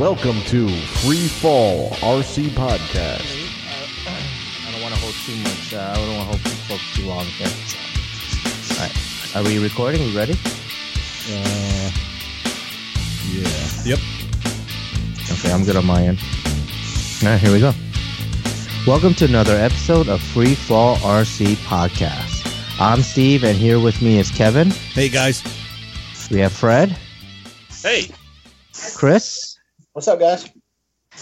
Welcome to Free Fall RC Podcast. I don't want to hold too much. Uh, I don't want to hold folks too long here. All right. Are we recording? We ready? Uh, yeah. Yep. Okay, I'm good on my end. All right, here we go. Welcome to another episode of Free Fall RC Podcast. I'm Steve, and here with me is Kevin. Hey guys. We have Fred, Hey, Chris, What's up, guys?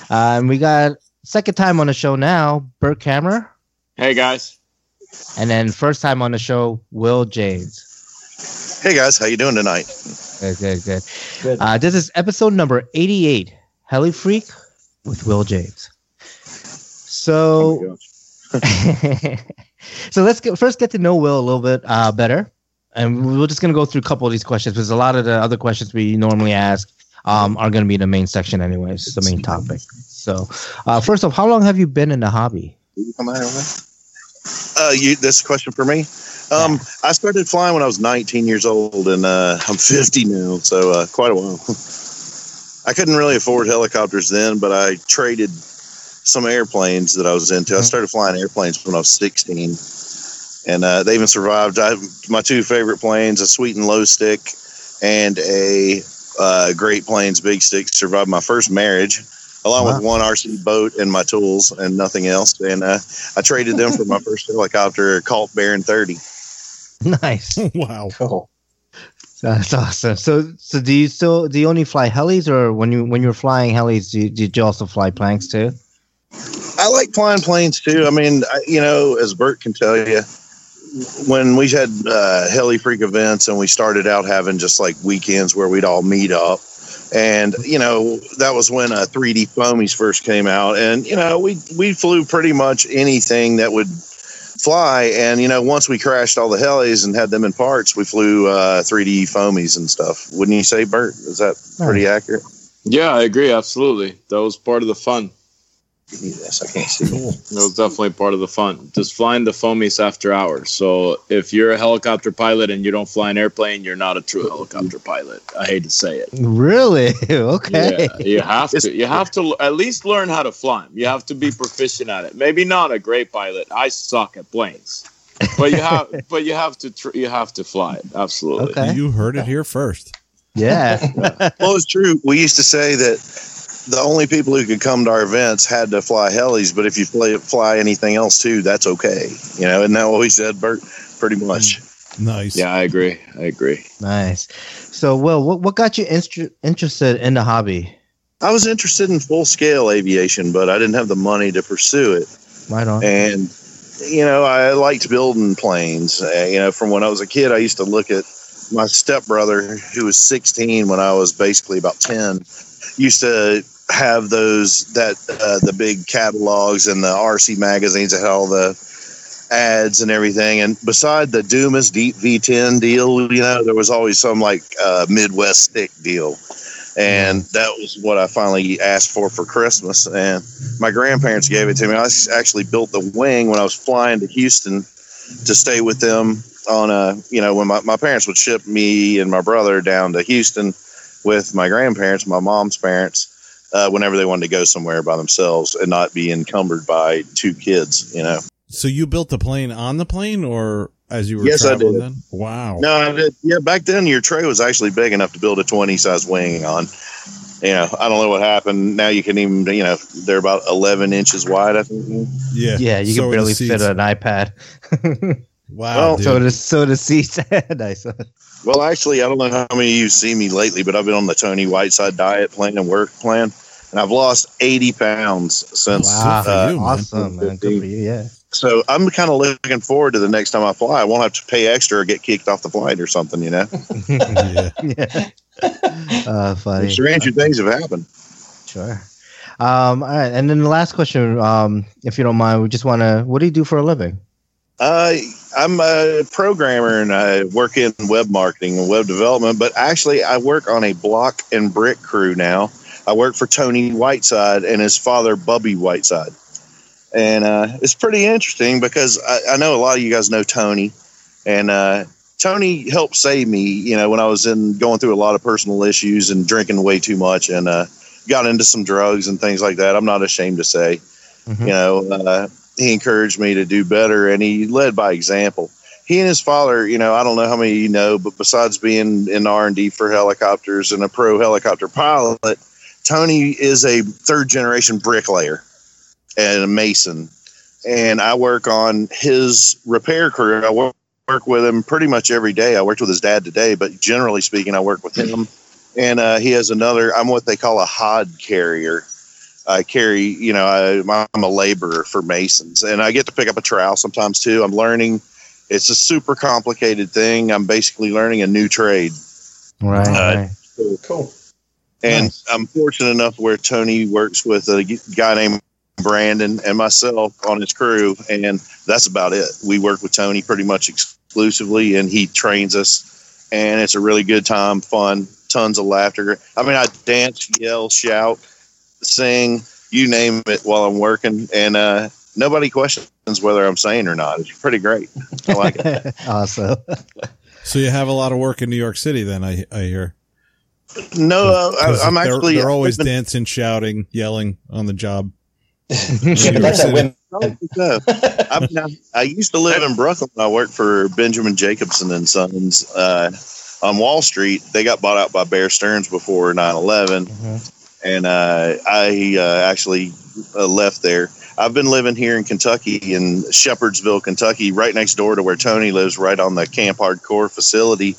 uh, and we got second time on the show now, Bert Cameron, hey guys. and then first time on the show, Will James. Hey guys, how you doing tonight? Good, good, good. Good. Uh, this is episode number 88, Heli Freak with Will James. So, so let's get, first get to know Will a little bit uh, better. And we're just going to go through a couple of these questions because a lot of the other questions we normally ask um, are going to be the main section, anyways, the main topic. So, uh, first off, how long have you been in the hobby? Uh, you this question for me? Um, I started flying when I was 19 years old, and uh, I'm 50 now, so uh, quite a while. I couldn't really afford helicopters then, but I traded some airplanes that I was into. I started flying airplanes when I was 16, and uh, they even survived. I my two favorite planes, a Sweet and Low Stick, and a uh, Great Plains Big Stick, survived my first marriage. Along with one RC boat and my tools and nothing else, and uh, I traded them for my first helicopter, a Kalt Baron 30. nice. Wow. Cool. That's awesome. So, so do you still do you only fly helis, or when you when you're flying helis, do you, did you also fly planks too? I like flying planes too. I mean, I, you know, as Bert can tell you, when we had uh, heli freak events and we started out having just like weekends where we'd all meet up, and you know that was when uh, 3D foamies first came out, and you know we we flew pretty much anything that would fly, and you know once we crashed all the helis and had them in parts, we flew uh, 3D foamies and stuff. Wouldn't you say, Bert? Is that pretty accurate? Yeah, I agree. Absolutely. That was part of the fun. Yes, I can't see. Cool. That was definitely part of the fun. Just flying the foamies after hours. So if you're a helicopter pilot and you don't fly an airplane, you're not a true helicopter pilot. I hate to say it. Really? okay. Yeah, you have to. You have to at least learn how to fly 'em. You have to be proficient at it. Maybe not a great pilot. I suck at planes, but you have. but you have to. Tr- you have to fly it. Absolutely. Okay. You heard it here first. Yeah. Well, it's true. We used to say that the only people who could come to our events had to fly helis, but if you fly, fly anything else too, that's okay. You know, and that what we said, Bert? Pretty much. Nice. Yeah, I agree. I agree. nice. So, Will, what, what got you instru- interested in the hobby? I was interested in full scale aviation, but I didn't have the money to pursue it. Right on. And you know, I liked building planes. Uh, you know, from when I was a kid, I used to look at my stepbrother, who was 16 when I was basically about 10, used to have those that uh, the big catalogs and the RC magazines that had all the ads and everything. And beside the Dumas Deep V10 deal, you know, there was always some like uh, Midwest stick deal. And that was what I finally asked for for Christmas. And my grandparents gave it to me. I actually built the wing when I was flying to Houston to stay with them on a, you know, when my, my parents would ship me and my brother down to Houston with my grandparents, my mom's parents, uh, whenever they wanted to go somewhere by themselves and not be encumbered by two kids, you know. So you built the plane on the plane or as you were Yes, I did. then? Wow. No, I did. Yeah, back then your tray was actually big enough to build a 20 size wing on. You know, I don't know what happened. Now you can even, you know, they're about 11 inches wide, I think. Yeah. yeah, you So can barely fit an iPad. Wow. Well, dude. so the so the seats. nice. Well, actually, I don't know how many of you see me lately, but I've been on the Tony Whiteside diet plan and work plan, and I've lost 80 pounds since. Wow, uh, you, man. awesome, man. Good for you. Yeah. so I'm kind of looking forward to the next time I fly. I won't have to pay extra or get kicked off the flight or something, you know. yeah. yeah. Uh, funny. Stranger things have happened. Sure. Um, all right, and then the last question, um, if you don't mind, we just want to. What do you do for a living? Uh, I'm a programmer and I work in web marketing and web development, but actually, I work on a block and brick crew now. I work for Tony Whiteside and his father, Bubby Whiteside. And uh, it's pretty interesting because I, I know a lot of you guys know Tony, and uh, Tony helped save me. You know, when I was in going through a lot of personal issues and drinking way too much, and uh, got into some drugs and things like that. I'm not ashamed to say, Mhm. you know, uh, he encouraged me to do better and he led by example. He and his father, you know, I don't know how many you know, but besides being in R and D for helicopters and a pro helicopter pilot, Tony is a third generation bricklayer and a mason. And I work on his repair crew. I work, work with him pretty much every day. I worked with his dad today, but generally speaking, I work with him. And uh, he has another, I'm what they call a hod carrier. I carry, you know, I, I'm a laborer for masons and I get to pick up a trowel sometimes too. I'm learning. It's a super complicated thing. I'm basically learning a new trade. Right. Uh, right. Cool. And Nice. I'm fortunate enough where Tony works with a guy named Brandon and myself on his crew, and that's about it. We work with Tony pretty much exclusively, and he trains us, and it's a really good time, fun, tons of laughter. I mean, I dance, yell, shout, sing, you name it, while I'm working, and uh, nobody questions whether I'm saying or not. It's pretty great. I like it. awesome. So you have a lot of work in New York City, then I I hear. No, uh, 'Cause I, I'm they're, actually they're always been- dancing, shouting, yelling on the job. Yeah, but that's at women. No. I, mean, I, I used to live in Brooklyn. I worked for Benjamin Jacobson and Sons uh, on Wall Street. They got bought out by Bear Stearns before 9 11. Mhm. And uh, I uh, actually uh, left there. I've been living here in Kentucky, in Shepherdsville, Kentucky, right next door to where Tony lives, right on the Camp Hardcore facility,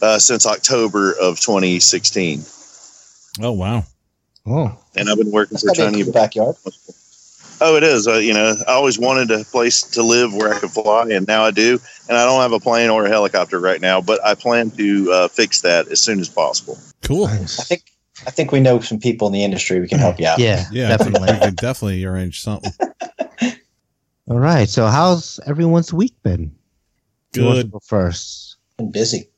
uh, since October of 2016. Oh wow! Oh, And I've been working That's for gotta Tony. a cool backyard. Oh, it is. Uh, you know, I always wanted a place to live where I could fly, and now I do. And I don't have a plane or a helicopter right now, but I plan to uh, fix that as soon as possible. Cool. nice. I think I think we know some people in the industry. We can help you out. Yeah, Yeah, definitely. we could definitely arrange something. All right. So, how's everyone's week been? Who wants to Good. go first. Been busy.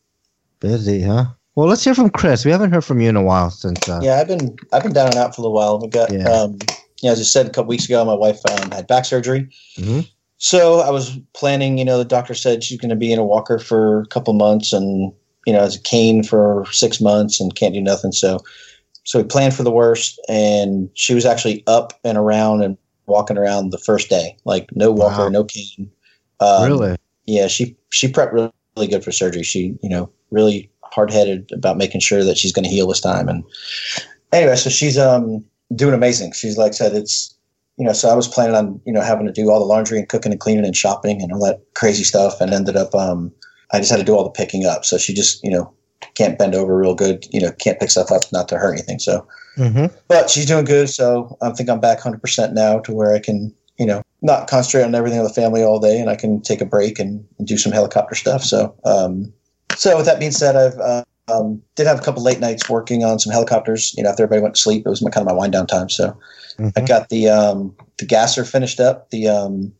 Busy, huh? Well, let's hear from Chris. We haven't heard from you in a while since. Uh, Yeah, I've been I've been down and out for a little while. We got Yeah. um yeah, as I said a couple weeks ago, my wife um, had back surgery. Mhm. So I was planning, you know, the doctor said she's going to be in a walker for a couple months and, you know, as a cane for six months and can't do nothing. So, so we planned for the worst and she was actually up and around and walking around the first day, like no walker, Wow. no cane. Um, really? yeah, she she prepped really, really good for surgery. She, you know, really hard headed about making sure that she's going to heal this time. And anyway, so she's um doing amazing. She's like said, it's you know, so I was planning on you know having to do all the laundry and cooking and cleaning and shopping and all that crazy stuff, and ended up um I just had to do all the picking up. So she just you know can't bend over real good, you know, can't pick stuff up not to hurt anything. So Mm-hmm. but she's doing good. So I think I'm back 100% now to where I can, you know, not concentrate on everything with the family all day and I can take a break and, and do some helicopter stuff. So, um, so with that being said, I've, uh, um, did have a couple late nights working on some helicopters. You know, after everybody went to sleep, it was my kind of my wind down time. So I got the, um, the gasser finished up, the, um,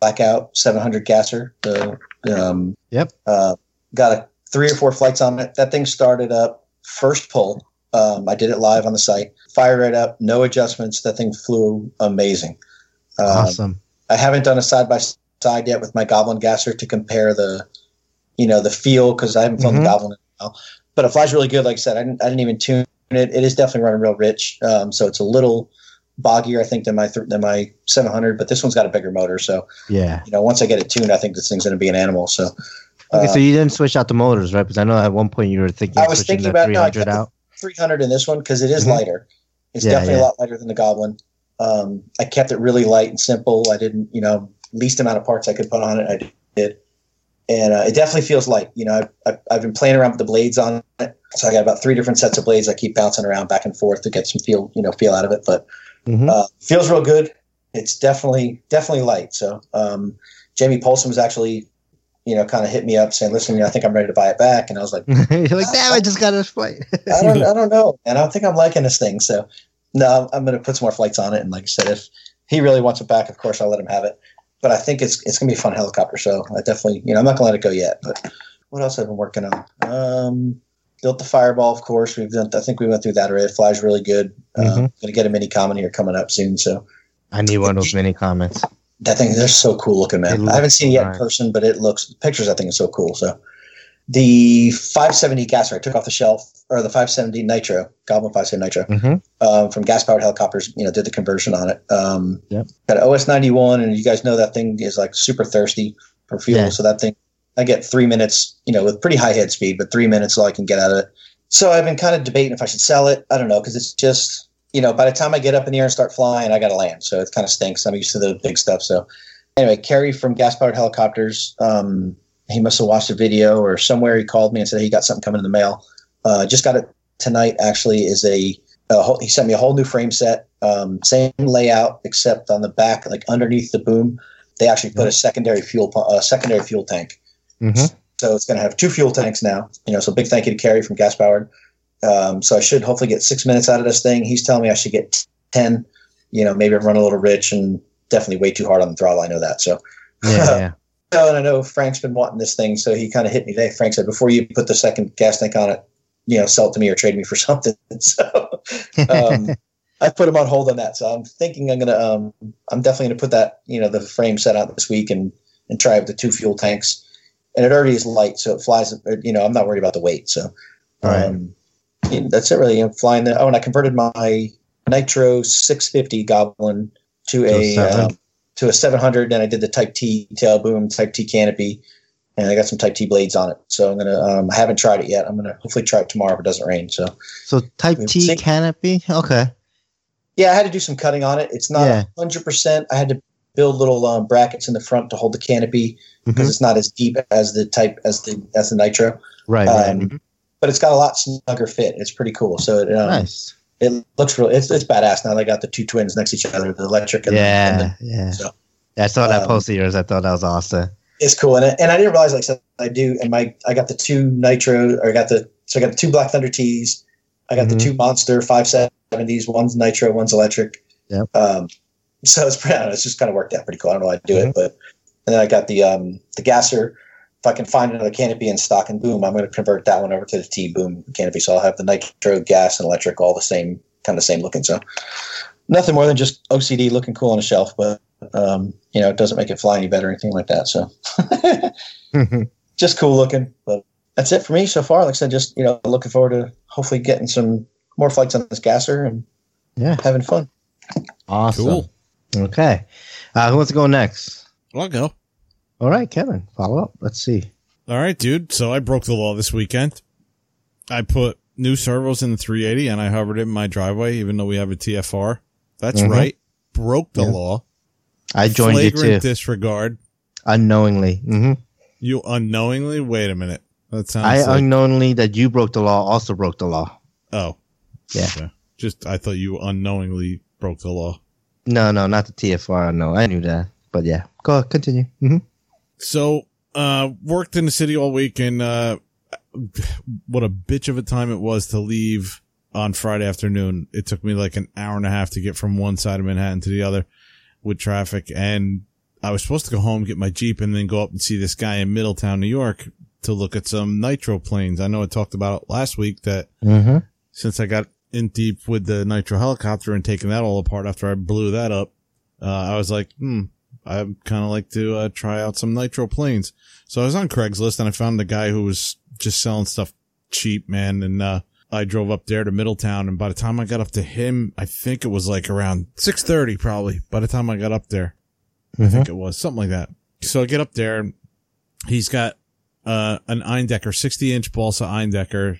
blackout 700 gasser, the, um, Yep. uh, got a three or four flights on it. That thing started up first pull. Um, I did it live on the site. Fired right up, no adjustments. That thing flew amazing. Um, awesome. I haven't done a side by side yet with my Goblin gasser to compare the, you know, the feel because I haven't flown Mhm. the Goblin in a while. But it flies really good. Like I said, I didn't, I didn't even tune it. It is definitely running real rich. Um, so it's a little boggier, I think, than my th- than my 700. But this one's got a bigger motor. So Yeah. you know, once I get it tuned, I think this thing's going to be an animal. So Okay, uh, so you didn't switch out the motors, right? Because I know at one point you were thinking I was thinking about- no, I 300 kept out. 300 in this one because it is Mhm. lighter. It's Yeah, definitely yeah. a lot lighter than the Goblin. Um, I kept it really light and simple. I didn't, you know, least amount of parts I could put on it. I did, and uh, it definitely feels light. You know, I've, I've, I've been playing around with the blades on it, so I got about three different sets of blades. I keep bouncing around back and forth to get some feel, you know, feel out of it. But Mhm. uh, feels real good. It's definitely definitely light. So um, Jamie Polson was actually, you know, kind of hit me up saying, "Listen, I think I'm ready to buy it back," and I was like. You're like, damn, I just got this flight. I don't, I don't know, and I don't think I'm liking this thing. So, no, I'm going to put some more flights on it. And like I said, if he really wants it back, of course I'll let him have it. But I think it's it's going to be a fun helicopter. So I definitely, you know, I'm not going to let it go yet. But what else have I been working on? Um, built the Fireball, of course. We've done. I think we went through that already. It flies really good. Um, Mhm. going to get a mini Comet here coming up soon. So I need one of those mini Comets. that thing, they're so cool looking, man. I haven't seen it yet nice. in person, but it looks pictures. I think is so cool. So the 570 gas I took off the shelf, or the 570 Nitro, Goblin 570 Nitro, Mm-hmm. um, from gas powered helicopters. You know, did the conversion on it. Um, Yep. Got an OS 91, and you guys know that thing is like super thirsty for fuel. Yeah. So that thing, I get three minutes, you know, with pretty high head speed, but three minutes is all I can get out of it. So I've been kind of debating if I should sell it. I don't know because it's just, you know, by the time I get up in the air and start flying, I got to land. So it kind of stinks. I'm used to the big stuff. So anyway, Kerry from gas powered helicopters. Um, he must have watched a video or somewhere he called me and said he got something coming in the mail. Uh, just got it tonight. Actually, is a, a whole, he sent me a whole new frame set, um, same layout except on the back, like underneath the boom, they actually put a secondary fuel a secondary fuel tank. Mm-hmm. So it's going to have two fuel tanks now. You know, so big thank you to Kerry from Gas Powered. Um, so I should hopefully get six minutes out of this thing. He's telling me I should get ten. You know, maybe I run a little rich and definitely way too hard on the throttle. I know that. So Yeah, yeah. Oh, and I know Frank's been wanting this thing, so he kind of hit me today. Frank said, before you put the second gas tank on it, you know, sell it to me or trade me for something. So um, I put him on hold on that. So I'm thinking I'm gonna, um, I'm definitely gonna put that, you know, the frame set out this week and and try with the two fuel tanks. And it already is light, so it flies. You know, I'm not worried about the weight. So Right. um, and that's it, really. I'm flying the. Oh, and I converted my Nitro 650 Goblin to a um, to a 700 and I did the type T tail boom, type T canopy, and I got some type T blades on it. So I'm going to, um, I haven't tried it yet. I'm going to hopefully try it tomorrow if it doesn't rain. So So Type T canopy. Okay. yeah, I had to do some cutting on it. It's not Yeah. 100%. I had to build little um, brackets in the front to hold the canopy because Mhm. it's not as deep as the type, as the, as the Nitro, Right. right. um, Mhm. but it's got a lot snugger fit. It's pretty cool. So it, um, nice. it looks real, it's, it's badass now. They got the two twins next to each other, the electric and, the, and the Yeah. Yeah. so, Yeah, I saw that um, post of yours. I thought that was awesome. it's cool, and and I didn't realize like I I do, and my I got the two nitro, or I got the so I got the two Black Thunder Ts, I got Mhm. the two Monster five seventies, one's nitro, one's electric. Yep. Um, so it's pretty, I don't know, it's just kind of worked out pretty cool. I don't know how I do Mhm. it, but and then I got the um the gasser. If I can find another canopy in stock and boom, I'm going to convert that one over to the T boom canopy. So I'll have the nitro, gas, and electric all the same kind of same looking. So nothing more than just OCD looking cool on a shelf, but um, you know, it doesn't make it fly any better or anything like that. So just cool looking. But that's it for me so far. Like I said, just you know, looking forward to hopefully getting some more flights on this gasser and Yeah. having fun. awesome. Cool. Okay. Uh, who wants to go next? I'll go. All right, Kevin. Follow up. Let's see. All right, dude. So I broke the law this weekend. I put new servos in the 380 and I hovered it in my driveway, even though we have a TFR. That's Mhm. right. Broke the Yeah. law. I joined you too, disregard. unknowingly. Mm-hmm. You unknowingly. Wait a minute. That sounds I like. unknowingly that you broke the law also broke the law. oh. Yeah. Okay. Just, I thought you unknowingly broke the law. No, no, not the TFR. No, I knew that. But yeah, go ahead, continue. hmm So, uh, worked in the city all week and, uh, what a bitch of a time it was to leave on Friday afternoon. It took me like an hour and a half to get from one side of Manhattan to the other with traffic. And I was supposed to go home, get my Jeep and then go up and see this guy in Middletown, New York to look at some nitro planes. I know I talked about it last week that hmm since I got in deep with the nitro helicopter and taking that all apart after I blew that up, uh, I was like, hmm, I kind of like to uh, try out some nitro planes. So I was on Craigslist and I found a guy who was just selling stuff cheap, man. And, uh, I drove up there to Middletown and by the time I got up to him, I think it was like around 630 probably by the time I got up there. I think it was something like that. So I get up there and he's got, uh, an Eindecker, 60 inch balsa Eindecker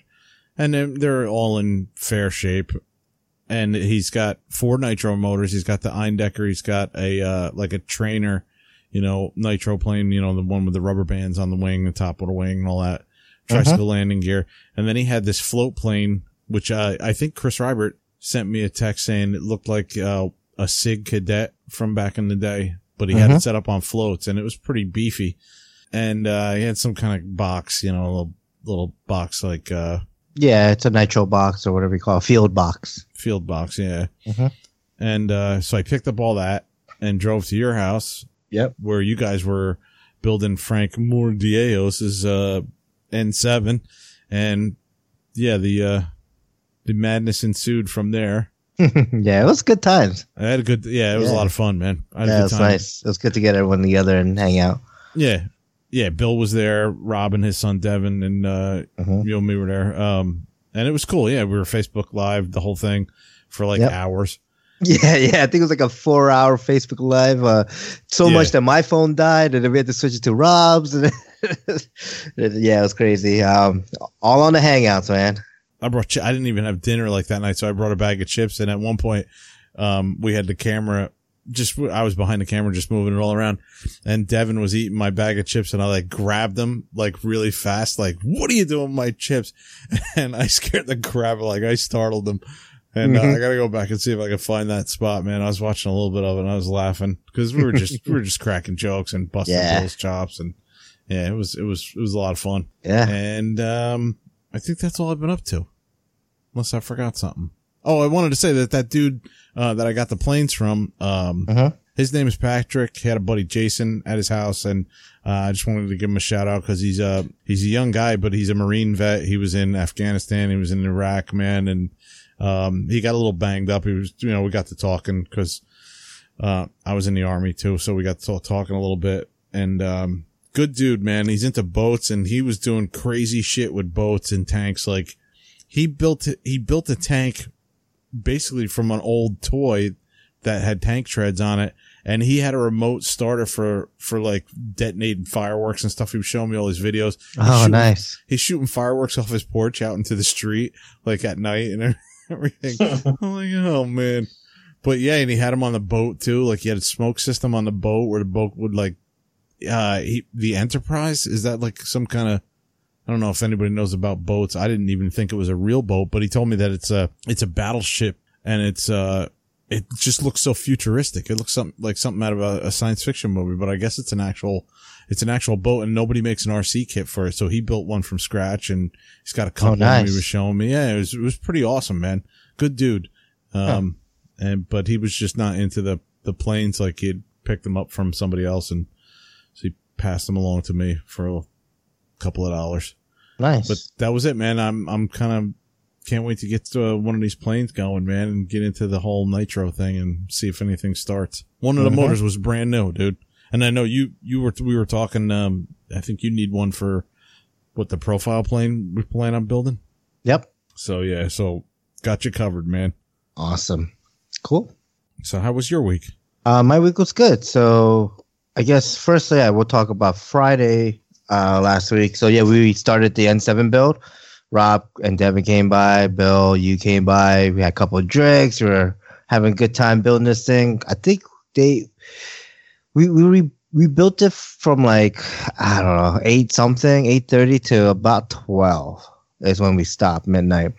and they're, they're all in fair shape. And he's got four nitro motors. He's got the Eindecker. He's got a, uh, like a trainer, you know, nitro plane, you know, the one with the rubber bands on the wing, the top of the wing and all that tricycle landing gear. And then he had this float plane, which, uh, I think Chris Rybert sent me a text saying it looked like, uh, a SIG Kadet from back in the day, but he had it set up on floats and it was pretty beefy. And, uh, he had some kind of box, you know, a little, little box like, uh, Yeah, it's a nitro box or whatever you call it, field box. field box, yeah. Mhm. And uh, so I picked up all that and drove to your house. Yep. Where you guys were building Frank Mordiellos' uh, N7, and yeah, the uh, the madness ensued from there. yeah, it was good times. I had a good, yeah, it was a lot of fun, man. I had Yeah, a it was time. nice. It was good to get everyone together and hang out. Yeah. Yeah, Bill was there, Rob and his son Devin, and uh, Mhm. you and me were there. Um, and it was cool. Yeah, we were Facebook Live, the whole thing, for like Yep. hours. Yeah, yeah. I think it was like a four hour Facebook Live. Uh, so Yeah. much that my phone died, and then we had to switch it to Rob's. And yeah, it was crazy. Um, all on the Hangouts, man. I brought. I didn't even have dinner like that night, so I brought a bag of chips. And at one point, um, we had the camera. Just I was behind the camera, just moving it all around, and Devin was eating my bag of chips, and I like grabbed them like really fast, like "What are you doing, with my chips?" And I scared the crap, like I startled them. And uh, Mhm. I gotta go back and see if I can find that spot, man. I was watching a little bit of it, and I was laughing because we were just we were just cracking jokes and busting Yeah. Bill's chops, and yeah, it was it was it was a lot of fun. Yeah. And um, I think that's all I've been up to. Unless I forgot something. Oh, I wanted to say that that dude uh, that I got the planes from, um, Mhm. his name is Patrick. He had a buddy Jason at his house, and uh, I just wanted to give him a shout out because he's a he's a young guy, but he's a Marine vet. He was in Afghanistan. He was in Iraq, man, and um, he got a little banged up. He was, you know, we got to talking because uh, I was in the army too, so we got to talking a little bit. And um, good dude, man. He's into boats, and he was doing crazy shit with boats and tanks. Like he built he built a tank basically from an old toy that had tank treads on it, and he had a remote starter for for like detonating fireworks and stuff. He was showing me all his videos. He's Oh, shooting- nice. He's shooting fireworks off his porch out into the street, like at night and everything. I'm like, oh man. But yeah, and he had him on the boat too. Like he had a smoke system on the boat where the boat would like, uh, he, the Enterprise is that like some kind of, I don't know if anybody knows about boats. I didn't even think it was a real boat, but he told me that it's a, it's a battleship and it's, uh, it just looks so futuristic. It looks something like something out of a, a science fiction movie, but I guess it's an actual, it's an actual boat and nobody makes an RC kit for it. So he built one from scratch and he's got a couple of them nice. he was showing me. Yeah, it was, it was pretty awesome, man. Good dude. Um, and, but he was just not into the, the planes. Like he'd picked them up from somebody else and so he passed them along to me for a couple of dollars. Nice. But that was it, man. I'm, I'm kind of, can't wait to get to uh, one of these planes going, man, and get into the whole nitro thing and see if anything starts. One of the Mhm. motors was brand new, dude. And I know you, you were, we were talking, um, I think you need one for what the profile plane we plan on building. yep. So yeah, so got you covered, man. Awesome. Cool. So how was your week? Uh, my week was good. So I guess firstly, I will talk about Friday uh, last week. So yeah, we started the N7 build. Rob and Devin came by. Bill, you came by. We had a couple of drinks. We were having a good time building this thing. I think they we we re, we built it from like I don't know eight something, eight thirty to about twelve is when we stopped midnight,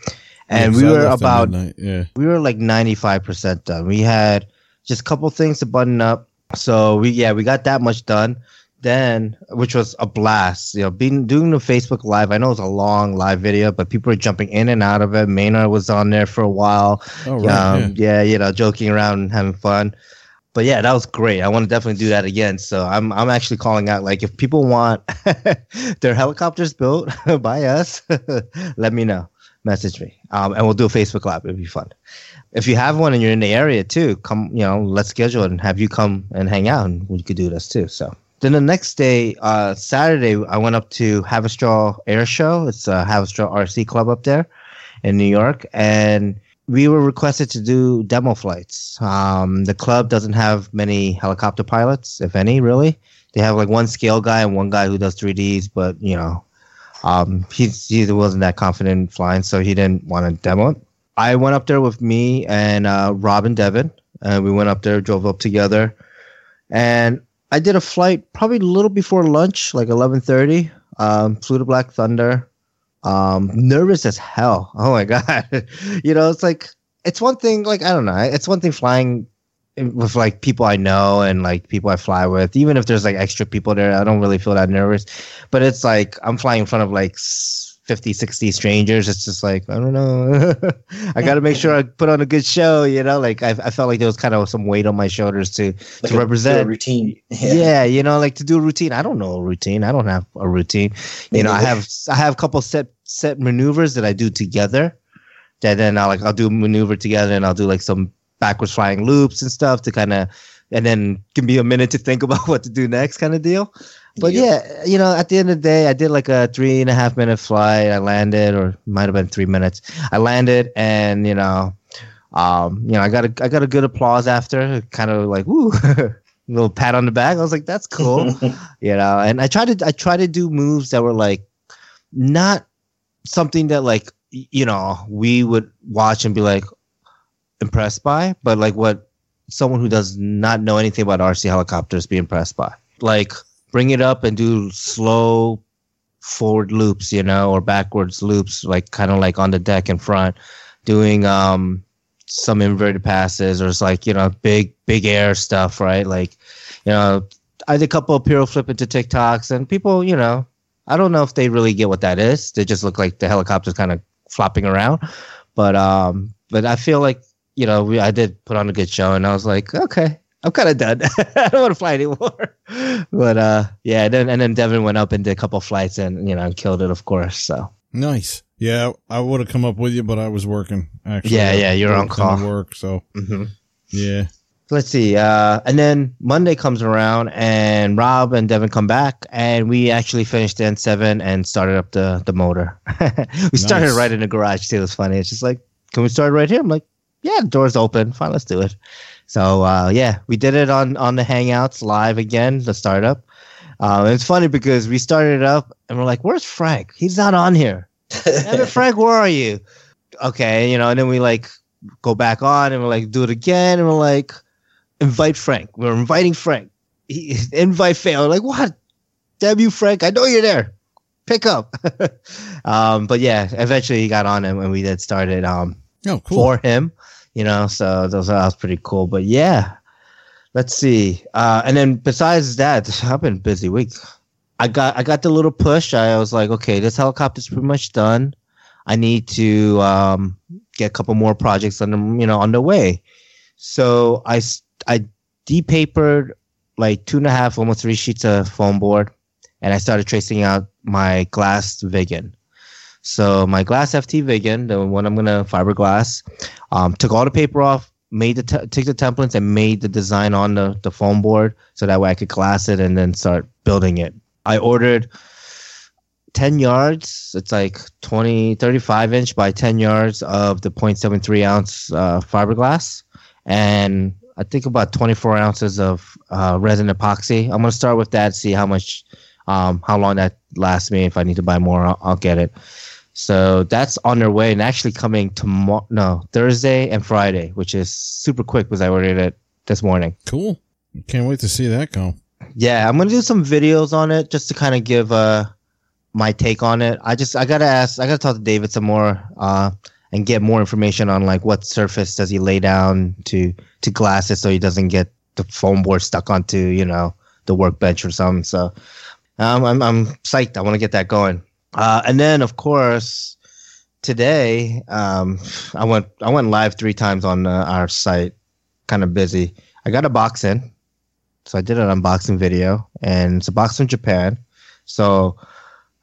and Yeah, we were about yeah. we were like 95% done. We had just a couple things to button up. So we yeah, we got that much done. Then which was a blast. You know, being doing the Facebook live. I know it's a long live video, but people are jumping in and out of it. Maynard was on there for a while. Oh right, um, yeah. you know, joking around and having fun. But yeah, that was great. I want to definitely do that again. So I'm I'm actually calling out like if people want their helicopters built by us, let me know. Message me. Um, and we'll do a Facebook live. It'd be fun. If you have one and you're in the area too, come, you know, let's schedule it and have you come and hang out and we could do this too. So then the next day, uh, Saturday, I went up to Haverstraw Air Show. It's a Haverstraw RC club up there in New York. And we were requested to do demo flights. Um, the club doesn't have many helicopter pilots, if any, really. They have like one scale guy and one guy who does 3Ds, but you know, um, he's, he wasn't that confident in flying, so he didn't want to demo it. I went up there with me and uh, Rob and Devin, and we went up there, drove up together, and I did a flight probably a little before lunch, like 11:30. Um, flew to Black Thunder. Um, nervous as hell. Oh my god, you know, it's like it's one thing. Like I don't know, it's one thing flying with like people I know and like people I fly with. Even if there's like extra people there, I don't really feel that nervous. But it's like I'm flying in front of like 50, 60 strangers. It's just like I don't know. I got to make sure I put on a good show. You know, like I, I felt like there was kind of some weight on my shoulders to Like to a- represent routine. yeah. you know, like to do a routine. I don't know a routine. I don't have a routine. You know, I have I have a couple set set maneuvers that I do together. That then I'll like I'll do a maneuver together and I'll do like some backwards flying loops and stuff to kind of and then give me a minute to think about what to do next, kind of deal. But Yep. yeah, you know, at the end of the day, I did like a three and a half minute flight. I landed, or might have been three minutes. I landed, and you know, um, you know, I got a I got a good applause after, kind of like woo, little pat on the back. I was like, that's cool, you know. And I tried to I tried to do moves that were like not something that like you know we would watch and be like impressed by, but like what someone who does not know anything about RC helicopters be impressed by. Like bring it up and do slow forward loops, you know, or backwards loops, like kind of like on the deck in front, doing um some inverted passes or it's like, you know, big big air stuff, right? Like, you know, I did a couple of Piro flip into tic-tocs and people, you know, I don't know if they really get what that is. They just look like the helicopter's kind of flopping around. But um but I feel like, you know, we, I did put on a good show and I was like, okay, I'm kind of done. I don't want to fly anymore. but uh, yeah, and then and then Devin went up and did a couple flights and you know and killed it, of course. So Nice. Yeah, I would have come up with you, but I was working. Actually, Yeah, yeah, you're on call. Work. So hmm yeah. let's see. Uh, and then Monday comes around and Rob and Devin come back and we actually finished the N7 and started up the the motor. we started right in the garage too. It's funny. It's just like, can we start right here? I'm like, yeah, the door's open. Fine, let's do it. So uh, yeah, we did it on on the Hangouts live again, the startup. Um, it's funny because we started it up and we're like, "Where's Frank? He's not on here." Frank, where are you? Okay, you know, and then we like go back on and we're like, do it again, and we're like, invite Frank. We're inviting Frank. He, invite failed. Like what? Damn you, Frank! I know you're there. Pick up. um, but yeah, eventually he got on and when we did start it. Um, Oh, cool. for him, you know. So those that was pretty cool. But yeah, let's see. Uh, and then besides that, I've been busy week. I got I got the little push. I was like, okay, this helicopter's pretty much done. I need to um, get a couple more projects on the you know on the way. So I I depapered like two and a half, almost three sheets of foam board, and I started tracing out my glass Viggen. So my glass FT Viggen, the one I'm gonna fiberglass, um, took all the paper off, made the took the templates and made the design on the the foam board, so that way I could glass it and then start building it. I ordered 10 yards. It's like 20, 35 inch by 10 yards of the 0.73 ounce uh, fiberglass, and I think about 24 ounces of uh, resin epoxy. I'm gonna start with that, see how much, um, how long that lasts me. If I need to buy more, I'll, I'll get it. So that's on their way and actually coming tomorrow, no, Thursday and Friday, which is super quick because I ordered it this morning. Cool. Can't wait to see that go. Yeah, I'm gonna do some videos on it just to kind of give uh my take on it. I just I gotta ask, I gotta talk to David some more uh and get more information on like what surface does he lay down to to glass it so he doesn't get the foam board stuck onto you know the workbench or something. So um, I'm I'm psyched. I want to get that going. Uh, and then of course today um I went I went live three times on uh, our site. Kind of busy. I got a box in. So I did an unboxing video, and it's a box from Japan. So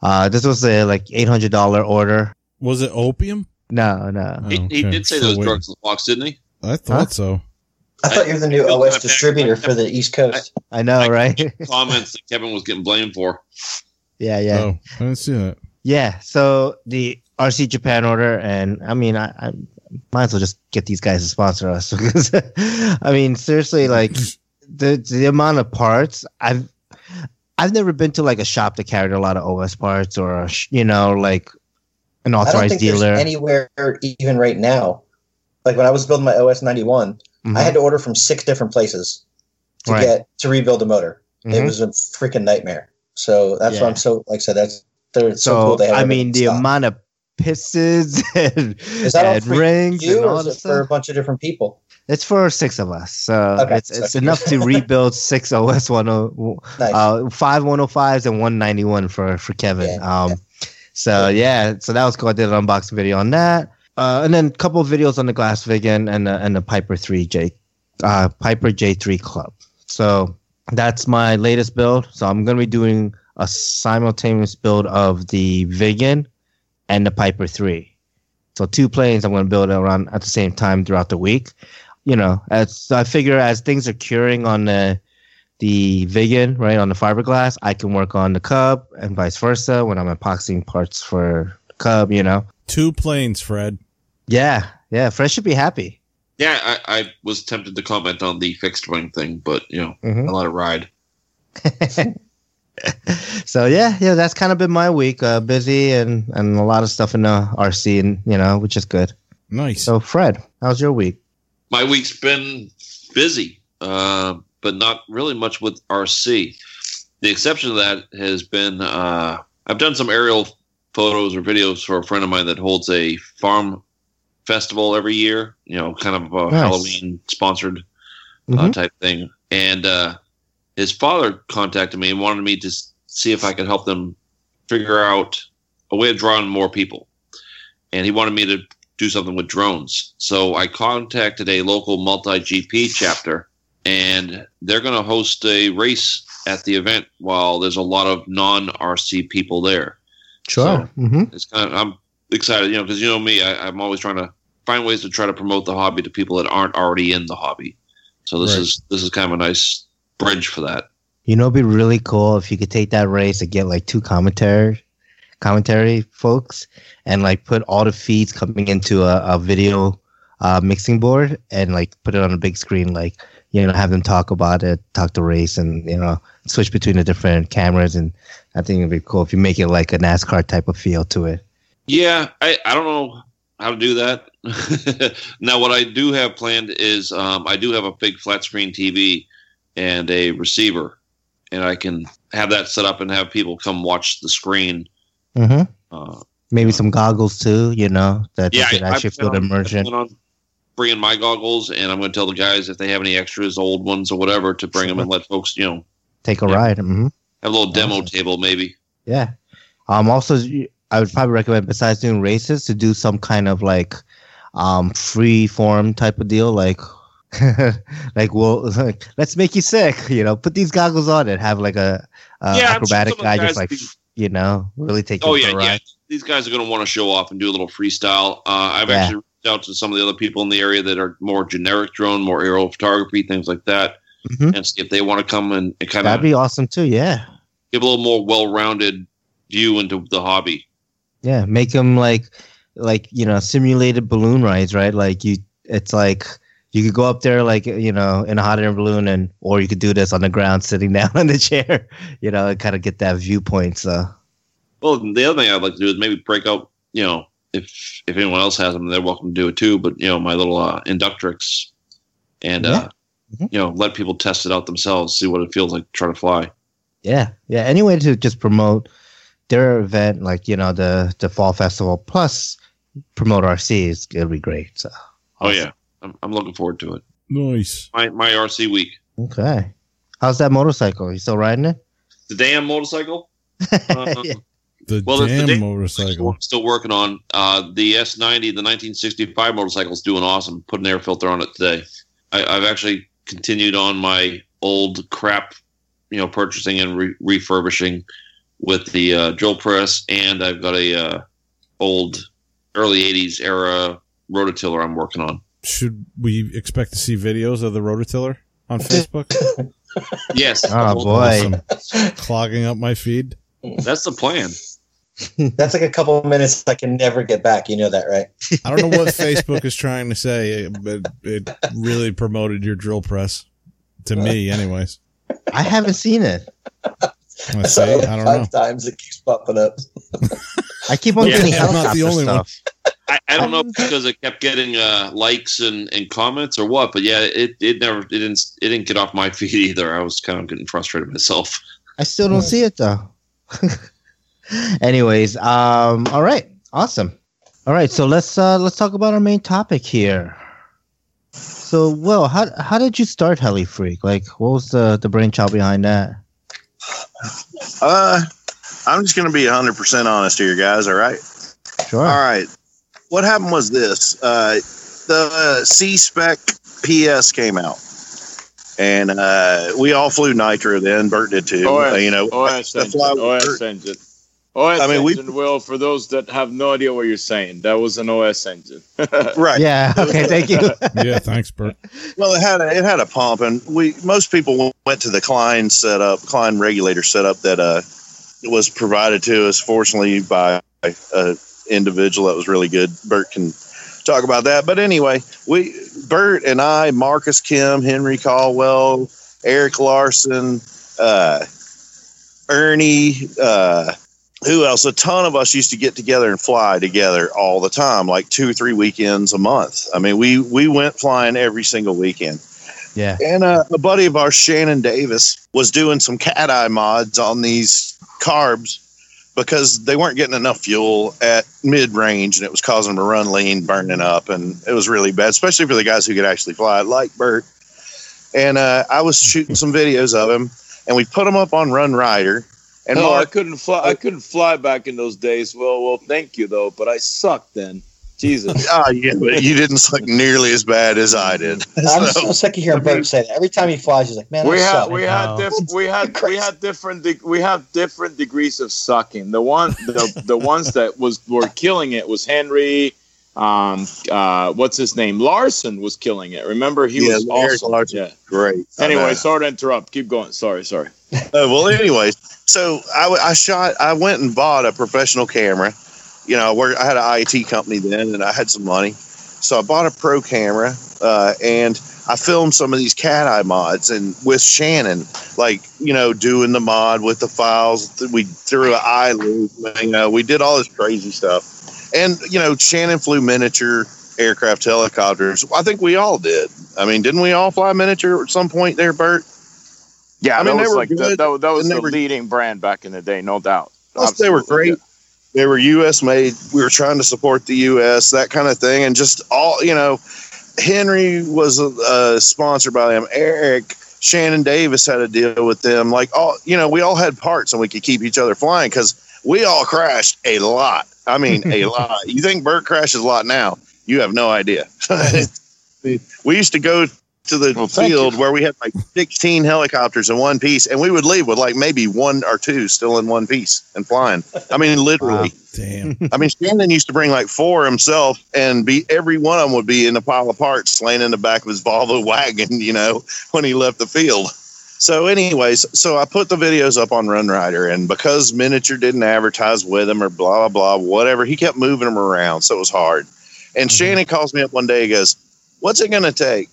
uh, this was a like eight hundred dollar order. Was it opium? No, no. Oh, He, he did say So those wait. drugs in the box, didn't he? I thought Huh? so. I thought you were the new OS distributor for the East Coast. I know, I- right? Comments that Kevin was getting blamed for. Yeah, yeah, Oh, I didn't see that. yeah. So the RC Japan order, and I mean, I, I might as well just get these guys to sponsor us because I mean, seriously, like the the amount of parts I've I've never been to like a shop that carried a lot of OS parts or a you know like an I don't authorized think dealer. there's anywhere even right now. Like when I was building my OS 91, Mhm. I had to order from six different places to Right. get to rebuild the motor. It Mhm. was a freaking nightmare. So that's Yeah. why I'm so like I said that's they're so, So, cool. They have I mean, the stock. amount of pistons and, Is that and rings you and all that for a bunch of different people? It's for six of us, so Okay, it's it's enough to rebuild six OS one oh Nice. uh five one oh fives and one ninety one for for Kevin. Yeah, um, so yeah, so that was cool. I did an unboxing video on that, uh, and then a couple of videos on the Glass Viggen and the, and the Piper three J, uh, Piper J three Cub. So that's my latest build. So I'm gonna be doing a simultaneous build of the Viggen and the Piper three. So two planes I'm gonna build around at the same time throughout the week. you know, as I figure as things are curing on the the Viggen, right, on the fiberglass, I can work on the cub and vice versa when I'm epoxying parts for the cub, you know. Two planes, Fred. Yeah, yeah, Fred should be happy. Yeah, I, I was tempted to comment on the fixed wing thing, but you know, Mhm. I let it ride. so yeah, yeah, that's kind of been my week. Uh, busy and and a lot of stuff in the RC, and you know, which is good. Nice. So Fred, how's your week? My week's been busy, uh, but not really much with RC. The exception to that has been uh, I've done some aerial photos or videos for a friend of mine that holds a farm festival every year. You know, kind of a Nice. Halloween sponsored uh, Mhm. type thing. And uh, his father contacted me and wanted me to see if I could help them figure out a way of drawing more people. And he wanted me to do something with drones. So I contacted a local MultiGP chapter, and they're going to host a race at the event while there's a lot of non RC people there. Sure. hmm It's kind of I'm excited, you know, because you know me, I, I'm always trying to find ways to try to promote the hobby to people that aren't already in the hobby. So this Right. is this is kind of a nice bridge for that. You know, it'd be really cool if you could take that race and get like two commentary, commentary folks, and like put all the feeds coming into a, a video uh, mixing board and like put it on a big screen. Like you know, have them talk about it, talk the race, and you know, switch between the different cameras. And I think it'd be cool if you make it like a NASCAR type of feel to it. Yeah, I, I don't know how to do that. now, what I do have planned is um, I do have a big flat screen TV and a receiver, and I can have that set up and have people come watch the screen. hmm Uh, Maybe some goggles too. You know, that yeah, they could I, I actually feel the on- immersion. on bringing my goggles, and I'm going to tell the guys if they have any extras, old ones or whatever, to bring them and let folks, you know, Take a yeah. ride. hmm have a little demo table maybe. Yeah. Um. Also, I would probably recommend besides doing races to do some kind of like, um, free form type of deal, like, like well, like, let's make you sick. You know, put these goggles on and have like a, a Yeah, sure acrobatic of the guy just like, do- you know, really take Oh yeah, yeah. These guys are going to want to show off and do a little freestyle. Uh, I've Yeah. actually reached out to some of the other people in the area that are more generic drone, more aerial photography, things like that, Mhm. and see if they want to come and, and kind That'd be awesome too. Yeah. give a little more well-rounded view into the hobby. Yeah. Make them like, like you know, simulated balloon rides, right? Like you, it's like. You could go up there like you know in a hot air balloon, and or you could do this on the ground, sitting down in the chair, you know, and kind of get that viewpoint. So Well, the other thing I'd like to do is maybe break out. You know, if if anyone else has them, they're welcome to do it too. But you know, my little uh, Inductrix, and uh, Mhm. you know, let people test it out themselves, see what it feels like to try to fly. Yeah, yeah. Any way to just promote their event, like you know the the fall festival, plus promote RC is it'll be great. So Oh yeah, I'm, I'm looking forward to it. Nice. My my RC week. okay. How's that motorcycle? You still riding it? The damn motorcycle. Uh, Yeah. The Well, the- the damn motorcycle. I'm still working on uh, the S90, the 1965 motorcycle is doing awesome. Put an air filter on it today. I, I've actually continued on my old crap, you know, purchasing and re- refurbishing with the uh, drill press, and I've got a uh, old early 80s era rototiller I'm working on. Should we expect to see videos of the rototiller on Facebook? Yes, Oh boy. Awesome. Clogging up my feed. that's the plan. That's like a couple of minutes I can never get back. You know that, right? I don't know what Facebook is trying to say, but it really promoted your drill press to me, anyways. I haven't seen it. I I say, saw I don't five know. times. It keeps popping up. I keep on Yeah, getting I'm not the helicopter only one. stuff. I, I don't know if because it kept getting uh, likes and, and comments or what, but yeah, it, it never it didn't it didn't get off my feed either. I was kind of getting frustrated myself. I still don't see it though. Anyways, um, all right, awesome. All right, so let's uh, let's talk about our main topic here. So, well, how how did you start Heli Freak? Like, what was the the brainchild behind that? Uh, I'm just going to be 100% honest here, guys. All right. Sure. All right. What happened was this uh, the C Spec PS came out. And uh, we all flew Nitro then. Bert did too. OS, Uh, you know, OS the engine, fly- OS engine. OS I mean, we- engine, Will, for those that have no idea what you're saying, that was an OS engine. Right. Yeah. Okay. Thank you. Yeah, thanks, Bert. Well, it had a, it had a pump, and we most people went to the Klein setup, Klein regulator setup that uh was provided to us, fortunately by a individual that was really good. Bert can talk about that, but anyway, we Bert and I, Marcus Kim, Henry Caldwell, Eric Larson, uh, Ernie. Uh, who else? A ton of us used to get together and fly together all the time, like two or three weekends a month. I mean, we we went flying every single weekend. Yeah. And uh, a buddy of ours, Shannon Davis, was doing some cat eye mods on these carbs because they weren't getting enough fuel at mid range and it was causing them to run lean, burning up. And it was really bad, especially for the guys who could actually fly, like Bert. And uh, I was shooting some videos of him and we put them up on RunRyder. And no, I couldn't fly. I couldn't fly back in those days. Well, well, thank you though, but I sucked then. Jesus. ah, yeah, but you didn't suck nearly as bad as I did. I'm So- so sick of hearing Bert say that. Every time he flies, he's like, "Man, we I had suck." we had diff- we had we had different de- we have different degrees of sucking. The one the the ones that was were killing it was Henry. Um, uh, what's his name? Larson was killing it. Remember, he Yeah, was Eric awesome. Larson. Yeah. Great. Anyway, sorry to interrupt. Keep going. Sorry, sorry. Uh, well, anyways, so I shot. I went and bought a professional camera. You know, where I had an IT company then, and I had some money, so I bought a pro camera, uh, and I filmed some of these cat eye mods, and with Shannon, like you know, doing the mod with the files. We threw an eye loop. Know, we did all this crazy stuff, and you know, Shannon flew miniature aircraft helicopters. I think we all did. I mean, didn't we all fly miniature at some point there, Bert? Yeah, I mean, that they was were like the, that, that was the were- leading brand back in the day, no doubt. Plus, they were great. They were U.S. made. We were trying to support the U.S. that kind of thing, and just all you know. Henry was uh, sponsored by them. Eric Shannon Davis had a deal with them. Like all you know, we all had parts, and we could keep each other flying because we all crashed a lot. I mean, a lot. You think Bert crashes a lot now? You have no idea. we used to go to the Well, field where we had like 16 helicopters in one piece, and we would leave with like maybe one or two still in one piece and flying. I mean, literally. Damn. I mean, Shannon used to bring like four himself, and be every one of them would be in a pile of parts laying in the back of his Volvo wagon, you know, when he left the field. So, anyways, so I put the videos up on RunRyder, and because Miniature didn't advertise with him or blah blah blah, whatever, he kept moving them around, so it was hard. And mm-hmm. Shannon calls me up one day, he goes, "What's it going to take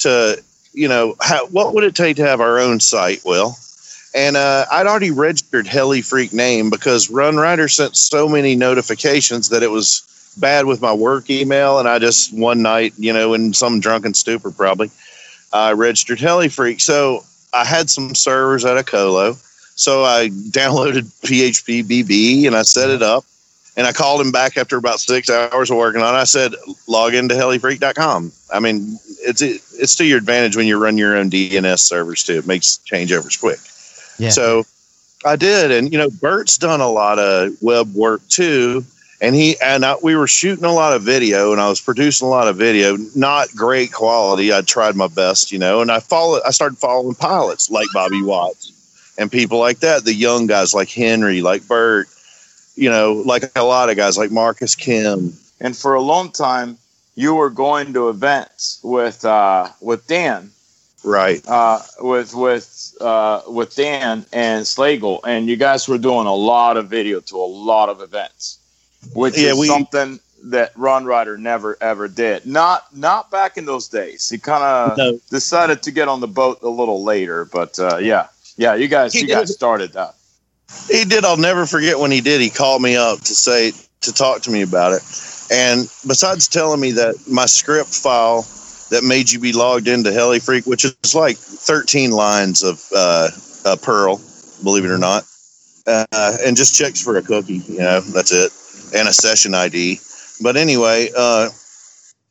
to, you know, how, what would it take to have our own site?" Will and uh, I'd already registered Heli Freak name because RunRyder sent so many notifications that it was bad with my work email. And I just one night, you know, in some drunken stupor, probably, I registered Heli Freak. So I had some servers at a colo. So I downloaded phpBB and I set it up. And I called him back after about six hours of working on it. I said, log into helifreak.com. I mean, it's it's to your advantage when you run your own DNS servers too. It makes changeovers quick. Yeah. So I did, and you know, Bert's done a lot of web work too, and he and I, we were shooting a lot of video, and I was producing a lot of video, not great quality. I tried my best, you know, and I followed. I started following pilots like Bobby Watts and people like that, the young guys like Henry, like Bert, you know, like a lot of guys like Marcus Kim. And for a long time, you were going to events with uh, with Dan, Right. uh, with with uh, with Dan and Slagle, and you guys were doing a lot of video to a lot of events, which Yeah, is we- something that Ron Ryder never ever did. Not not back in those days. He kind of No. decided to get on the boat a little later, but uh, yeah, yeah, you guys you guys started that. He did. I'll never forget when he did. He called me up to say to talk to me about it. And besides telling me that my script file that made you be logged into Heli Freak, which is like 13 lines of uh, Perl, believe it or not, uh, and just checks for a cookie. You know, that's it, and a session ID. But anyway, uh,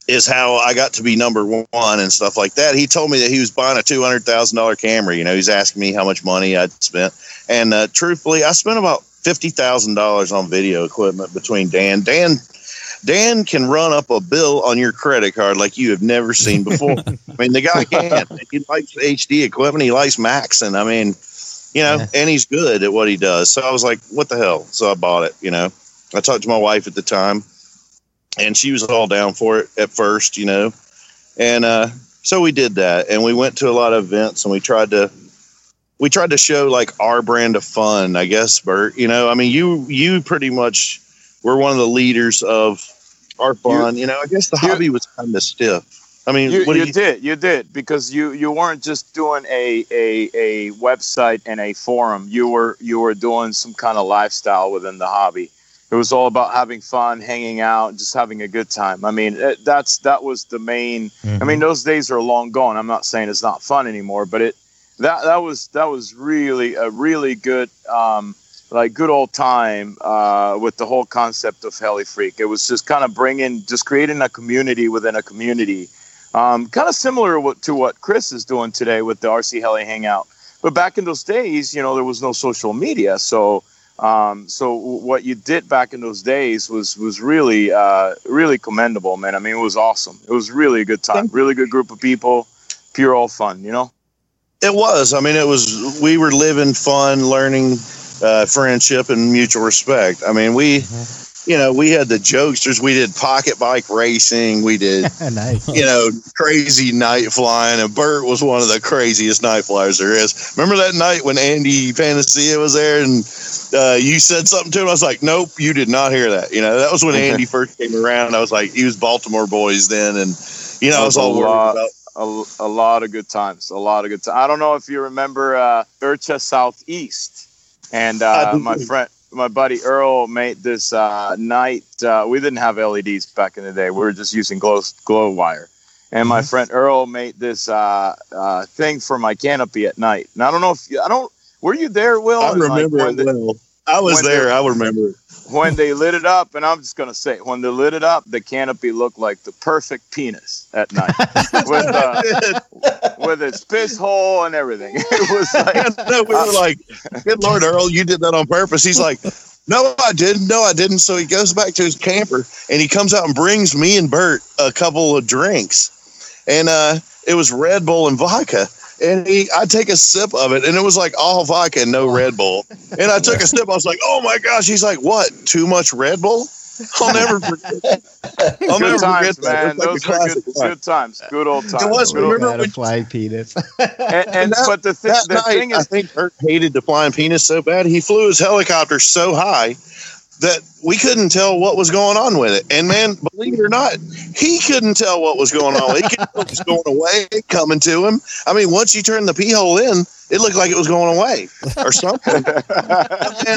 is how I got to be number one and stuff like that. He told me that he was buying a two hundred thousand dollar camera. You know, he's asking me how much money I'd spent, and uh, truthfully, I spent about fifty thousand dollars on video equipment between Dan. Dan, Dan can run up a bill on your credit card like you have never seen before. I mean, the guy can. He likes HD equipment. He likes Max, and I mean, you know, Yeah. and he's good at what he does. So I was like, what the hell? So I bought it, you know. I talked to my wife at the time and she was all down for it at first, you know. And uh, so we did that and we went to a lot of events and we tried to we tried to show like our brand of fun, I guess, Bert. You know, I mean you you pretty much were one of the leaders of our fun. You, know, I guess the you- hobby was kind of stiff. I mean, You, what you you, did, you did, because you you weren't just doing a, a a website and a forum. You were you were doing some kind of lifestyle within the hobby. It was all about having fun, hanging out, just having a good time. I mean, it, that's that was the main. I mean, those days are long gone. I'm not saying it's not fun anymore, but it that that was that was really a really good um, like good old time uh, with the whole concept of Heli Freak. It was just kind of bringing, just creating a community within a community, um, kind of similar to what Chris is doing today with the RC Heli Hangout. But back in those days, you know, there was no social media, so um, so what you did back in those days was was really uh, really commendable, man. I mean, it was awesome. It was really a good time, really good group of people, pure all fun, you know. It was. I mean, it was. We were living fun, learning uh, friendship and mutual respect. I mean, we, you know, we had the jokesters. We did pocket bike racing. We did, nice. you know, crazy night flying. And Bert was one of the craziest night flyers there is. Remember that night when Andy Panacea was there and uh, you said something to him? I was like, nope, you did not hear that. You know, that was when Andy first came around. I was like, he was Baltimore boys then, and you know, I was all was a worried lot. about. a, a lot of good times. A lot of good times. I don't know if you remember uh, IRCHA Southeast, and uh, my friend, my buddy Earl made this uh, night. Uh, we didn't have LEDs back in the day. We were just using glow glow wire. And my friend Earl made this uh, uh, thing for my canopy at night. And I don't know if you, I don't. Were you there, Will? I And, like, remember it the- well. I was there. the- I remember it. When they lit it up, and I'm just gonna say, when they lit it up, the canopy looked like the perfect penis at night, with uh, with its piss hole and everything. It was like, no, we were like, "Good Lord, Earl, you did that on purpose." He's like, "No, I didn't. No, I didn't." So he goes back to his camper and he comes out and brings me and Bert a couple of drinks, and uh, it was Red Bull and vodka. And he, I take a sip of it, and it was like all vodka and no Red Bull. And I took a sip. I was like, "Oh my gosh!" He's like, "What? Too much Red Bull?" I'll never forget. I'll never good times, forget that. man. It's like Those were good, good times. Good old times. It was, Good old- remember when- fly penis. and, and that- but the, thi- that the night, thing I think Bert hated the flying penis so bad he flew his helicopter so high that we couldn't tell what was going on with it. And man, believe it or not, he couldn't tell what was going on. He couldn't was going away, coming to him. I mean, once you turned the pee hole in, it looked like it was going away or something. Man,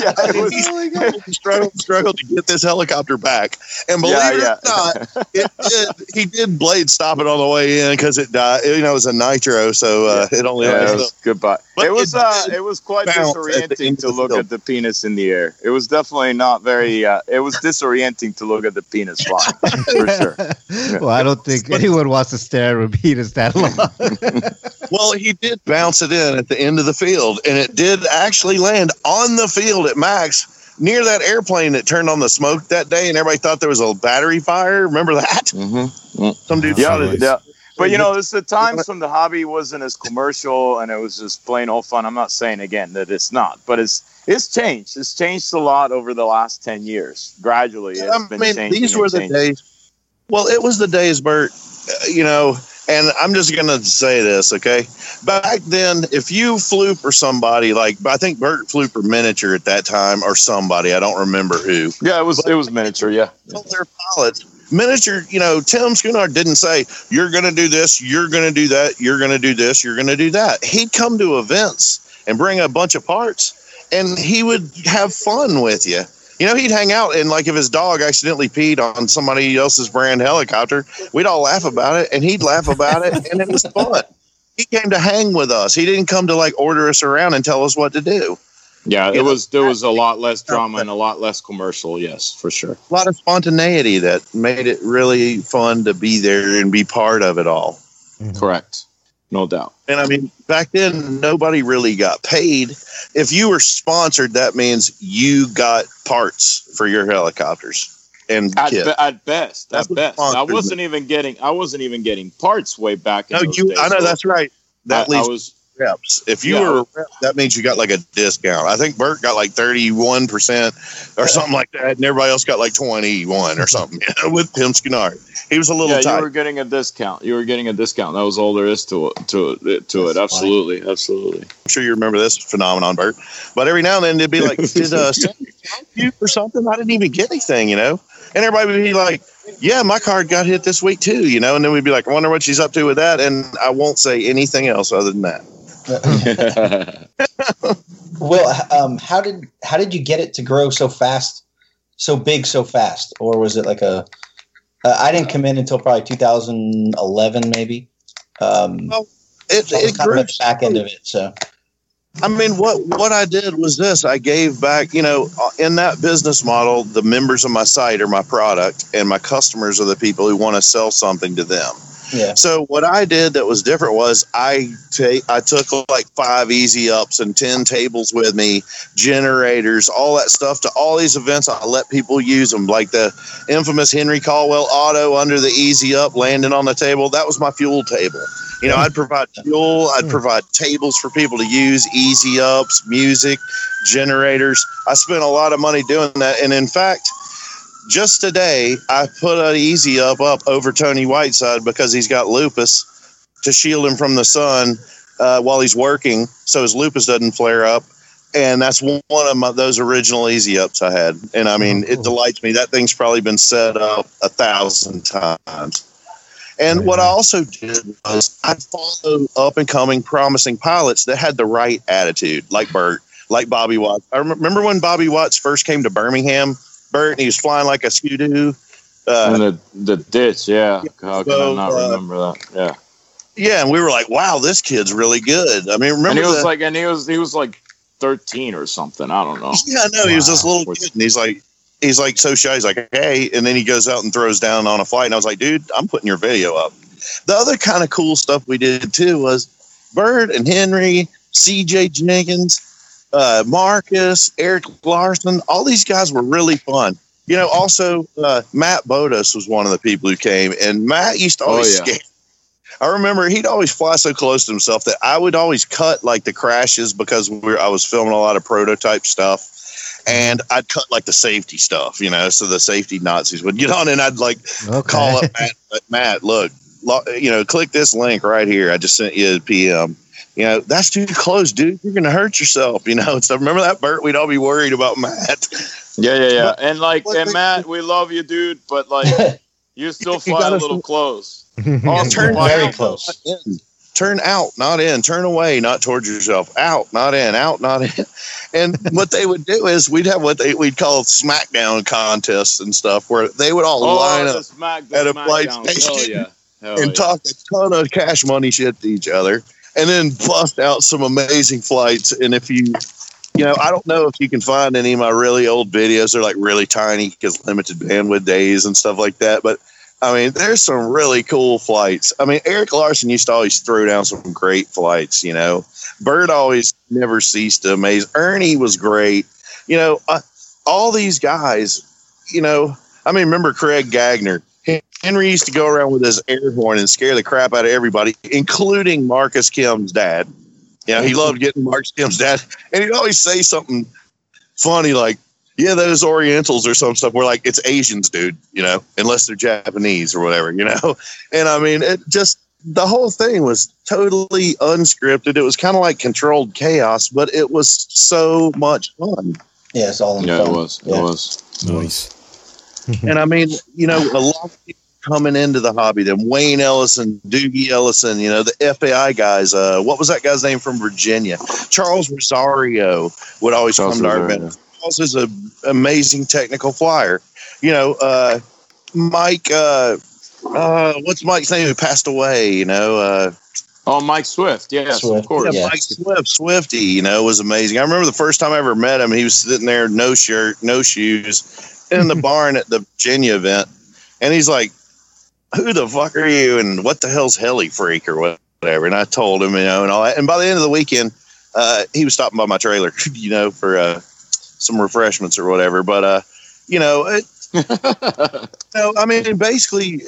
Yeah, I mean, he struggled, he struggled, struggled to get this helicopter back. And believe Yeah, it yeah. or not, it did, he did blade stop it on the way in because it died. You know, it was a nitro, so uh, it only yeah, it was goodbye. But It was it uh, it was quite bounce at the disorienting to look film. at the penis in the air. It was definitely not very. Uh, it was disorienting to look at the penis flying for sure. well, I don't think anyone wants to stare at a penis that long. Well, he did bounce it in at the end of the field, and it did actually land on the field at Max near that airplane that turned on the smoke that day, and everybody thought there was a battery fire. Remember that? Mm-hmm. Some dude. Yeah, Nice. yeah. But you know, it's the times when the hobby wasn't as commercial and it was just plain old fun. I'm not saying again that it's not, but it's it's changed. It's changed a lot over the last ten years. Gradually, it's I been mean, changing. these were the changing. days. Well, it was the days, Bert. uh, You know, and I'm just gonna say this, okay? Back then, if you flew for somebody like I think Bert flew for miniature at that time, or somebody I don't remember who. Yeah, it was it was miniature. Yeah. their pilots miniature you know tim schooner didn't say you're going to do this you're going to do that you're going to do this you're going to do that he'd come to events and bring a bunch of parts and he would have fun with you you know he'd hang out and like if his dog accidentally peed on somebody else's brand helicopter we'd all laugh about it and he'd laugh about it and it was fun he came to hang with us he didn't come to like order us around and tell us what to do Yeah, it was there was a lot less drama and a lot less commercial. Yes, for sure. a lot of spontaneity that made it really fun to be there and be part of it all mm-hmm. Correct. No doubt. And I mean, back then, nobody really got paid. If you were sponsored, that means you got parts for your helicopters and At, kit. be- at best, That's at best, I wasn't even getting. I wasn't even getting parts way back. In no, those you. days, I know that's right. That I, I leaves was. Reps. If you Yeah. were a rep, that means you got like a discount. I think Bert got like 31% or something like that, and everybody else got like 21 or something with Tim Skinner. He was a little Yeah, you were getting a discount. You were getting a discount. That was all there is to it. To it. To it. That's Absolutely. Absolutely. I'm sure you remember this phenomenon, Bert. But every now and then they'd be like, "Did uh, somebody you for something? I didn't even get anything," you know. And everybody would be like, "Yeah, my card got hit this week too," you know. And then we'd be like, "I wonder what she's up to with that." And I won't say anything else other than that. Will, h- um, how did how did you get it to grow so fast, so big, so fast, or was it like a? Uh, I didn't come in until probably 2011, maybe. Um, Well, It, so it kind of grew at the back end of it. So I mean, what what I did was this: I gave back. You know, uh, in that business model, the members of my site are my product, and my customers are the people who want to sell something to them. Yeah, So what I did that was different was I take I took like five easy ups and ten tables with me, generators, all that stuff to all these events. I let people use them, like the infamous Henry Caldwell Auto under the easy up landing on the table. That was my fuel table. You know, I'd provide fuel, I'd hmm. provide tables for people to use, easy ups, music, generators. I spent a lot of money doing that, and in fact just today I put an easy up up over Tony Whiteside because he's got lupus to shield him from the sun uh, while he's working, so his lupus doesn't flare up. And that's one of my, those original easy ups I had. And I mean, it delights me. That thing's probably been set up a thousand times. And what I also did was I followed up and coming promising pilots that had the right attitude, like Bert, like Bobby Watts. I remember when Bobby Watts first came to Birmingham, And he was flying like a skidoo. Uh, and the the ditch. Yeah. How can So, I not uh, remember that? Yeah. yeah, and we were like, "Wow, this kid's really good." I mean, remember and he was the- like, and he was he was like thirteen or something. I don't know. Yeah, no, he was this little kid, and he's like, he's like so shy. He's like, hey, and then he goes out and throws down on a flight, and I was like, dude, I'm putting your video up. The other kind of cool stuff we did too was Bert and Henry, C.J. Jenkins, uh, Marcus, Eric Larson. All these guys were really fun. You know, also uh, Matt Bodas was one of the people who came, and Matt used to Oh, always yeah. scare. I remember he'd always fly so close to himself that I would always cut like the crashes because we were, I was filming a lot of prototype stuff, and I'd cut like the safety stuff, you know, so the safety Nazis would get on, and I'd like Okay. call up Matt, Matt, look, lo- you know, click this link right here. I just sent you a PM. You know, that's too close, dude. You're gonna hurt yourself. You know, so remember that, Bert? We'd all be worried about Matt. Yeah, yeah, yeah. And like, and Matt, we love you, dude, but like, you still You fly a gotta- little close. And turn Very out, close. Turn out, not in. Turn away, not towards yourself. Out, not in. Out, not in. And what they would do is we'd have what they we'd call SmackDown contests and stuff, where they would all Oh, line up smack, at a flight Smackdown. Hell yeah. Hell and yeah. talk a ton of cash money shit to each other, and then bust out some amazing flights. And if you, you know, I don't know if you can find any of my really old videos. They're like really tiny because limited bandwidth days and stuff like that. But I mean, there's some really cool flights. I mean, Eric Larson used to always throw down some great flights. You know, Bert always never ceased to amaze. Ernie was great. You know, uh, all these guys. You know, I mean, remember Craig Gagner? Henry used to go around with his air horn and scare the crap out of everybody, including Marcus Kim's dad. You know, he mm-hmm. loved getting Marcus Kim's dad, and he'd always say something funny like, "Yeah, those Orientals or some stuff." We're like, "It's Asians, dude," you know, unless they're Japanese or whatever, you know. And I mean, it just the whole thing was totally unscripted. It was kind of like controlled chaos, but it was so much fun. yeah, it's all in Yeah, it was. Yeah. It was. Nice. And I mean, you know, a lot of people coming into the hobby, then Wayne Ellison, Doogie Ellison, you know, the FAI guys. Uh, what was that guy's name from Virginia? Charles Rosario would always Charles come to our Rosario. event. Charles is an amazing technical flyer. You know, uh, Mike, uh, uh, what's Mike's name who passed away? You know, uh, Oh, Mike Swift. Yes, Swift, of course. yeah, Yeah. Mike Swift, Swifty, you know, was amazing. I remember the first time I ever met him, he was sitting there, no shirt, no shoes, in the barn at the Virginia event. And he's like, Who the fuck are you? And what the hell's Heli Freak or whatever? And I told him, you know, and all that. And by the end of the weekend, uh, he was stopping by my trailer, you know, for uh, some refreshments or whatever. But, uh, you know, it, no, I mean, basically,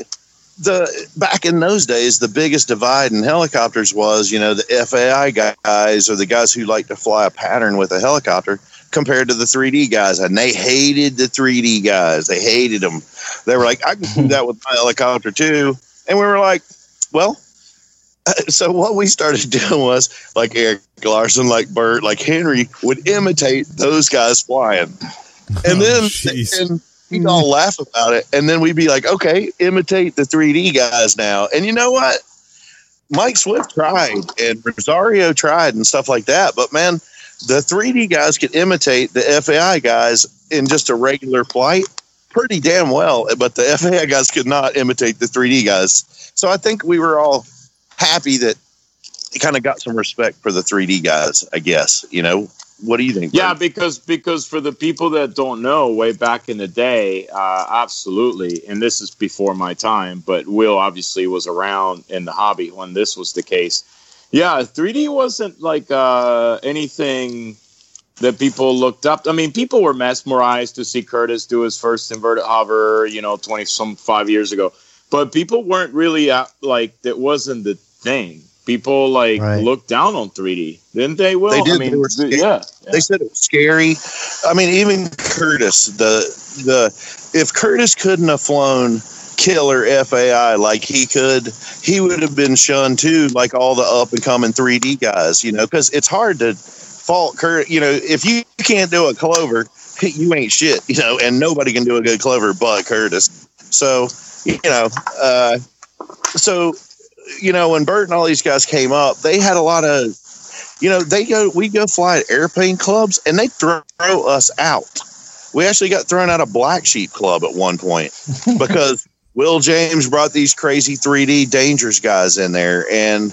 the back in those days, the biggest divide in helicopters was, you know, the FAI guys or the guys who like to fly a pattern with a helicopter compared to the 3D guys, and they hated the 3D guys. They hated them. They were like, I can do that with my helicopter too, and we were like, well. So what we started doing was like Eric Larson, like Bert, like Henry would imitate those guys flying, and Oh, then we'd all laugh about it, and then we'd be like, okay, imitate the 3D guys now. And you know what? Mike Swift tried, and Rosario tried, and stuff like that. But man, the 3D guys could imitate the FAI guys in just a regular flight pretty damn well, but the FAI guys could not imitate the 3D guys. So I think we were all happy that it kind of got some respect for the 3D guys. I guess you know. What do you think? Yeah, because because for the people that don't know, way back in the day, uh, absolutely, and this is before my time, but Will obviously was around in the hobby when this was the case. Yeah, 3D wasn't like uh, anything that people looked up. I mean, people were mesmerized to see Curtis do his first inverted hover, you know, twenty some five years ago, but people weren't really uh, like that wasn't the thing. People like Right. looked down on 3D, didn't they? Will They did. I mean, They were scared. yeah, yeah. they said it was scary. I mean, even Curtis, the the if Curtis couldn't have flown killer FAI like he could, he would have been shunned too, like all the up and coming 3D guys. You know, because it's hard to fault Curtis. You know, if you can't do a clover, you ain't shit. You know, and nobody can do a good clover but Curtis. So you know, uh, so you know when Bert and all these guys came up, they had a lot of you know, they go, we go fly at airplane clubs and they throw us out. We actually got thrown out of Black Sheep Club at one point because Will James brought these crazy 3D Dangers guys in there. And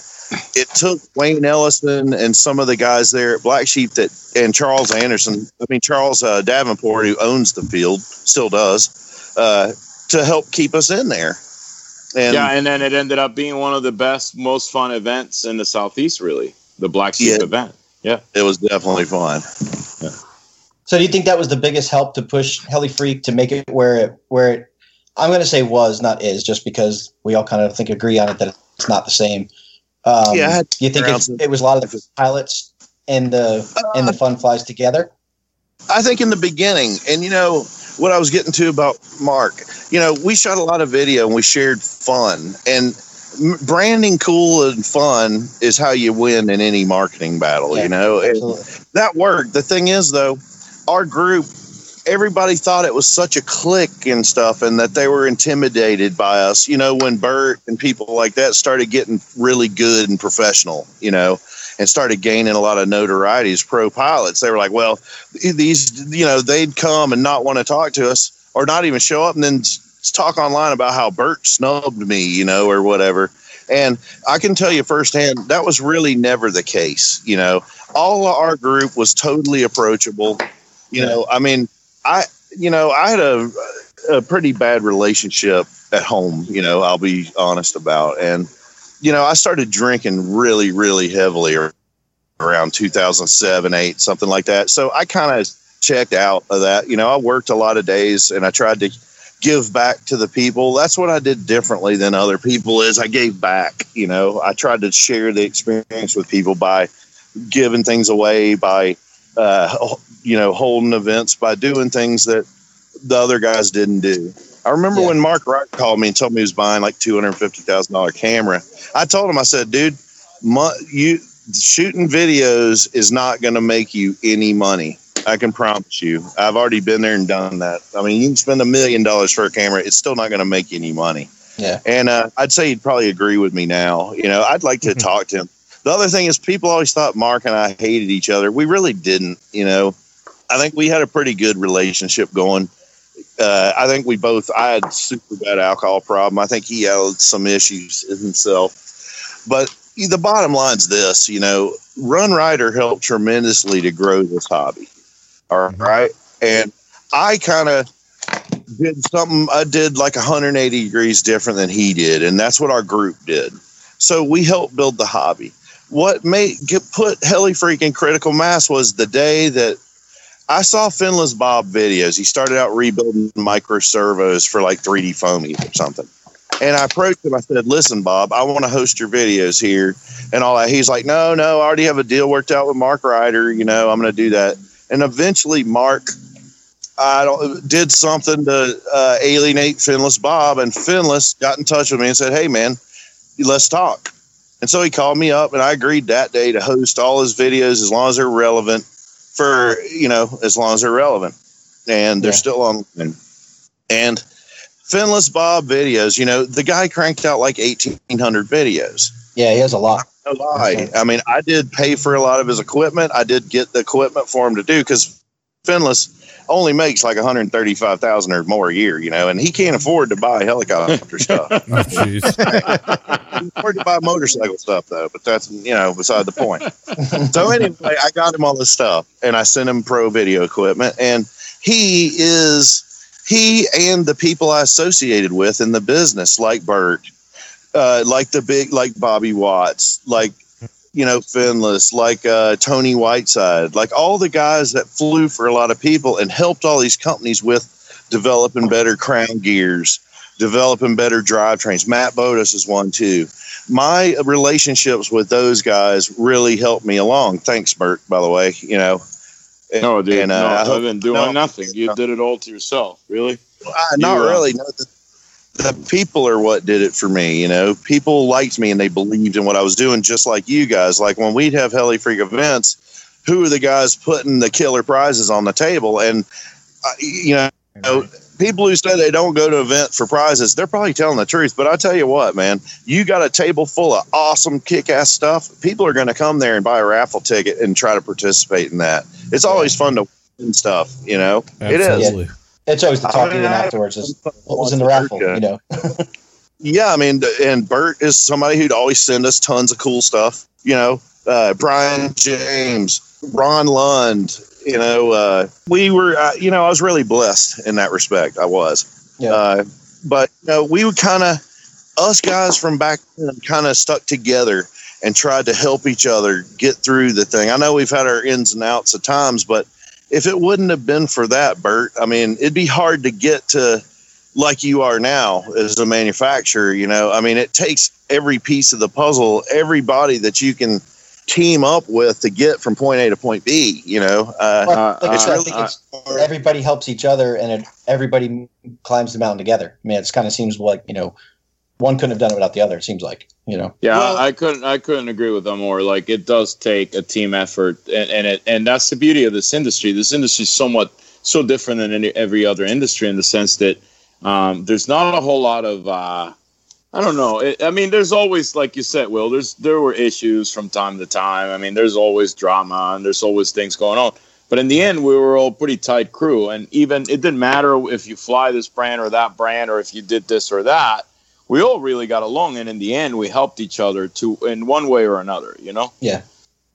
it took Wayne Ellison and some of the guys there at Black Sheep that, and Charles Anderson, I mean, Charles uh, Davenport, who owns the field, still does, uh, to help keep us in there. And yeah, and then it ended up being one of the best, most fun events in the southeast. Really, the Black Sheep Yeah. event. Yeah, it was definitely fun. Yeah. So do you think that was the biggest help to push Heli Freak to make it where it where it I'm going to say was not is just because we all kind of think agree on it that it's not the same. Um, Yeah, I had do you think it's, it was a lot of the pilots and the and the fun flies together? I think in the beginning, and you know what I was getting to about Mark, you know, we shot a lot of video and we shared fun, and branding cool and fun is how you win in any marketing battle. Yeah, you know, Absolutely. that worked. The thing is, though, our group, everybody thought it was such a clique and stuff, and that they were intimidated by us. You know, when Bert and people like that started getting really good and professional, you know, and started gaining a lot of notoriety as pro pilots, they were like, well, these, you know, they'd come and not want to talk to us or not even show up and then talk online about how Bert snubbed me, you know, or whatever. And I can tell you firsthand, that was really never the case. You know, all of our group was totally approachable. You know, I mean, I, you know, I had a, a pretty bad relationship at home, you know, I'll be honest about. And, you know, I started drinking really, really heavily around 2007, eight, something like that. So I kind of checked out of that. You know, I worked a lot of days and I tried to give back to the people. That's what I did differently than other people is I gave back, you know. I tried to share the experience with people by giving things away, by uh, you know, holding events, by doing things that the other guys didn't do. I remember Yeah. when Mark Wright called me and told me he was buying like two hundred fifty thousand dollar camera. I told him, I said, dude, mu- you shooting videos is not going to make you any money. I can promise you. I've already been there and done that. I mean, you can spend a million dollars for a camera; it's still not going to make you any money. Yeah. And uh, I'd say he'd probably agree with me now. You know, I'd like to talk to him. The other thing is, people always thought Mark and I hated each other. We really didn't. You know, I think we had a pretty good relationship going. Uh, I think we both. I had super bad alcohol problem. I think he had some issues himself. But the bottom line's this: you know, RunRyder helped tremendously to grow this hobby. All right, and I kind of did something. I did like 180 degrees different than he did, and that's what our group did. So we helped build the hobby. What made get put Heli Freak in critical mass was the day that I saw Finless Bob videos. He started out rebuilding micro servos for like 3D foamies or something. And I approached him. I said, "Listen, Bob, I want to host your videos here and all that." He's like, "No, no, I already have a deal worked out with Mark Ryder. You know, I'm going to do that." And eventually, Mark, I don't did something to uh, alienate Finless Bob, and Finless got in touch with me and said, "Hey, man, let's talk." And so he called me up, and I agreed that day to host all his videos as long as they're relevant for you know as long as they're relevant, and they're Yeah. still on. And Finless Bob videos, you know, the guy cranked out like eighteen hundred videos. Yeah, he has a lot. No lie. I mean, I did pay for a lot of his equipment. I did get the equipment for him to do because Finless only makes like 135,000 or more a year, you know, and he can't afford to buy helicopter stuff. Oh, jeez. He can afford to buy motorcycle stuff though, but that's you know beside the point. so anyway, I got him all this stuff, and I sent him pro video equipment, and he is he and the people I associated with in the business, like Bert, uh, like the big, like Bobby Watts, like you know Finless, like uh, Tony Whiteside, like all the guys that flew for a lot of people and helped all these companies with developing better crown gears, developing better drivetrains. Matt Bodus is one too. My relationships with those guys really helped me along. Thanks, Bert. By the way, you know. No, dude. And, uh, no, I I've hope- been doing no. nothing. You did it all to yourself. Really? Uh, not You, uh, really. No, the, the people are what did it for me. You know, people liked me and they believed in what I was doing, just like you guys. Like when we'd have Heli Freak events, who are the guys putting the killer prizes on the table? And uh, you know, people who say they don't go to event for prizes, they're probably telling the truth. But I tell you what, man, you got a table full of awesome kick-ass stuff. People are going to come there and buy a raffle ticket and try to participate in that. It's always fun to win stuff. You know, it is. Absolutely. It's always the I talking mean, afterwards. Is what was in the raffle, you know? Yeah, I mean, and Bert is somebody who'd always send us tons of cool stuff. You know, uh, Brian James, Ron Lund. You know, uh, we were. Uh, you know, I was really blessed in that respect. I was. Yeah. Uh, but you know, we would kind of us guys from back then kind of stuck together and tried to help each other get through the thing. I know we've had our ins and outs at times, but if it wouldn't have been for that, Bert, I mean, it'd be hard to get to like you are now as a manufacturer. You know, I mean, it takes every piece of the puzzle, everybody that you can team up with to get from point A to point B. You know, uh, Well, like uh, said, I uh, think it's everybody helps each other and it, everybody climbs the mountain together. I mean, it kind of seems like you know one couldn't have done it without the other. It seems like you know. Yeah, Well- I couldn't. I couldn't agree with them more. Like it does take a team effort, and and it and that's the beauty of this industry. This industry is somewhat so different than any, every other industry in the sense that um, there's not a whole lot of. Uh, I don't know. It, I mean, there's always, like you said, Will. There's there were issues from time to time. I mean, there's always drama and there's always things going on. But in the end, we were all pretty tight crew, and even it didn't matter if you fly this brand or that brand, or if you did this or that we all really got along and in the end we helped each other to in one way or another you know Yeah.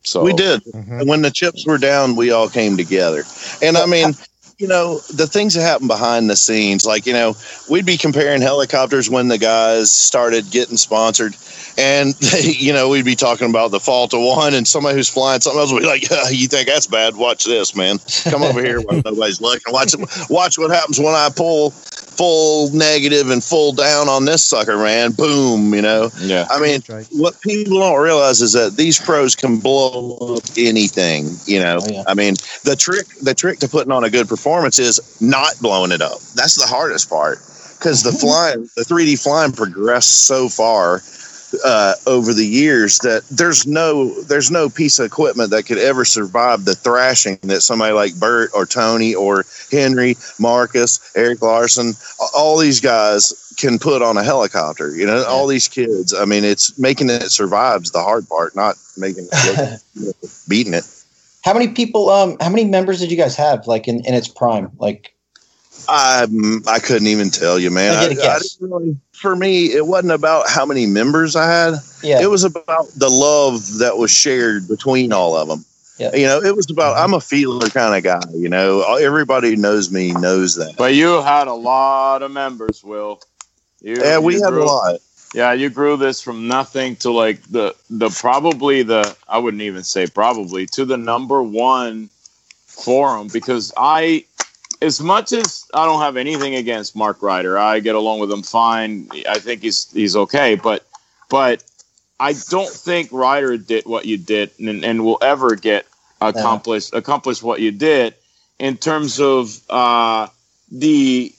so we did. Mhm. When the chips were down, we all came together. And I mean, you know, the things that happen behind the scenes, like, you know, we'd be comparing helicopters when the guys started getting sponsored. And, you know, we'd be talking about the fault of one, and somebody who's flying something else would be like, You think that's bad? Watch this, man. Come over here when nobody's looking. Watch, watch what happens when I pull full negative and full down on this sucker, man. Boom, you know. yeah I mean, Right. what people don't realize is that these pros can blow up anything. You know, Oh, yeah. I mean, the trick the trick to putting on a good performance is not blowing it up. That's the hardest part because the flying, the 3D flying progressed so far uh, over the years that there's no there's no piece of equipment that could ever survive the thrashing that somebody like Bert or Tony or Henry, Marcus, Eric Larson, all these guys can put on a helicopter. You know, all these kids. I mean, it's making it survives the hard part, not making it look, beating it. How many people? Um, how many members did you guys have? Like in, in its prime? Like I I couldn't even tell you, man. I I, I didn't really, for me, it wasn't about how many members I had. yeah, It was about the love that was shared between all of them. Yeah. You know, it was about I'm a feeler kind of guy. You know, everybody who knows me knows that. but you had a lot of members will you, Yeah, we you had a lot. yeah you grew this from nothing to like the the probably the i wouldn't even say probably to the number one forum because i as much as I don't have anything against Mark Ryder, I get along with him fine. I think he's he's okay, but but I don't think Ryder did what you did and, and will ever get accomplished accomplish what you did in terms of uh, the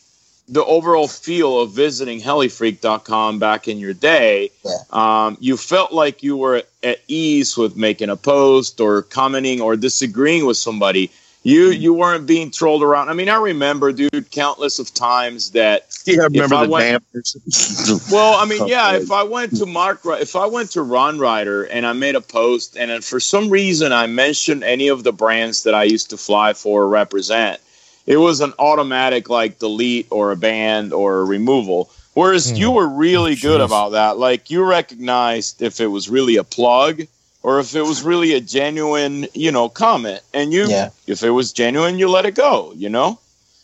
the overall feel of visiting helifreak.com back in your day, Yeah. um, you felt like you were at ease with making a post or commenting or disagreeing with somebody. You you weren't being trolled around. I mean, I remember, dude, countless of times that. Yeah, I remember I the went- dampers. Well, I mean, yeah. If I went to Mark, Ry- if I went to Ron Ryder and I made a post, and then for some reason I mentioned any of the brands that I used to fly for or represent, it was an automatic like delete or a ban or a removal. Whereas Hmm. you were really good Jeez. about that. Like you recognized if it was really a plug or if it was really a genuine, you know, comment. And you, Yeah. if it was genuine, you let it go. You know.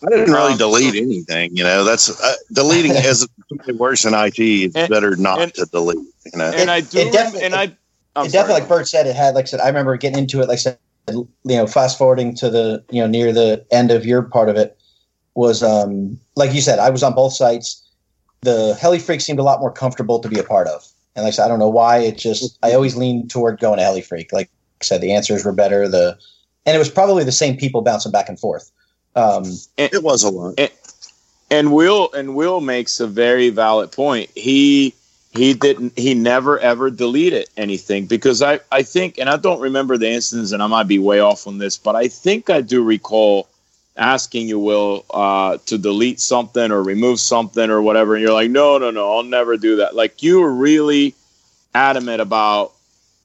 I didn't really Um, delete anything. You know, that's uh, deleting is worse than IT. It's And- better not and- to delete. You know, And I do. it definitely- and I. I'm it sorry. definitely, like Bert said, it had, like I said, I remember getting into it, like I said, you know, fast forwarding to the, you know, near the end of your part of it was, um, like you said, I was on both sites. The Heli Freak seemed a lot more comfortable to be a part of. And like I said, I don't know why it just, I always leaned toward going to Heli Freak. Like I said, the answers were better. The, and it was probably the same people bouncing back and forth. Um, it was a lot. and Will and Will makes a very valid point. He he didn't he never ever deleted anything because I I think and I don't remember the instance and I might be way off on this, but I think I do recall asking you Will uh, to delete something or remove something or whatever, and you're like, no no no, I'll never do that. Like you were really adamant about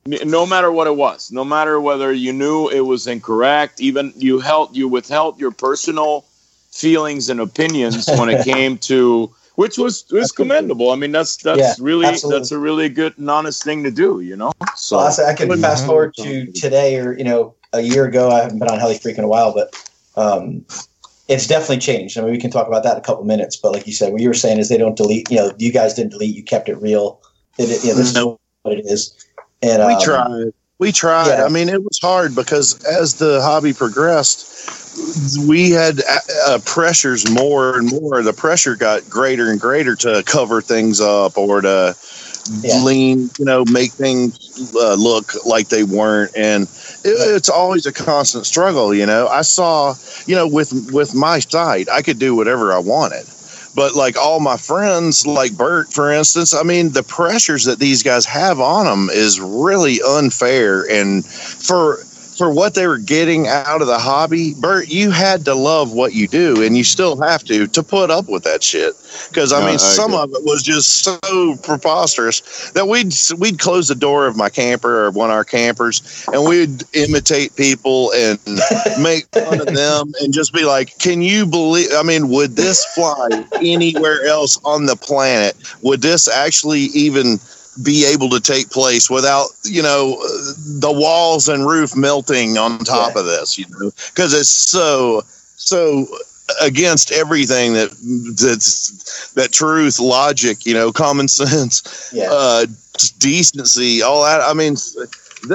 no matter what it was, no matter whether you knew it was incorrect, even you held you withheld your personal feelings and opinions when it came to which was was commendable. I mean, that's that's Yeah, really absolutely. that's a really good and honest thing to do, you know. So So I, said I can Mhm. fast forward to today or, you know, a year ago. I haven't been on Heli Freak in a while, but um, it's definitely changed. I mean, we can talk about that in a couple minutes. But like you said, what you were saying is they don't delete, you know, you guys didn't delete, you kept it real. It, it- you know, this is No. what it is. And we um, tried. We tried. yeah. I mean, it was hard because as the hobby progressed, we had uh, uh, pressures more and more. The pressure got greater and greater to cover things up or to Yeah. lean, you know, make things uh, look like they weren't. And it, it's always a constant struggle. You know, I saw, you know, with with my site, I could do whatever I wanted. But like all my friends, like Bert, for instance, I mean, the pressures that these guys have on them is really unfair. And for for what they were getting out of the hobby, Bert, you had to love what you do, and you still have to to put up with that shit. Because I No, mean, I some of it was just so preposterous that we'd we'd close the door of my camper or one of our campers, and we'd imitate people and make fun of them and just be like, "Can you believe? I mean, would this fly anywhere else on the planet? Would this actually even?" Be able to take place without you know uh, the walls and roof melting on top Yeah. of this you know because it's so so against everything that that's that truth logic you know common sense yeah. uh decency all that i mean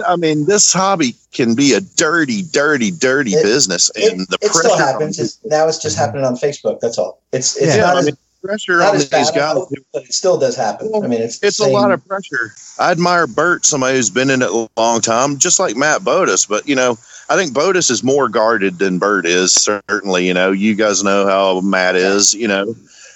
i mean this hobby can be a dirty dirty dirty It- business it, and the it pressure still happens. It's, now it's just happening on Facebook. That's all. It's it's Yeah, not, I as, mean, pressure on these bad, guys but it still does happen. I mean, it's it's a lot of pressure. I admire Bert, somebody who's been in it a long time, just like Matt Bodus. But you know, I think Bodus is more guarded than Bert is. Certainly, you know, you guys know how Matt is, you know,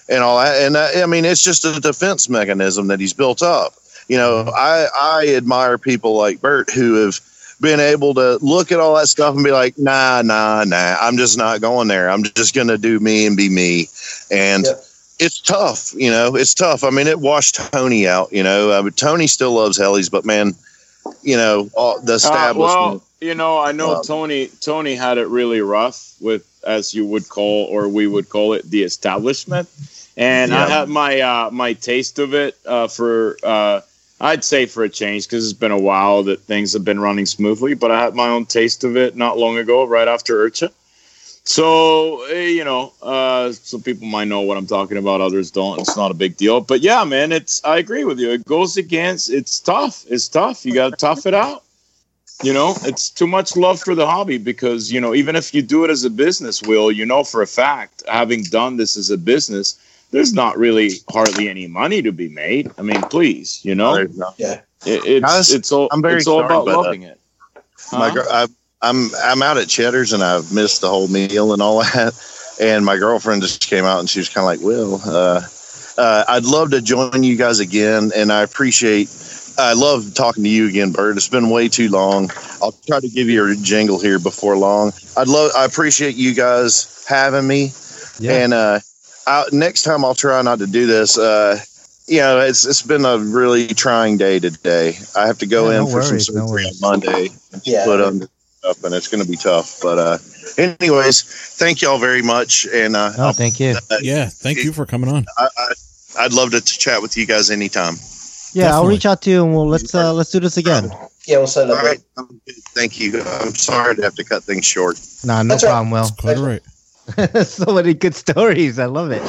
and all that. And uh, I mean, it's just a defense mechanism that he's built up. You know, I I admire people like Bert who have been able to look at all that stuff and be like, nah, nah, nah, I'm just not going there. I'm just gonna do me and be me. And Yep. It's tough, you know. It's tough. I mean, it washed Tony out, you know. Uh, but Tony still loves Hellies, but man, you know, all the Uh, establishment. well, you know, I know Wow. Tony. Tony had it really rough with, as you would call, or we would call it, the establishment. And I Yeah. had my uh, my taste of it uh, for, uh, I'd say for a change, because it's been a while that things have been running smoothly. But I had my own taste of it not long ago, right after IRCHA. So eh, you know, uh, some people might know what I'm talking about, others don't. It's not a big deal. But yeah, man, it's. I agree with you. It goes against. It's tough. It's tough. You got to tough it out. You know, it's too much love for the hobby because, you know, even if you do it as a business, Will, you know for a fact, having done this as a business, there's not really hardly any money to be made. I mean, please, you know, it, Yeah. it's Guys, it's all I'm very it's all sorry, about but, uh, loving it. My Huh? gir- I, I'm I'm out at Cheddar's and I've missed the whole meal and all that. And my girlfriend just came out and she was kind of like, "Will, uh, uh, I'd love to join you guys again." And I appreciate. I love talking to you again, Bert. It's been way too long. I'll try to give you a jingle here before long. I'd love. I appreciate you guys having me. Yeah. And uh, I, next time I'll try not to do this. Uh, you know, it's it's been a really trying day today. I have to go Yeah, in no for worries, some no surgery worries. on Monday Yeah. put under up, and it's going to be tough. But uh, anyways, thank y'all very much, and uh, Oh, thank you. Yeah, thank you for coming on. I, I, I'd love to, to chat with you guys anytime. Yeah, I'll reach out to you and we'll let's uh, let's do this again. Yeah, we'll set it up. right, thank you. I'm sorry to have to cut things short. Nah, no That's right. problem. Will Quite all right. so many good stories. I love it.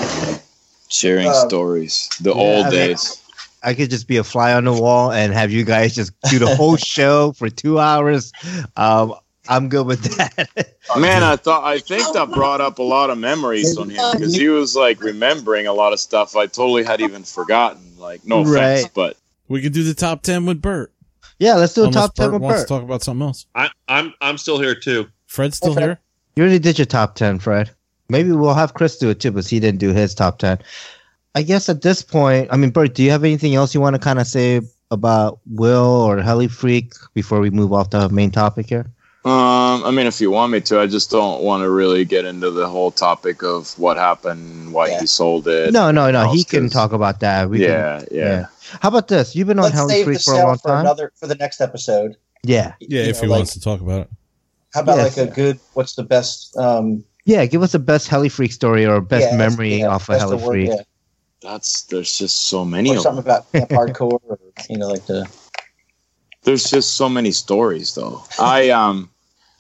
Sharing Um, stories, the yeah, old I mean- days. I could just be a fly on the wall and have you guys just do the whole show for two hours. Um, I'm good with that. Man, I thought I think that brought up a lot of memories on him because he was like remembering a lot of stuff I totally had even forgotten. Like, no offense, Right. but We could do the top ten with Bert. yeah, let's do a Unless top ten Bert with wants Bert. to talk about something else. I, I'm I'm still here too. Fred's still Okay. here. You already did your top ten, Fred. Maybe we'll have Chris do it too, because he didn't do his top ten. I guess at this point, I mean, Bert, do you have anything else you want to kind of say about Will or Heli Freak before we move off the main topic here? Um, I mean, if you want me to, I just don't want to really get into the whole topic of what happened, why Yeah. he sold it. No, no, no. He can talk about that. We can- yeah, yeah, How about this? You've been on Let's Heli save Freak the for a long for time. another for the next episode. yeah, Yeah, You if know, he like, wants to talk about it. How about Yes. like a good? What's the best? Um, yeah. Give us the best Heli Freak story or best yeah, memory yeah, off of best Heli Freak. yeah. That's there's just so many Or of them. something about Hardcore, or you know, like the There's just so many stories, though. I um,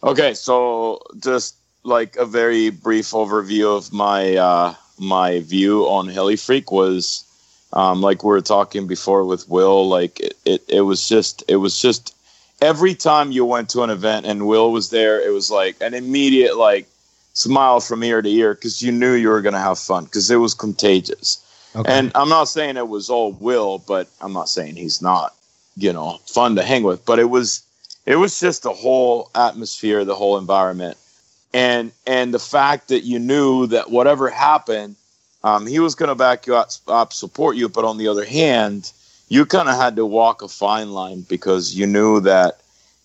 okay, so just like a very brief overview of my uh my view on Heli Freak was um like we were talking before with Will, like it, it, it was just it was just every time you went to an event and Will was there, it was like an immediate like smile from ear to ear because you knew you were gonna have fun because it was contagious. Okay. And I'm not saying it was all Will, but I'm not saying he's not, you know, fun to hang with. But it was, it was just the whole atmosphere, the whole environment, and and the fact that you knew that whatever happened, um, he was going to back you up, up, support you. But on the other hand, you kind of had to walk a fine line because you knew that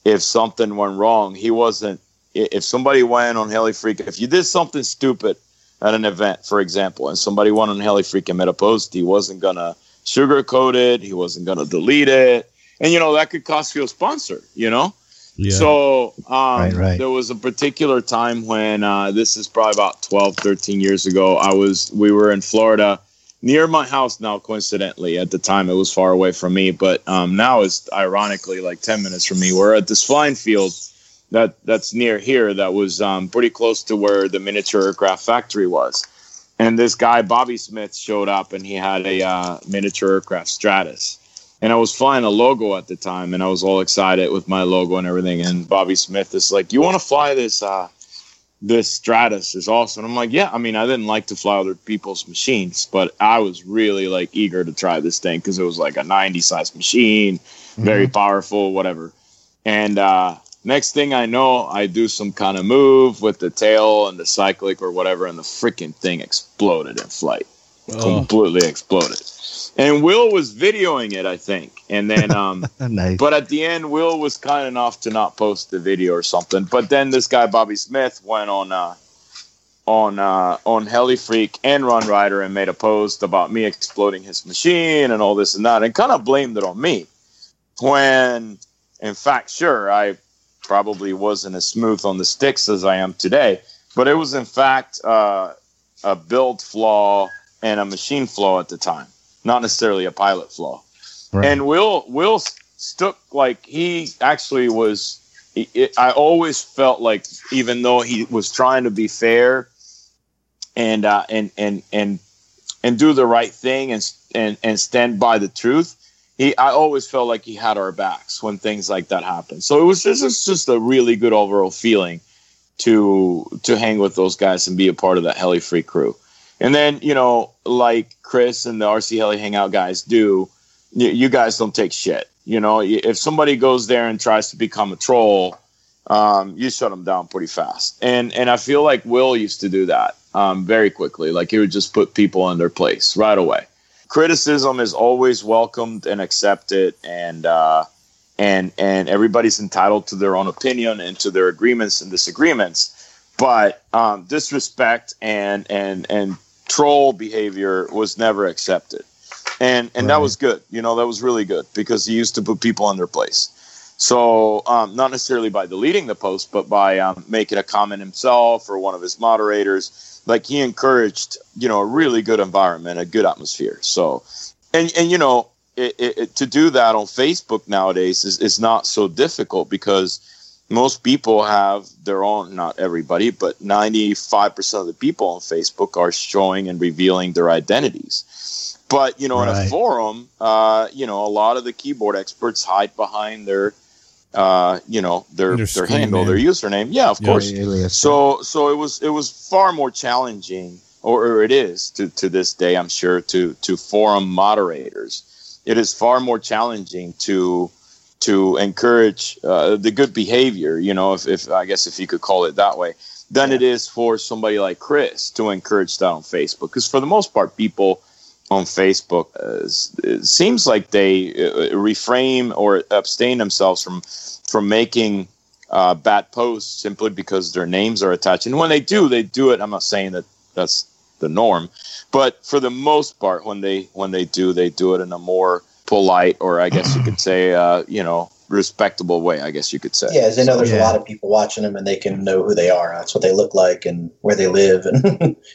if something went wrong, he wasn't. If somebody went on Heli Freak, if you did something stupid at an event, for example, and somebody went on Heli Freak and made a post, he wasn't gonna sugarcoat it, he wasn't gonna delete it, and you know that could cost you a sponsor. You know, Yeah. so um, Right, right. there was a particular time when uh, this is probably about 12, 13 years ago. I was we were in Florida near my house now. Coincidentally, at the time it was far away from me, but um, now it's ironically like ten minutes from me. We're at this flying field that that's near here. That was um, pretty close to where the miniature aircraft factory was. And this guy Bobby Smith showed up, and he had a uh, miniature aircraft Stratus and I was flying a logo at the time, and I was all excited with my logo and everything. And Bobby Smith is like, "You want to fly this? Uh, this Stratus is awesome." And I'm like, "Yeah." I mean, I didn't like to fly other people's machines, but I was really like eager to try this thing because it was like a 90 size machine, very powerful, whatever. And uh, next thing I know, I do some kind of move with the tail and the cyclic or whatever, and the freaking thing exploded in flight Oh, completely exploded. And Will was videoing it, I think. And then, um, nice. but at the end, Will was kind enough to not post the video or something. But then this guy Bobby Smith went on uh, on uh, on Heli Freak and RunRyder and made a post about me exploding his machine and all this and that, and kind of blamed it on me. When, in fact, sure, I probably wasn't as smooth on the sticks as I am today, but it was in fact uh, a build flaw and a machine flaw at the time, not necessarily a pilot flaw. Right. And Will Will stuck like he actually was. It, it- I always felt like even though he was trying to be fair and uh, and and and and do the right thing and and and stand by the truth, he I always felt like he had our backs when things like that happened. So it was just it's just a really good overall feeling to to hang with those guys and be a part of that Heli Freak crew. And then you know, like Chris and the RC Heli Hangout guys do, you, guys don't take shit. You know, if somebody goes there and tries to become a troll, um, you shut them down pretty fast. And and I feel like Will used to do that um, very quickly. Like he would just put people in their place right away. Criticism is always welcomed and accepted, and uh, and and everybody's entitled to their own opinion and to their agreements and disagreements. But um, disrespect and and and troll behavior was never accepted, and and that was good. You know, that was really good because he used to put people in their place. So um, not necessarily by deleting the post, but by um, making a comment himself or one of his moderators. Like he encouraged, you know, a really good environment, a good atmosphere. So, and and you know, it, it, it- to do that on Facebook nowadays is, is not so difficult because most people have their own, not everybody, but 95% of the people on Facebook are showing and revealing their identities. But, you know, in a forum, uh, you know, a lot of the keyboard experts hide behind their, uh, you know, their, Their their handle, name. their username. Yeah, of Yeah. course. Alias. So so it was it was far more challenging, or, or it is to, to this day, I'm sure, to to forum moderators. It is far more challenging to to encourage uh, the good behavior. You know, if, if I guess if you could call it that way, than it is for somebody like Chris to encourage that on Facebook. Because for the most part, people on Facebook uh, it seems like they uh, refrain or abstain themselves from from making uh, bad posts simply because their names are attached. And when they do, they do it. I'm not saying that that's the norm, but for the most part, when they when they do, they do it in a more polite, or I guess you could say, uh, you know, respectable way. I guess you could say. Yeah, as they know there's a lot of people watching them and they can know who they are. That's what they look like and where they live. And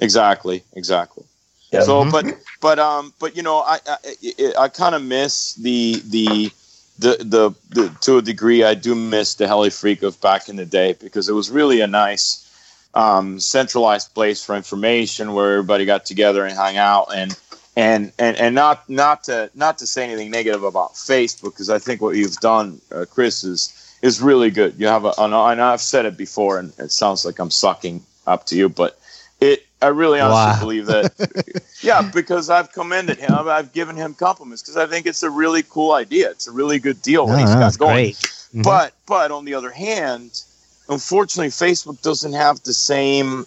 Exactly. Exactly. Yeah. So, Mhm. but but um, but you know, I I, I, I kind of miss the the. The, the the to a degree I do miss the heli freak of back in the day because it was really a nice um, centralized place for information where everybody got together and hung out and and and and not not to not to say anything negative about Facebook because I think what you've done, uh, Chris, is is really good. You have a and I- and I've said it before, and it sounds like I'm sucking up to you, but it I really honestly Wow. believe that. yeah, because I've commended him, I've, I've given him compliments because I think it's a really cool idea. It's a really good deal what he's got going. great. Mhm. But but on the other hand, unfortunately, Facebook doesn't have the same.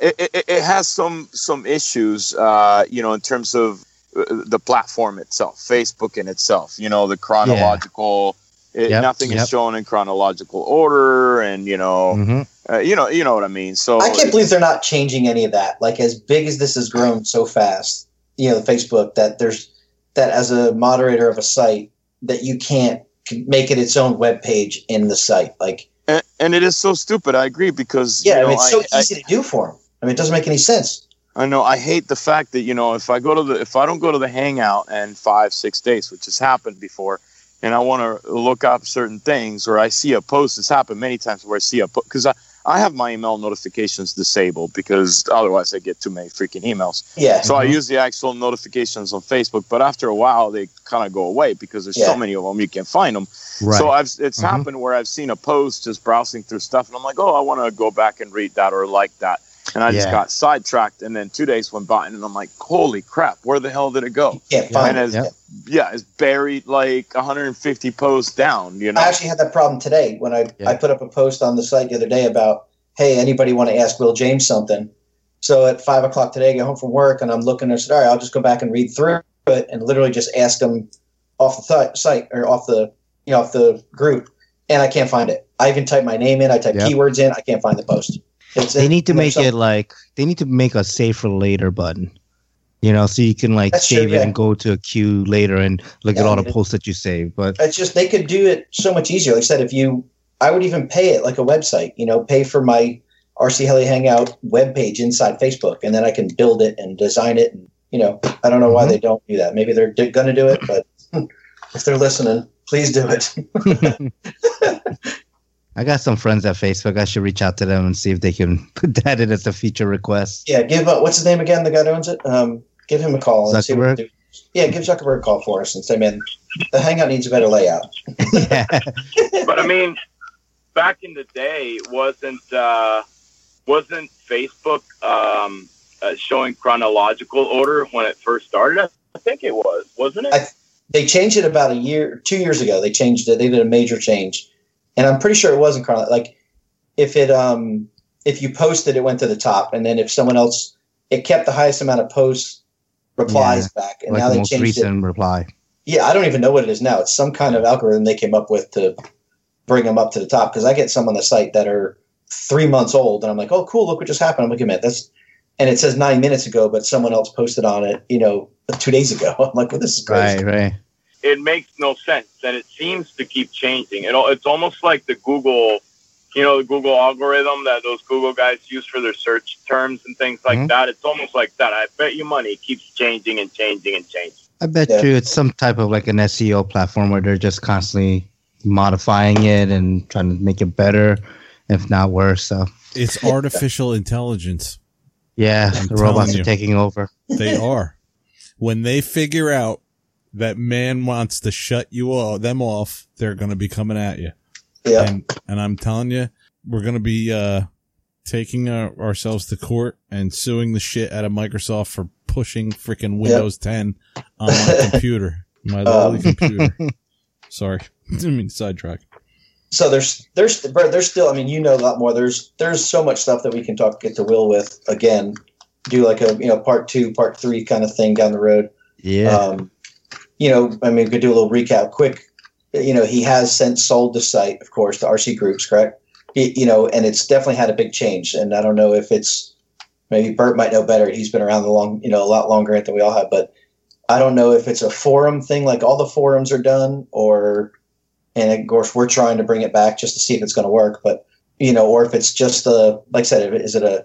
It, it, it has some some issues, uh, you know, in terms of uh, the platform itself, Facebook in itself. You know, the chronological. It, Yep, nothing yep. is shown in chronological order, and you know, Mhm. uh, you know, you know what I mean. So I can't believe they're not changing any of that. Like as big as this has grown so fast, you know, Facebook that there's that as a moderator of a site that you can't make it its own web page in the site. Like and, it is so stupid. I agree because yeah, you I mean, it's so I- easy to do for them. I mean, it doesn't make any sense. I know. I hate the fact that you know if I go to the if I don't go to the hangout and five six days, which has happened before, and I want to look up certain things, or I see a post. It's happened many times where I see a post because I I have my email notifications disabled because otherwise I get too many freaking emails. Yeah, So I use the actual notifications on Facebook, but after a while they kind of go away because there's Yeah. so many of them you can't find them. Right. So I've it's Mhm. happened where I've seen a post just browsing through stuff, and I'm like, oh, I want to go back and read that or like that, and I just got sidetracked. And then two days went by, and I'm like, holy crap, where the hell did it go? you Yeah, and it. as, yeah, it's buried like 150 posts down. You know, I actually had that problem today when I, Yeah. I put up a post on the site the other day about, hey, anybody want to ask Will James something? So at five o'clock today, I get home from work and I'm looking and I said, all right, I'll just go back and read through it and literally just ask him off the th- site or off the you know off the group, and I can't find it. I even type my name in, I type Yep. keywords in, I can't find the post. It's, they need to make some- it like they need to make a save for later button. You know, so you can like That's true, save it yeah. and go to a queue later and look Yeah, at all I the posts that you saved. But it's just they could do it so much easier. Like I said, if you, I would even pay it like a website. You know, pay for my RC Heli Hangout webpage inside Facebook, and then I can build it and design it. And you know, I don't know why Mhm. they don't do that. Maybe they're d- going to do it, but if they're listening, please do it. I got some friends at Facebook. I should reach out to them and see if they can put that in as a feature request. yeah, give uh, what's his name again? The guy that owns it. Um, give him a call and see what Zuckerberg? yeah, give Zuckerberg a call for us and say, man, the Hangout needs a better layout. yeah. but I mean, back in the day, wasn't uh, wasn't Facebook um, uh, showing chronological order when it first started? I think it was, wasn't it? I- They changed it about a year, two years ago. They changed it. They did a major change, and I'm pretty sure it wasn't chrono. Like if it um if you posted, it went to the top, and then if someone else, it kept the highest amount of posts replies back, and like now the they most changed it. recent reply. Yeah, I don't even know what it is now. It's some kind of algorithm they came up with to bring them up to the top. Because I get some on the site that are three months old, and I'm like, oh, cool, look what just happened. I'm like, man, that's, and it says nine minutes ago, but someone else posted on it, you know, two days ago. I'm like, well, this is crazy. Right, right. It makes no sense, and it seems to keep changing. It, it's almost like the Google, you know, the Google algorithm that those Google guys use for their search terms and things like Mhm. that. It's almost like that. I bet you money it keeps changing and changing and changing. I bet Yeah. you it's some type of like an SEO platform where they're just constantly modifying it and trying to make it better, if not worse. So It's artificial intelligence. yeah, I'm the robots you. are taking over. They are. When they figure out that man wants to shut you all them off, they're going to be coming at you. Yeah. And and I'm telling you, we're going to be uh taking our, ourselves to court and suing the shit out of Microsoft for pushing freaking Windows 10 on my computer, my lowly Um, computer. Sorry, didn't mean to sidetrack. so there's there's Bert, there's still I mean you know a lot more there's there's so much stuff that we can talk get to Will with again do like a you know part two part three kind of thing down the road Yeah. um, you know I mean we could do a little recap quick. You know he has since sold the site of course to RC Groups correct? He- you know and it's definitely had a big change and I don't know if it's maybe Bert might know better. He's been around the long you know a lot longer than we all have but I don't know if it's a forum thing like all the forums are done or and of course we're trying to bring it back just to see if it's going to work but you know or if it's just a like i said is it a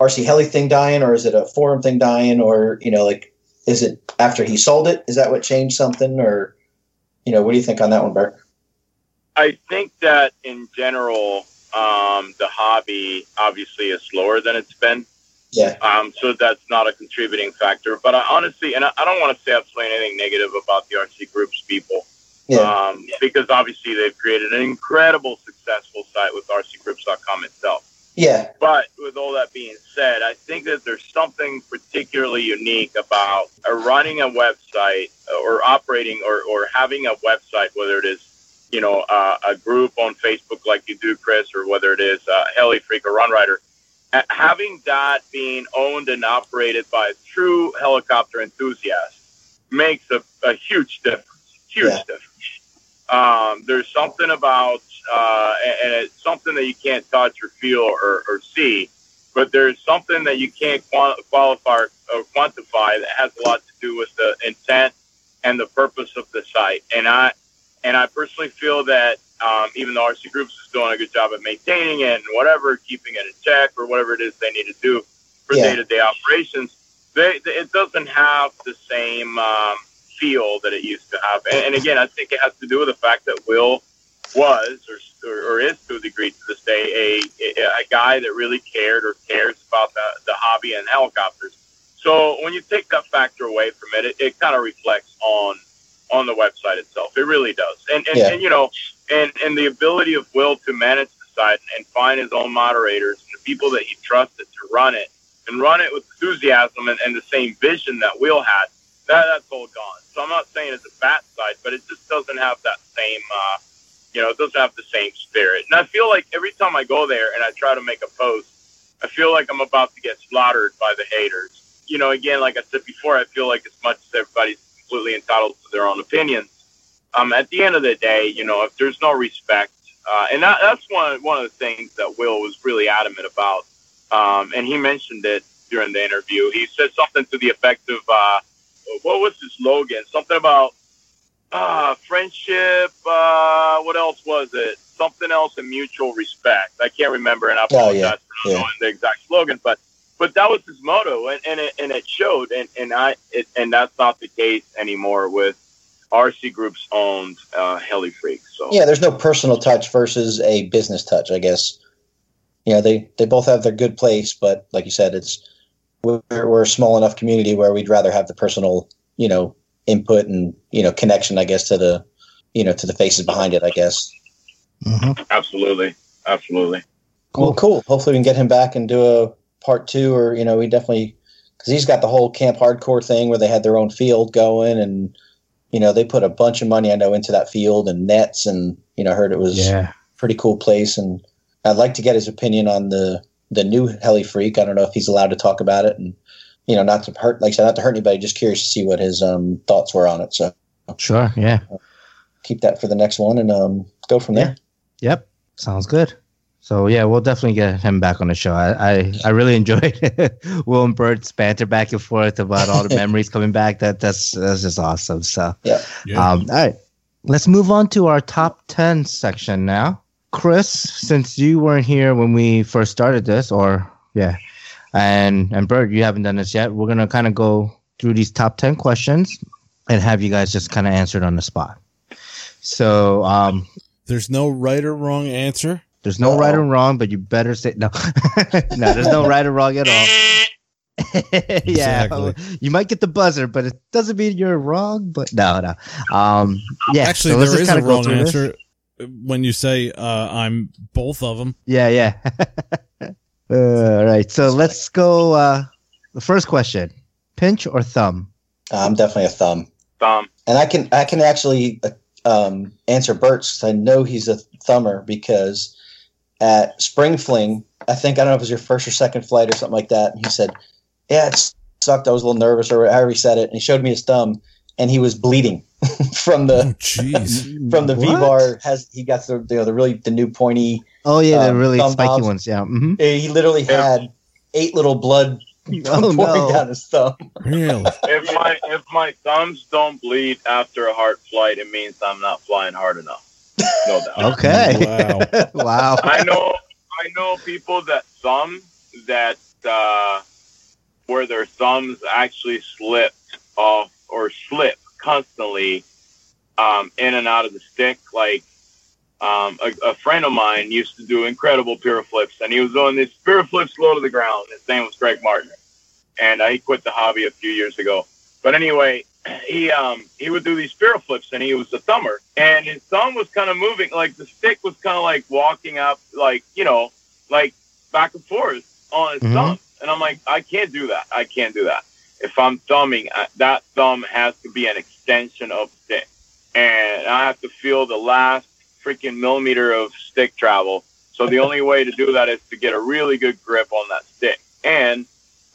rc heli thing dying or is it a forum thing dying or you know like is it after he sold it is that what changed something or you know what do you think on that one bert I think that in general, um, the hobby obviously is slower than it's been. yeah Um, so that's not a contributing factor. But I honestly, and I, I don't want to say absolutely anything negative about the RC Group's people, yeah um, because obviously they've created an incredible successful site with RCGroups.com itself. Yeah But with all that being said, I think that there's something particularly unique about uh, running a website or operating or, or having a website, whether it is, you know, uh, a group on Facebook like you do, Chris, or whether it is uh, Heli Freak or RunRyder. Having that being owned and operated by a true helicopter enthusiast makes a, a huge difference. Huge Yeah. difference. Um, there's something about, uh, and it's something that you can't touch or feel or, or see, but there's something that you can't qualify or quantify that has a lot to do with the intent and the purpose of the site. And I, and I personally feel that um, even though RC Groups is doing a good job at maintaining it and whatever, keeping it in check or whatever it is they need to do for Yeah. day-to-day operations, they, they, it doesn't have the same um, feel that it used to have. And, and again, I think it has to do with the fact that Will was or, or, or is to a degree to this day a, a, guy that really cared or cares about the, the hobby and helicopters. So when you take that factor away from it, it, it kind of reflects on on the website itself. It really does. And and, Yeah. and you know, and and the ability of Will to manage the site and find his own moderators and the people that he trusted to run it and run it with enthusiasm and, and the same vision that Will had, that that's all gone. So I'm not saying it's a bad site, but it just doesn't have that same uh, you know, it doesn't have the same spirit. And I feel like every time I go there and I try to make a post, I feel like I'm about to get slaughtered by the haters. You know, again, like I said before, I feel like as much as everybody's completely entitled to their own opinions, um, at the end of the day, you know, if there's no respect, uh, and that, that's one one of the things that Will was really adamant about, um, and he mentioned it during the interview. He said something to the effect of, uh, "What was his slogan? Something about uh, friendship. Uh, what else was it? Something else and mutual respect. I can't remember, and I Oh, apologize yeah, for not yeah. knowing the exact slogan, but but that was his motto, and, and it and it showed, and and I it, and that's not the case anymore with RC Group's owned uh, Heli Freak. So yeah there's no personal touch versus a business touch i guess you know they they both have their good place but like you said it's we're, we're a small enough community where we'd rather have the personal you know input and you know connection, I guess, to the you know to the faces behind it. I guess. Mm-hmm. Absolutely, absolutely. Cool, cool. Hopefully, we can get him back and do a part two, or you know, we definitely because he's got the whole camp hardcore thing where they had their own field going, and you know, they put a bunch of money I know into that field and nets, and you know, I heard it was Yeah. pretty cool place, and I'd like to get his opinion on the the new Heli Freak. I don't know if he's allowed to talk about it, and you know, not to hurt, like I said, not to hurt anybody. Just curious to see what his um, thoughts were on it. So Sure. Yeah. keep that for the next one, and um, go from there. Yep. Sounds good. So yeah, we'll definitely get him back on the show. I I, I really enjoyed Will and Bert's banter back and forth about all the memories coming back. That that's that's just awesome. So Yeah. Yeah. um, all right, let's move on to our top ten section now. Chris, since you weren't here when we first started this, or yeah, and and Bert, you haven't done this yet. We're gonna kind of go through these top ten questions and have you guys just kind of answer it on the spot. So um, There's no right or wrong answer. there's no right or wrong, but you better say no. no, there's no right or wrong at all. yeah, Exactly. you might get the buzzer, but it doesn't mean you're wrong. But no, no. Um, yeah, Actually, so there is a wrong through this. answer when you say uh, I'm both of them. Yeah, yeah. uh, all right, so let's go. Uh, the first question: pinch or thumb? Uh, I'm definitely a thumb. Thumb. and I can I can actually uh, um, answer Bert's. 'cause I know he's a thumber because at Spring Fling, I think I don't know if it was your first or second flight or something like that. And he said, "Yeah, it sucked. I was a little nervous, or however he said it." And he showed me his thumb, and he was bleeding from Oh, the jeez. from the V bar. Has he got the you know, the really the new pointy? Oh yeah, the um, really thumb spiky knobs. ones. Yeah. hmm He literally Yeah. had eight little blood Oh, pouring no. down his thumb. really? If my if my thumbs don't bleed after a hard flight, it means I'm not flying hard enough. No doubt. Okay. Wow. wow. I know I know people that thumb that uh, where their thumbs actually slipped off or slip constantly um, in and out of the stick. Like um, a, a friend of mine used to do incredible piro flips, and he was doing these piro flips low to the ground. His name was Greg Martin, and uh, he quit the hobby a few years ago. But anyway, he um he would do these spiral flips and he was a thumber and his thumb was kind of moving like the stick was kind of like walking up like you know like back and forth on his Mhm. thumb and i'm like i can't do that i can't do that if i'm thumbing uh, that thumb has to be an extension of the stick and i have to feel the last freaking millimeter of stick travel so the only way to do that is to get a really good grip on that stick and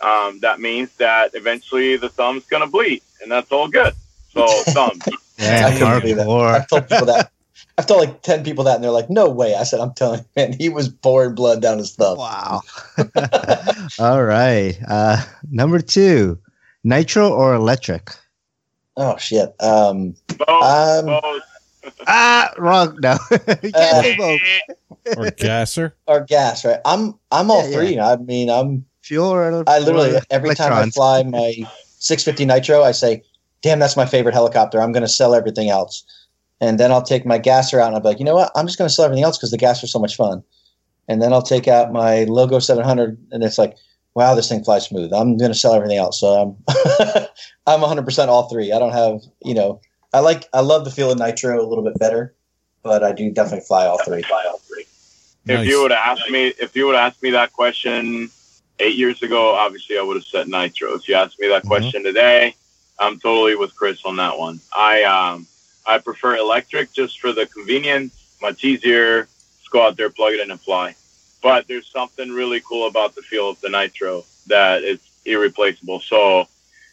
um, that means that eventually the thumb's going to bleed, and that's all good. So, thumb. Yeah, I couldn't believe that. I've told people that. I've told like ten people that, and they're like, "No way!" I said, "I'm telling you, man, he was pouring blood down his thumb." Wow. All right. Uh, number two, nitro or electric? Oh shit. Um, Both, um, both. Ah, wrong. No, you can't say both. Or gasser? or gas, right? I'm I'm all Yeah, yeah. three. I mean, I'm Fuel or I literally or every time I fly my 650 Nitro, I say, "Damn, that's my favorite helicopter. I'm going to sell everything else." And then I'll take my gasser out and I'll be like, you know what? I'm just going to sell everything else because the gasser's so much fun. And then I'll take out my Logo 700 and it's like, wow, this thing flies smooth. I'm going to sell everything else. So I'm I'm 100% all three. I don't have, you know, I like I love the feel of Nitro a little bit better, but I do definitely fly all three. Fly all three. If you would have asked me, if you would have asked me that question eight years ago, obviously I would have said nitro. If you asked me that Mhm. question today, I'm totally with Chris on that one. I um I prefer electric just for the convenience, much easier. Just go out there, plug it in, and fly. But there's something really cool about the feel of the nitro that is irreplaceable. So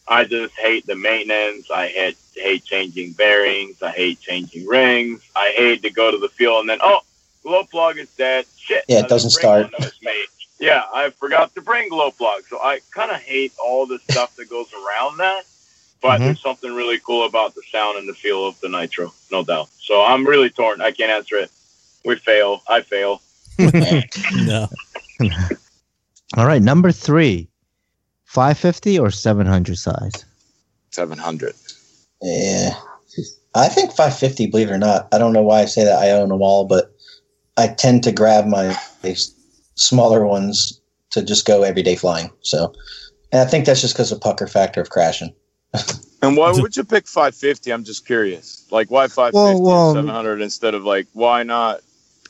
I just hate the maintenance. I hate hate changing bearings. I hate changing rings. I hate to go to the field and then oh, glow plug is dead. Shit. Yeah, it doesn't start. one that was made. Yeah, I forgot to bring glow plug. So I kind of hate all the stuff that goes around that. But Mhm. there's something really cool about the sound and the feel of the nitro, no doubt. So I'm really torn. I can't answer it. We fail. I fail. No. All right, number three, 550 or 700 size? 700. Yeah. I think 550, believe it or not. I don't know why I say that. I own them all, but I tend to grab my smaller ones to just go everyday flying. So, and I think that's just because of pucker factor of crashing. And why would you pick 550? I'm just curious. Like, why 550 Well, well- and 700 instead of like, why not?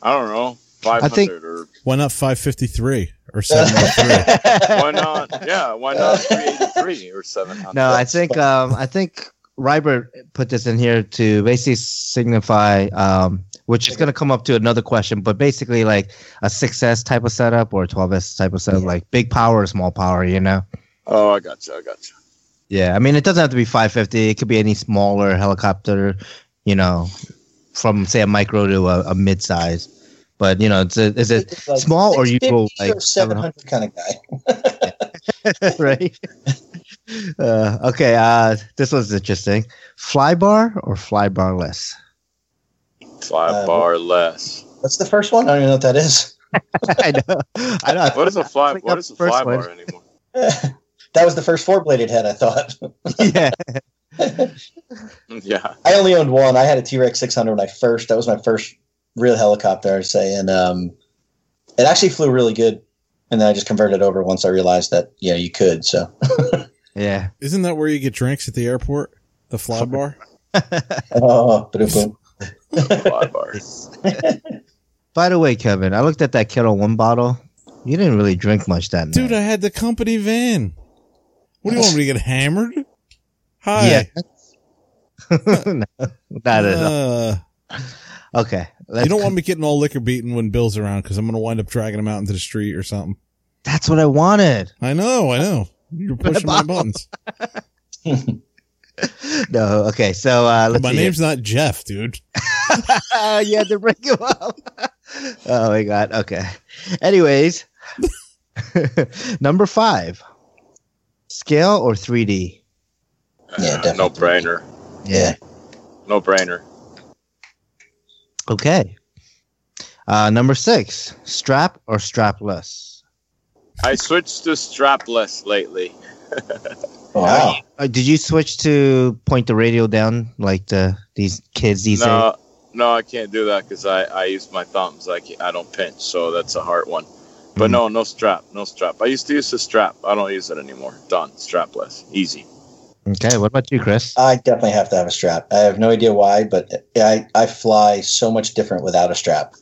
I don't know, 500 think- or Why not 553 or 703? why not? Yeah, why not 383 or 700? no, I think um, I think Rybert put this in here to basically signify, um, which is going to come up to another question, but basically like a 6S type of setup or a 12S type of setup, Yeah. like big power or small power, you know? Oh, I got you. I got you. Yeah, I mean, it doesn't have to be 550. It could be any smaller helicopter, you know, from say a micro to a, a mid size. But you know, it's a, is it Like small or you go 650 or like 700 kind of guy. right? Uh, okay, uh, this was interesting. Fly bar or fly barless? Five Uh, bar less. What's the first one? I don't even know what that is. I know. I know. What is a fly? Click What up is a the first fly one. bar anymore? that was the first four bladed head, I thought. yeah. Yeah. I only owned one. I had a T Rex 600 when I first. That was my first real helicopter, I'd say, and um, it actually flew really good. And then I just converted over once I realized that yeah, you could. So Yeah. Isn't that where you get drinks at the airport? The fly bar? oh, boom, boom. Fly bar. By the way, Kevin, I looked at that Ketel One bottle. You didn't really drink much that Dude, I had the company van. What do you want me to get hammered? Hi. Yeah. no, not at all. Uh, Okay. Let's you don't want me getting all liquor beaten when Bill's around because I'm going to wind up dragging him out into the street or something. That's what I wanted. I know, I know. You're pushing my buttons. No. Okay. So uh, let's My see name's not Jeff, dude. here. you had to bring him up. oh my god. Okay. Anyways, number five, scale or 3D. Yeah, definitely. No brainer. Yeah. No brainer. Okay. Uh, number six, strap or strapless. I switched to strapless lately. Wow. Uh, did you switch to point the radio down like the these kids these days? No, no, I can't do that because I, I use my thumbs. I can't, I don't pinch, so that's a hard one. But Mhm. no, no strap, no strap. I used to use the strap. I don't use it anymore. Done. Strapless. Easy. Okay. What about you, Chris? I definitely have to have a strap. I have no idea why, but I, I fly so much different without a strap.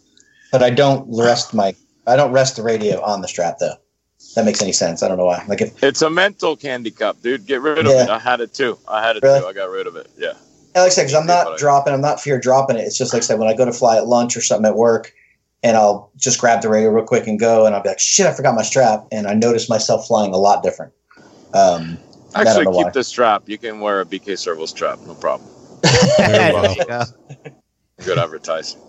But I don't rest my I don't rest the radio on the strap though. That makes any sense. I don't know why. Like if It's a mental candy cup, dude. Get rid of Yeah. it. I had it too. I had it Really? too. I got rid of it. Yeah. And like I said, because I'm not dropping, I'm not fear dropping it. It's just like I said, when I go to fly at lunch or something at work, and I'll just grab the radio real quick and go, and I'll be like, shit, I forgot my strap, and I notice myself flying a lot different. Um, I don't Actually, keep why. the strap. You can wear a BK Servo strap. No problem. Well. Go. Good advertising.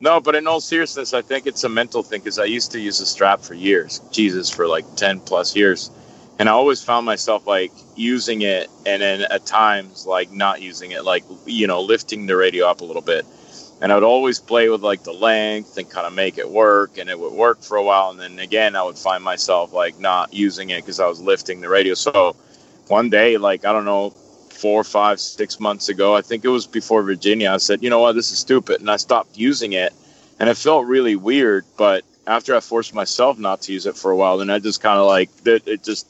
No, but in all seriousness, I think it's a mental thing because I used to use a strap for years, Jesus, for like 10 plus years. And I always found myself like using it and then at times like not using it, like, you know, lifting the radio up a little bit. And I would always play with like the length and kind of make it work. And it would work for a while. And then again, I would find myself like not using it because I was lifting the radio. So one day, like, I don't know, four, five, six months ago. I think it was before Virginia. I said, you know what, this is stupid, and I stopped using it, and it felt really weird. But after I forced myself not to use it for a while, then I just kind of like it, it just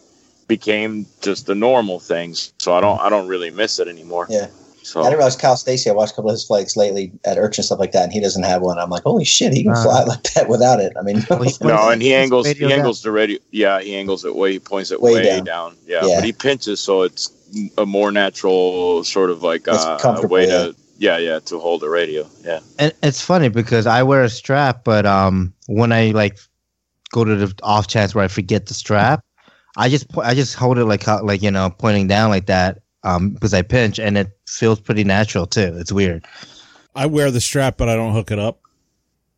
became just the normal things. So I don't, I don't really miss it anymore. Yeah. So I didn't realize Kyle Stacy. I watched a couple of his flights lately at Urch and stuff like that, and he doesn't have one. I'm like, holy shit, he can Uh. fly like that without it. I mean, no, and he angles, radio he down. the radio. Yeah, he angles it way, he points it Way way, down. down. Yeah, Yeah. but he pinches, so it's a more natural sort of like uh, comfortable, way yeah. to, yeah, yeah, to hold the radio. Yeah. And it's funny because I wear a strap, but um, when I like go to the off chance where I forget the strap, I just po- I just hold it like like you know pointing down like that um because I pinch and it feels pretty natural too. It's weird. I wear the strap, but I don't hook it up.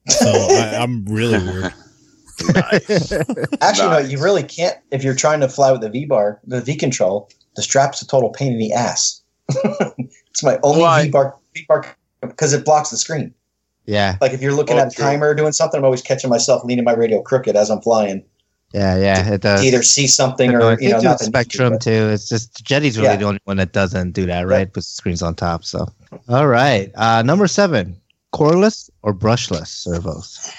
So I, I'm really weird. Nice. actually, no, Nice. you really can't if you're trying to fly with the V bar, the V control. The strap's a total pain in the ass. it's my only Why? V bar V bar because it blocks the screen. Yeah, Like if you're looking Oh, at a timer or doing something, I'm always catching myself leaning my radio crooked as I'm flying yeah, yeah. It does. either see something or you know to the the spectrum but- too. It's just Jeti's really Yeah. the only one that doesn't do that, right? Puts the screens on top. So, all right. Uh, number seven, coreless or brushless servos.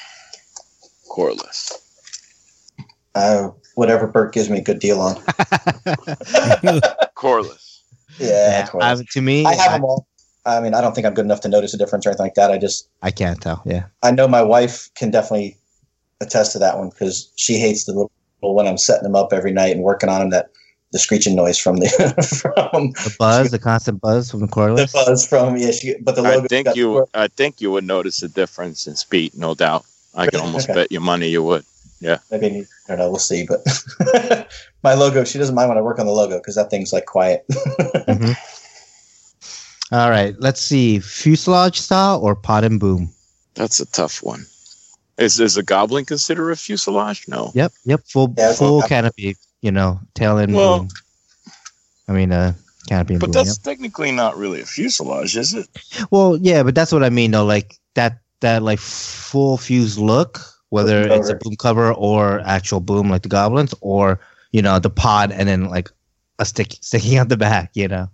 Coreless. Uh, whatever Bert gives me a good deal on. coreless. Yeah, Yeah, cool. I, to me, I have I, them all. I mean, I don't think I'm good enough to notice a difference or anything like that. I just, I can't tell. Yeah. I know my wife can definitely attest to that one because she hates the little when I'm setting them up every night and working on them. That the screeching noise from the from The buzz, the constant buzz from the coreless. the buzz from yeah. She, but the logo. I think got- you. I think you would notice a difference in speed, no doubt. I can almost Okay. bet your money you would. Yeah. Maybe I don't know. We'll see. But my logo, she doesn't mind when I work on the logo because that thing's like quiet. Mhm. All right. Let's see. Fuselage style or pod and boom? That's a tough one. Is is a goblin considered a fuselage? No. Yep. Yep. Full Yeah, full all- canopy. You know, tail and Well- boom. I mean, uh, canopy and But boom. that's technically not really a fuselage, is it? Well, yeah, but that's what I mean though. Like that that like full fuse look, whether Boom it's a boom cover or actual boom like the goblins, or you know the pod and then like a stick sticking out the back. You know.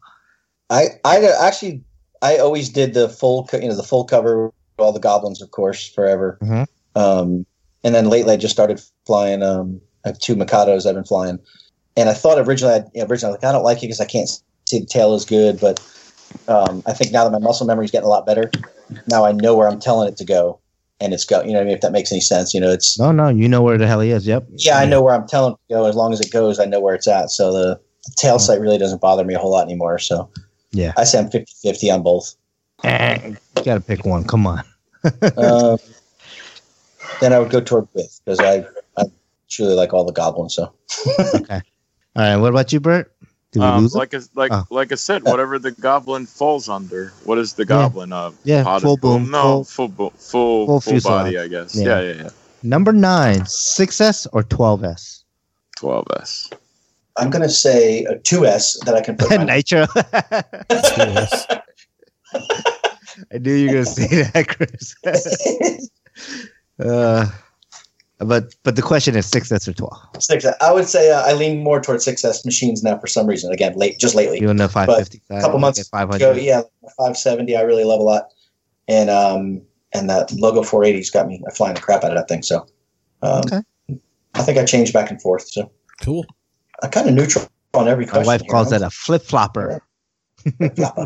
I I actually I always did the full you know the full cover all the goblins of course forever. Mhm. Um, and then lately I just started flying. Um, I have two Mikados I've been flying, and I thought originally I you know, originally I like I don't like it because I can't see the tail as good, but um, I think now that my muscle memory is getting a lot better, now I know where I'm telling it to go, and it's go. You know what I mean? If that makes any sense, you know it's No, no, you know where the hell he is. Yep. yeah I know where I'm telling it to go as long as it goes. I know where it's at. So the, the tail sight really doesn't bother me a whole lot anymore. So Yeah. I say I'm 50-50 on both. You gotta pick one. Come on. um, then I would go toward width because I, I truly like all the goblins. So okay. All right. What about you, Bert? Did we Um, lose like I, like Oh. like I said, whatever the goblin falls under. What is the goblin of? Yeah, Pod full and boom, No, full- full full full, full full, body. I guess. Yeah. Yeah, yeah, yeah. Number nine, 6S or 12S? Twelve S. I'm going to say a 2S that I can put my Nitro. Yes. I knew you were gonna say that, Chris. Uh, but but the question is 6S or 12? six. I would say uh, I lean more toward 6S machines now for some reason. Again, late just lately. You in the 550 A couple months ago, yeah, 570. I really love a lot, and um, and that logo 480's got me flying the crap out of that thing. So, um, Okay. I think I changed back and forth. So Cool. I kind of neutral on every question. My wife here, calls huh? that a flip flopper. Yeah.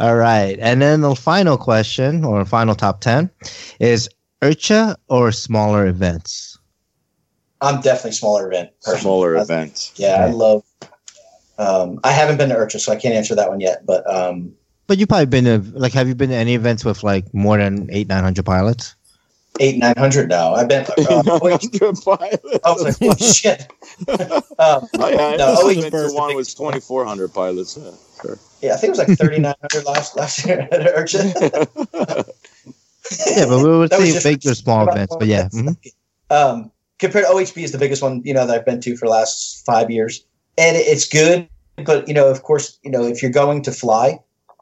All right, and then the final question or final top 10 is IRCHA or smaller events. I'm definitely smaller event. person. Smaller I- events. Yeah, I love. Um, I haven't been to IRCHA, so I can't answer that one yet. But um, But you probably been to like have you been to any events with like more than eight nine hundred pilots? eight nine hundred now. I've been. Uh, wait, pilots. I was like, oh shit. um, Oh, yeah, No, I oh, went wait. to one was twenty four hundred pilots. Yeah, sure. yeah, I think it was like thirty nine hundred last last year at IRCHA. Yeah, but we would say big or small events. But yeah, mhm. um, compared to OHB is the biggest one you know that I've been to for the last five years, and it's good. But you know, of course, you know if you're going to fly,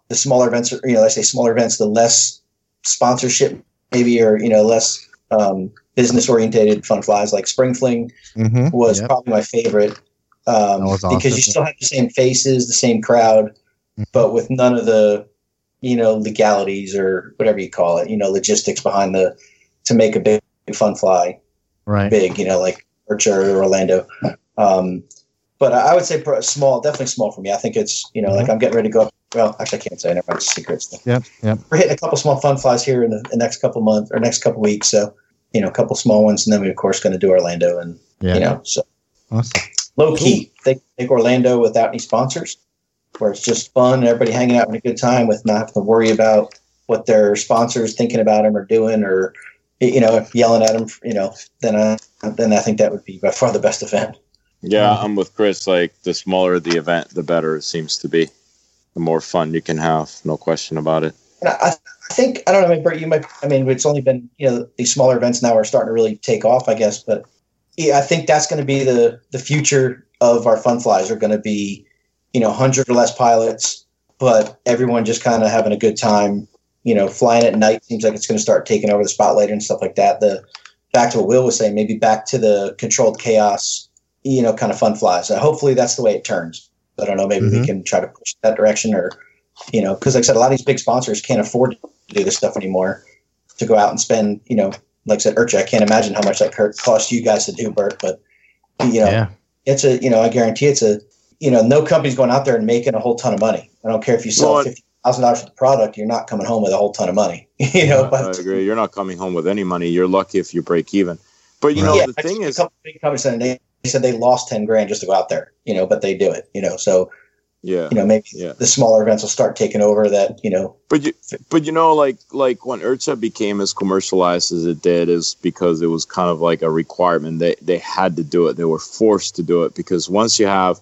the smaller events, are, you know, I say smaller events, the less sponsorship maybe, or you know, less um, business orientated fun flies like Spring Fling Mhm. was Yep. probably my favorite um, was because you still have the same faces, the same crowd, Mhm. but with none of the you know legalities or whatever you call it, you know, logistics behind the to make a big fun fly right. big, you know, like IRCHA or Orlando. Um, but I would say small, definitely small for me. I think it's you know like I'm getting ready to go up. Well, actually, I can't say. Never mind, secrets. Yep, yep. We're hitting a couple small fun flies here in the, the next couple months or next couple weeks. So you know, a couple small ones, and then we of course going to do Orlando, and Yeah. you know, so Awesome. low key. Think, think Orlando without any sponsors, where it's just fun and everybody hanging out having a good time with not having to worry about what their sponsors thinking about them or doing or you know yelling at them. You know, then I then I think that would be by far the best event. Yeah, I'm with Chris. Like the smaller the event, the better it seems to be. The more fun you can have, no question about it. And I, I think I don't know, maybe Bert, you might. I mean, it's only been you know these smaller events now are starting to really take off, I guess. But yeah, I think that's going to be the the future of our fun flies are going to be, you know, hundred or less pilots, but everyone just kind of having a good time. You know, flying at night seems like it's going to start taking over the spotlight and stuff like that. The back to what Will was saying, maybe back to the controlled chaos, you know, kind of fun flies. Uh, hopefully, that's the way it turns. I don't know. Maybe we Mhm. can try to push that direction, or you know, because like I said, a lot of these big sponsors can't afford to do this stuff anymore. To go out and spend, you know, like I said, IRCHA, I can't imagine how much that costs you guys to do, Bert. But you know, Yeah. it's a, you know, I guarantee it's a, you know, no company's going out there and making a whole ton of money. I don't care if you sell Well, fifty thousand dollars for the product, you're not coming home with a whole ton of money. you know, I but agree. You're not coming home with any money. You're lucky if you break even. But you know, yeah, the thing see a is, couple big companies said they, they said they lost ten grand just to go out there. You know, but they do it. You know, so yeah, you know maybe yeah. the smaller events will start taking over. That you know, But you, but you know, like like when IRCHA became as commercialized as it did, is because it was kind of like a requirement. They they had to do it. They were forced to do it because once you have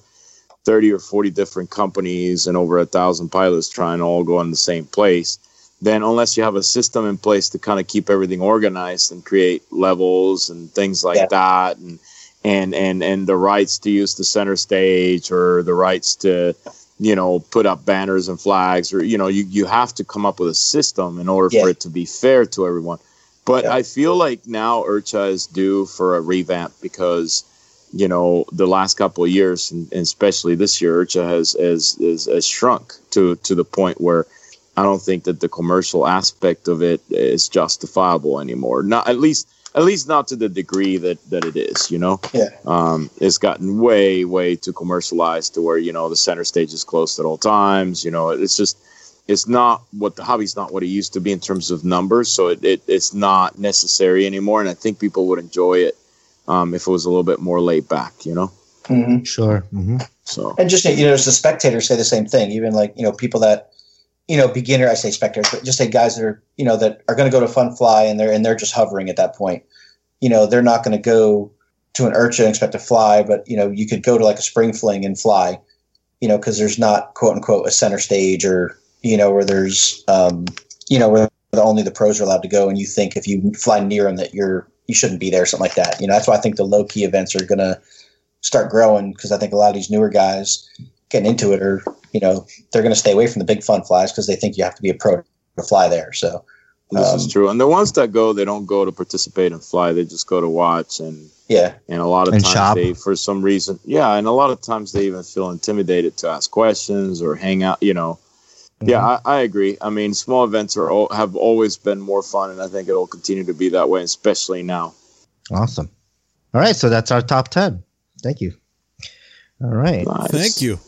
thirty or forty different companies and over a thousand pilots trying to all go in the same place, then unless you have a system in place to kind of keep everything organized and create levels and things like Yeah. that, and and and and the rights to use the center stage or the rights to you know put up banners and flags or you know you, you have to come up with a system in order Yeah. for it to be fair to everyone but Yeah. i feel like now IRCHA is due for a revamp because you know the last couple of years and, and especially this year IRCHA has, has has has shrunk to to the point where i don't think that the commercial aspect of it is justifiable anymore. Not at least at least not to the degree that that it is you know? Yeah. um, it's gotten way way too commercialized to where you know the center stage is closed at all times you know? It's just it's not what the hobby's not what it used to be in terms of numbers so it, it it's not necessary anymore and i think people would enjoy it um, if it was a little bit more laid back you know mhm. Sure. hmm so and just you know, as the spectators say the same thing. Even like you know, people that you know, beginner. I say spectators, but just say guys that are you know that are going to go to Fun Fly and they're and they're just hovering at that point. You know, they're not going to go to an IRCHA and expect to fly, but you know, you could go to like a spring fling and fly. You know, because there's not quote unquote a center stage or you know where there's um, you know where only the pros are allowed to go, and you think if you fly near them that you're you shouldn't be there, something like that. You know, that's why I think the low key events are going to start growing because I think a lot of these newer guys getting into it are you know they're going to stay away from the big fun flies because they think you have to be a pro to fly there. So this Um, is true and the ones that go they don't go to participate and fly they just go to watch and yeah, and a lot of And times shop. they for some reason yeah and a lot of times they even feel intimidated to ask questions or hang out you know yeah mm-hmm. I, I agree i mean small events are al- have always been more fun and i think it'll continue to be that way especially now Awesome. All right. So that's our top 10. Thank you. All right. Nice. Thank you.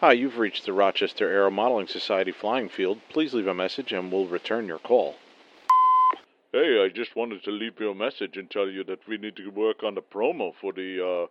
Hi, you've reached the Rochester Aero Modeling Society flying field. Please leave a message and we'll return your call. Hey, I just wanted to leave you a message and tell you that we need to work on the promo for the, uh,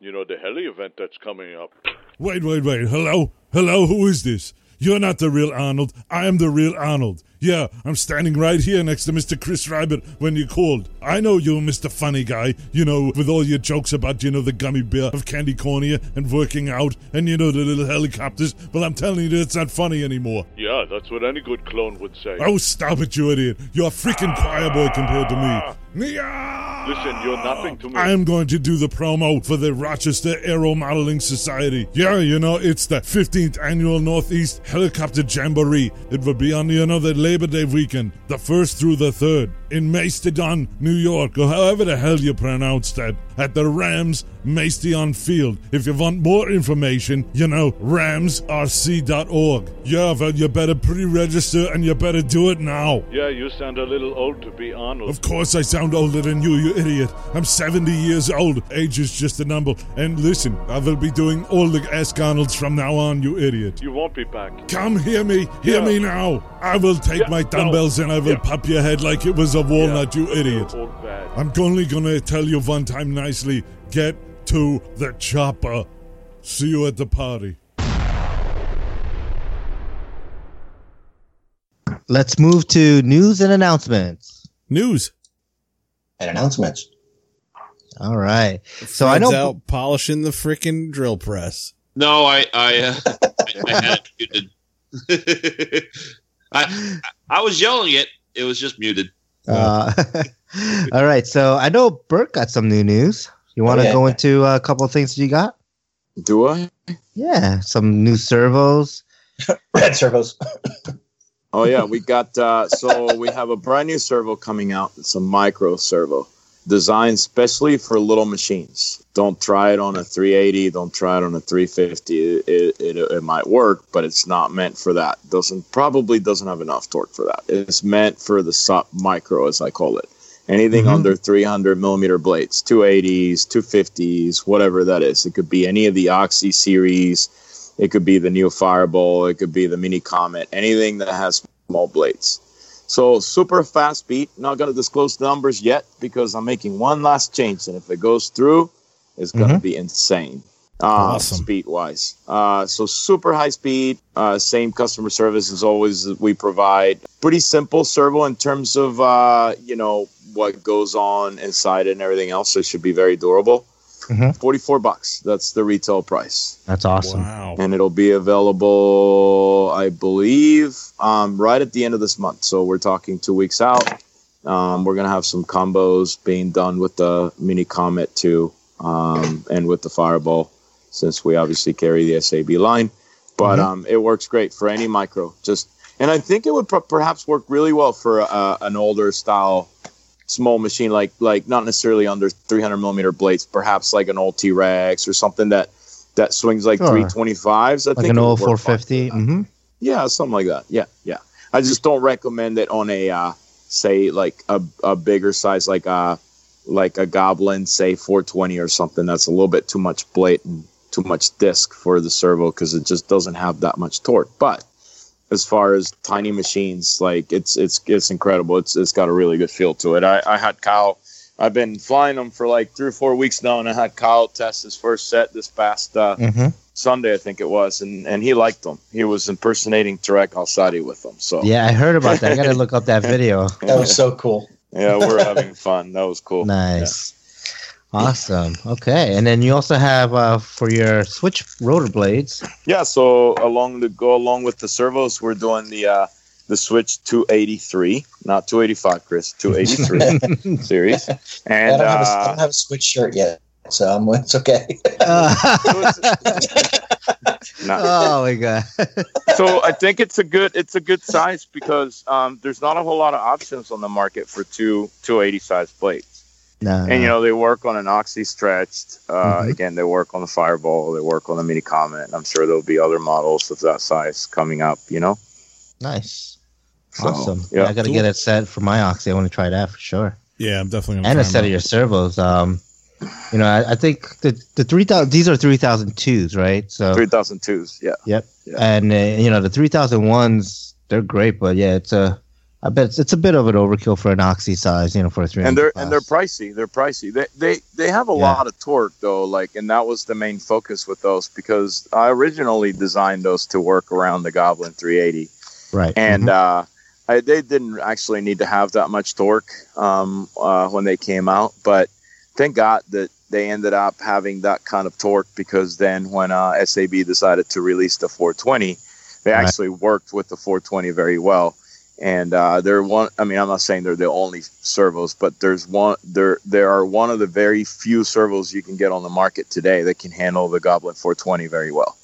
you know, the heli event that's coming up. Wait, wait, wait. Hello? Hello? Who is this? You're not the real Arnold. I am the real Arnold. Yeah, I'm standing right here next to Mr. Chris Rabbit when you called. I know you, Mr. Funny Guy. You know, with all your jokes about, you know, the gummy bear of candy cornea and working out and, you know, the little helicopters. Well, I'm telling you, it's not funny anymore. Yeah, that's what any good clone would say. Oh, stop it, you idiot. You're a freaking choir boy compared to me. Ah. Meow! Listen, you're nothing to me. I am going to do the promo for the Rochester Aero Modeling Society. Yeah, you know, it's the 15th annual Northeast Helicopter Jamboree. It will be on, you know, the Labor Day weekend, the 1st through the 3rd, in Maestadon, New York, or however the hell you pronounce that, at the Rams Maestion Field. If you want more information, you know, ramsrc.org. Yeah, well, you better pre-register and you better do it now. Yeah, you sound a little old to be Arnold. Of course, I sound older than you, you idiot. I'm 70 years old. Age is just a number. And listen, I will be doing all the Ask Arnolds from now on, you idiot. You won't be back. Come hear me. Hear Yeah. me now. I will take Yeah, my no. dumbbells and I will Yeah. pop your head like it was a walnut, you idiot. I'm only gonna tell you one time nicely get to the chopper. See you at the party. Let's move to news and announcements. News. and announcements. All right. So I Fred's know out polishing the freaking drill press. No, I I, uh, I, I had it muted. I I was yelling it. It was just muted. Uh, all right. So I know Burke got some new news. You want to Oh, yeah. go into a couple of things you got? do i Yeah, some new servos. Red servos. Oh yeah, we got uh, so we have a brand new servo coming out. It's a micro servo, designed specially for little machines. Don't try it on a 380. Don't try it on a 350. It, it, it, it might work, but it's not meant for that. Doesn't probably doesn't have enough torque for that. It's meant for the sub micro, as I call it. Anything Mhm. under 300 millimeter blades, 280s, 250s, whatever that is. It could be any of the Oxy series. It could be the new Fireball. It could be the Mini Comet. Anything that has small blades. So super fast beat. Not going to disclose the numbers yet because I'm making one last change, and if it goes through, it's going to Mhm. be insane. Uh, Awesome. Speed wise, uh, so super high speed. Uh, same customer service as always we provide. Pretty simple servo in terms of uh, you know what goes on inside and everything else. So it should be very durable. Mhm. Forty four bucks. That's the retail price That's awesome. Wow. and it'll be available, I believe, um, right at the end of this month. So we're talking two weeks out. Um, we're gonna have some combos being done with the Mini Comet too, um, and with the Fireball, since we obviously carry the SAB line. But Mhm. um, it works great for any micro. Just and I think it would per- perhaps work really well for uh, an older style small machine, like like not necessarily under 300 millimeter blades, perhaps like an old T Rex or something that that swings like Sure. 325s. I Like think an old 450. for that. hmm Yeah, something like that. Yeah, yeah. I just don't recommend it on a uh, say like a, a bigger size, like a like a Goblin, say 420 or something. That's a little bit too much blade and too much disc for the servo because it just doesn't have that much torque. But as far as tiny machines, like it's it's it's incredible. It's it's got a really good feel to it. I, I had Kyle. I've been flying them for like three or four weeks now, and I had Kyle test his first set this past uh, hmm Sunday, I think it was, and, and he liked them. He was impersonating Tareq Alsaadi with them. So Yeah, I heard about that. I gotta look up that video. That was so cool. yeah, we're having fun. That was cool. Nice. Awesome. Okay, and then you also have uh, for your switch rotor blades. Yeah. So along the go along with the servos, we're doing the uh, the Switch 283, not 285, Chris, 283 series, And I, and don't have a, I uh, don't have a switch shirt yet, so I'm, it's okay. Uh, not- oh my god. so I think it's a good it's a good size because um, there's not a whole lot of options on the market for two 280 size blades. No, and you know they work on an oxy stretched uh, Mhm. again they work on the fireball they work on the mini comet i'm sure there'll be other models of that size coming up you know nice. So, awesome. yeah I gotta get it set for my oxy. I want to try that for sure. Yeah, I'm definitely gonna and a try set of them your servos. Um, you know, I, I think the the three thousand. These are three thousand twos, right? So 3002s yeah Yep. Yeah. And uh, you know the three thousand ones, they're great, but yeah, it's a. I bet it's, it's a bit of an overkill for an oxy size, you know, for a three. and they're and they're pricey they're pricey they they they have a Yeah. lot of torque though like and that was the main focus with those because i originally designed those to work around the goblin 380 right. and Mhm. uh, I, they didn't actually need to have that much torque um, uh, when they came out. But thank God that they ended up having that kind of torque because then when uh, SAB decided to release the 420, they Right. actually worked with the 420 very well. And uh, they're one. I mean, I'm not saying they're the only servos, but there's one. There, there are one of the very few servos you can get on the market today that can handle the Goblin 420 very well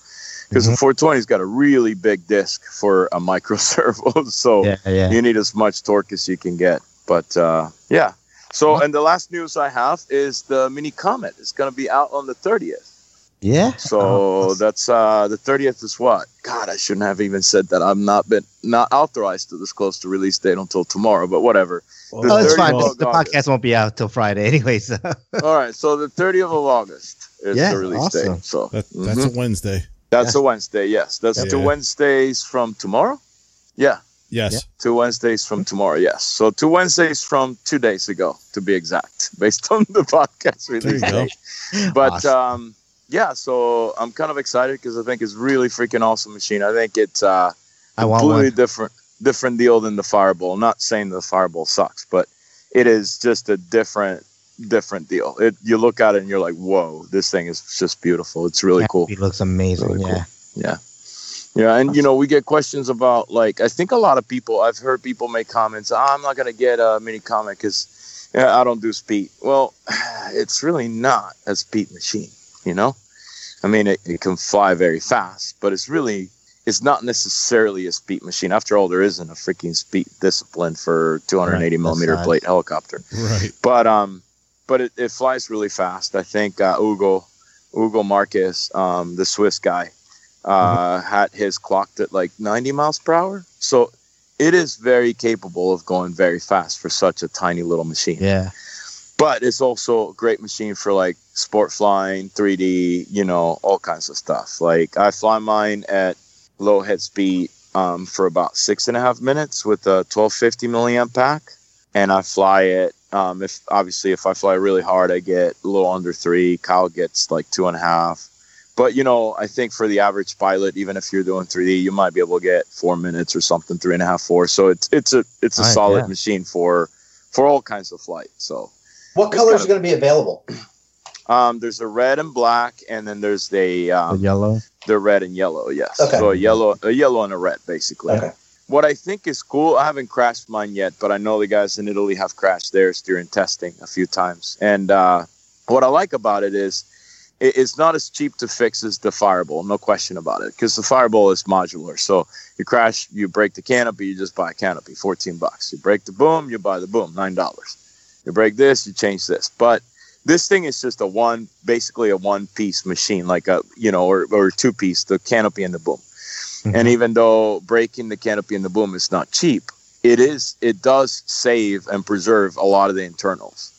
because Mhm. the 420's got a really big disc for a micro servo, so yeah, yeah. you need as much torque as you can get. But uh, yeah. So, and the last news I have is the Mini Comet is going to be out on the 30th. Yeah. So Oh, that's uh, the 30th is what? God, I shouldn't have even said that. I'm not been not authorized to disclose the release date until tomorrow, but whatever. Well, The Oh, it's fine. The August. podcast won't be out till Friday anyway. So All right, so the 30th of August is Yeah, the release awesome. date. So That, that's a Wednesday. that's a Wednesday. Yes, that's Yeah. two Wednesdays from tomorrow. Yeah, Yes. two Wednesdays from tomorrow. Yes, so two Wednesdays from two days ago, to be exact, based on the podcast release date. But Awesome. um, yeah, so I'm kind of excited because I think it's really freaking awesome machine. I think it's uh, I completely different different deal than the Fireball. Not saying the Fireball sucks, but it is just a different different deal. It you look at it and you're like, whoa, this thing is just beautiful. It's really cool. It looks amazing. Really cool. yeah. Yeah. Yeah, and you know, we get questions about like I think a lot of people I've heard people make comments, "Ah, I'm not gonna get a mini Comet because yeah, I don't do speed. Well, it's really not a speed machine, you know? I mean it, it can fly very fast, but it's really it's not necessarily a speed machine. After all, there isn't a freaking speed discipline for 280 Right, millimeter blade helicopter. Right. But um, but it, it flies really fast. I think uh, Ugo, Ugo marcus um, the Swiss guy, uh, had his clocked at like 90 miles per hour. So it is very capable of going very fast for such a tiny little machine. Yeah. But it's also a great machine for like sport flying, 3D, you know, all kinds of stuff. Like I fly mine at low head speed um, for about six and a half minutes with a 1250 milliamp pack, and I fly it. Um, if obviously if I fly really hard, I get a little under three. Kyle gets like two and a half. But you know, I think for the average pilot, even if you're doing 3D, you might be able to get four minutes or something, three and a half, four. So it's it's a it's a Right, solid yeah. machine for for all kinds of flight. So What colors kind are going to be available? um, there's a red and black, and then there's the The um, yellow. the red and yellow. Yes, Okay. so a yellow, a yellow and a red, basically. Okay. What I think is cool, I haven't crashed mine yet, but I know the guys in Italy have crashed theirs during testing a few times. And uh, what I like about it is it, it's not as cheap to fix as the Fireball, no question about it, because the Fireball is modular. So you crash, you break the canopy, you just buy a canopy, 14 bucks. You break the boom, you buy the boom, $9. You break this, you change this. But this thing is just a one, basically a one piece machine, like a, you know, or, or two piece, the canopy and the boom. Mm-hmm. And even though breaking the canopy and the boom is not cheap, it is, it does save and preserve a lot of the internals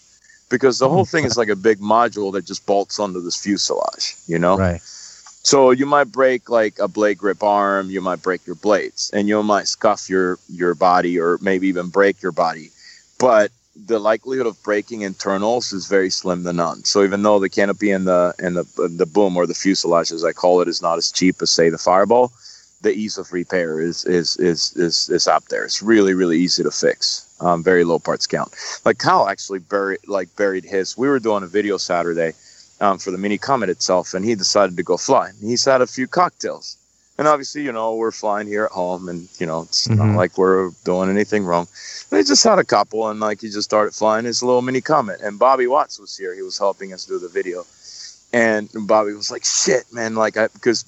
because the whole thing is like a big module that just bolts onto this fuselage, you know? Right. So you might break like a blade grip arm, you might break your blades, and you might scuff your your body or maybe even break your body. But the likelihood of breaking internals is very slim to none. So even though the canopy and the and the the boom or the fuselage, as I call it, is not as cheap as say the Fireball, the ease of repair is is is is is up there. It's really really easy to fix. Um, very low parts count. Like Kyle actually buried like buried his. We were doing a video Saturday um, for the mini comet itself, and he decided to go fly. He's had a few cocktails, and obviously, you know, we're flying here at home, and you know, it's Mhm. not like we're doing anything wrong. But he just had a couple, and like he just started flying his little mini comet. And Bobby Watts was here; he was helping us do the video, and Bobby was like, "Shit, man!" Like, I because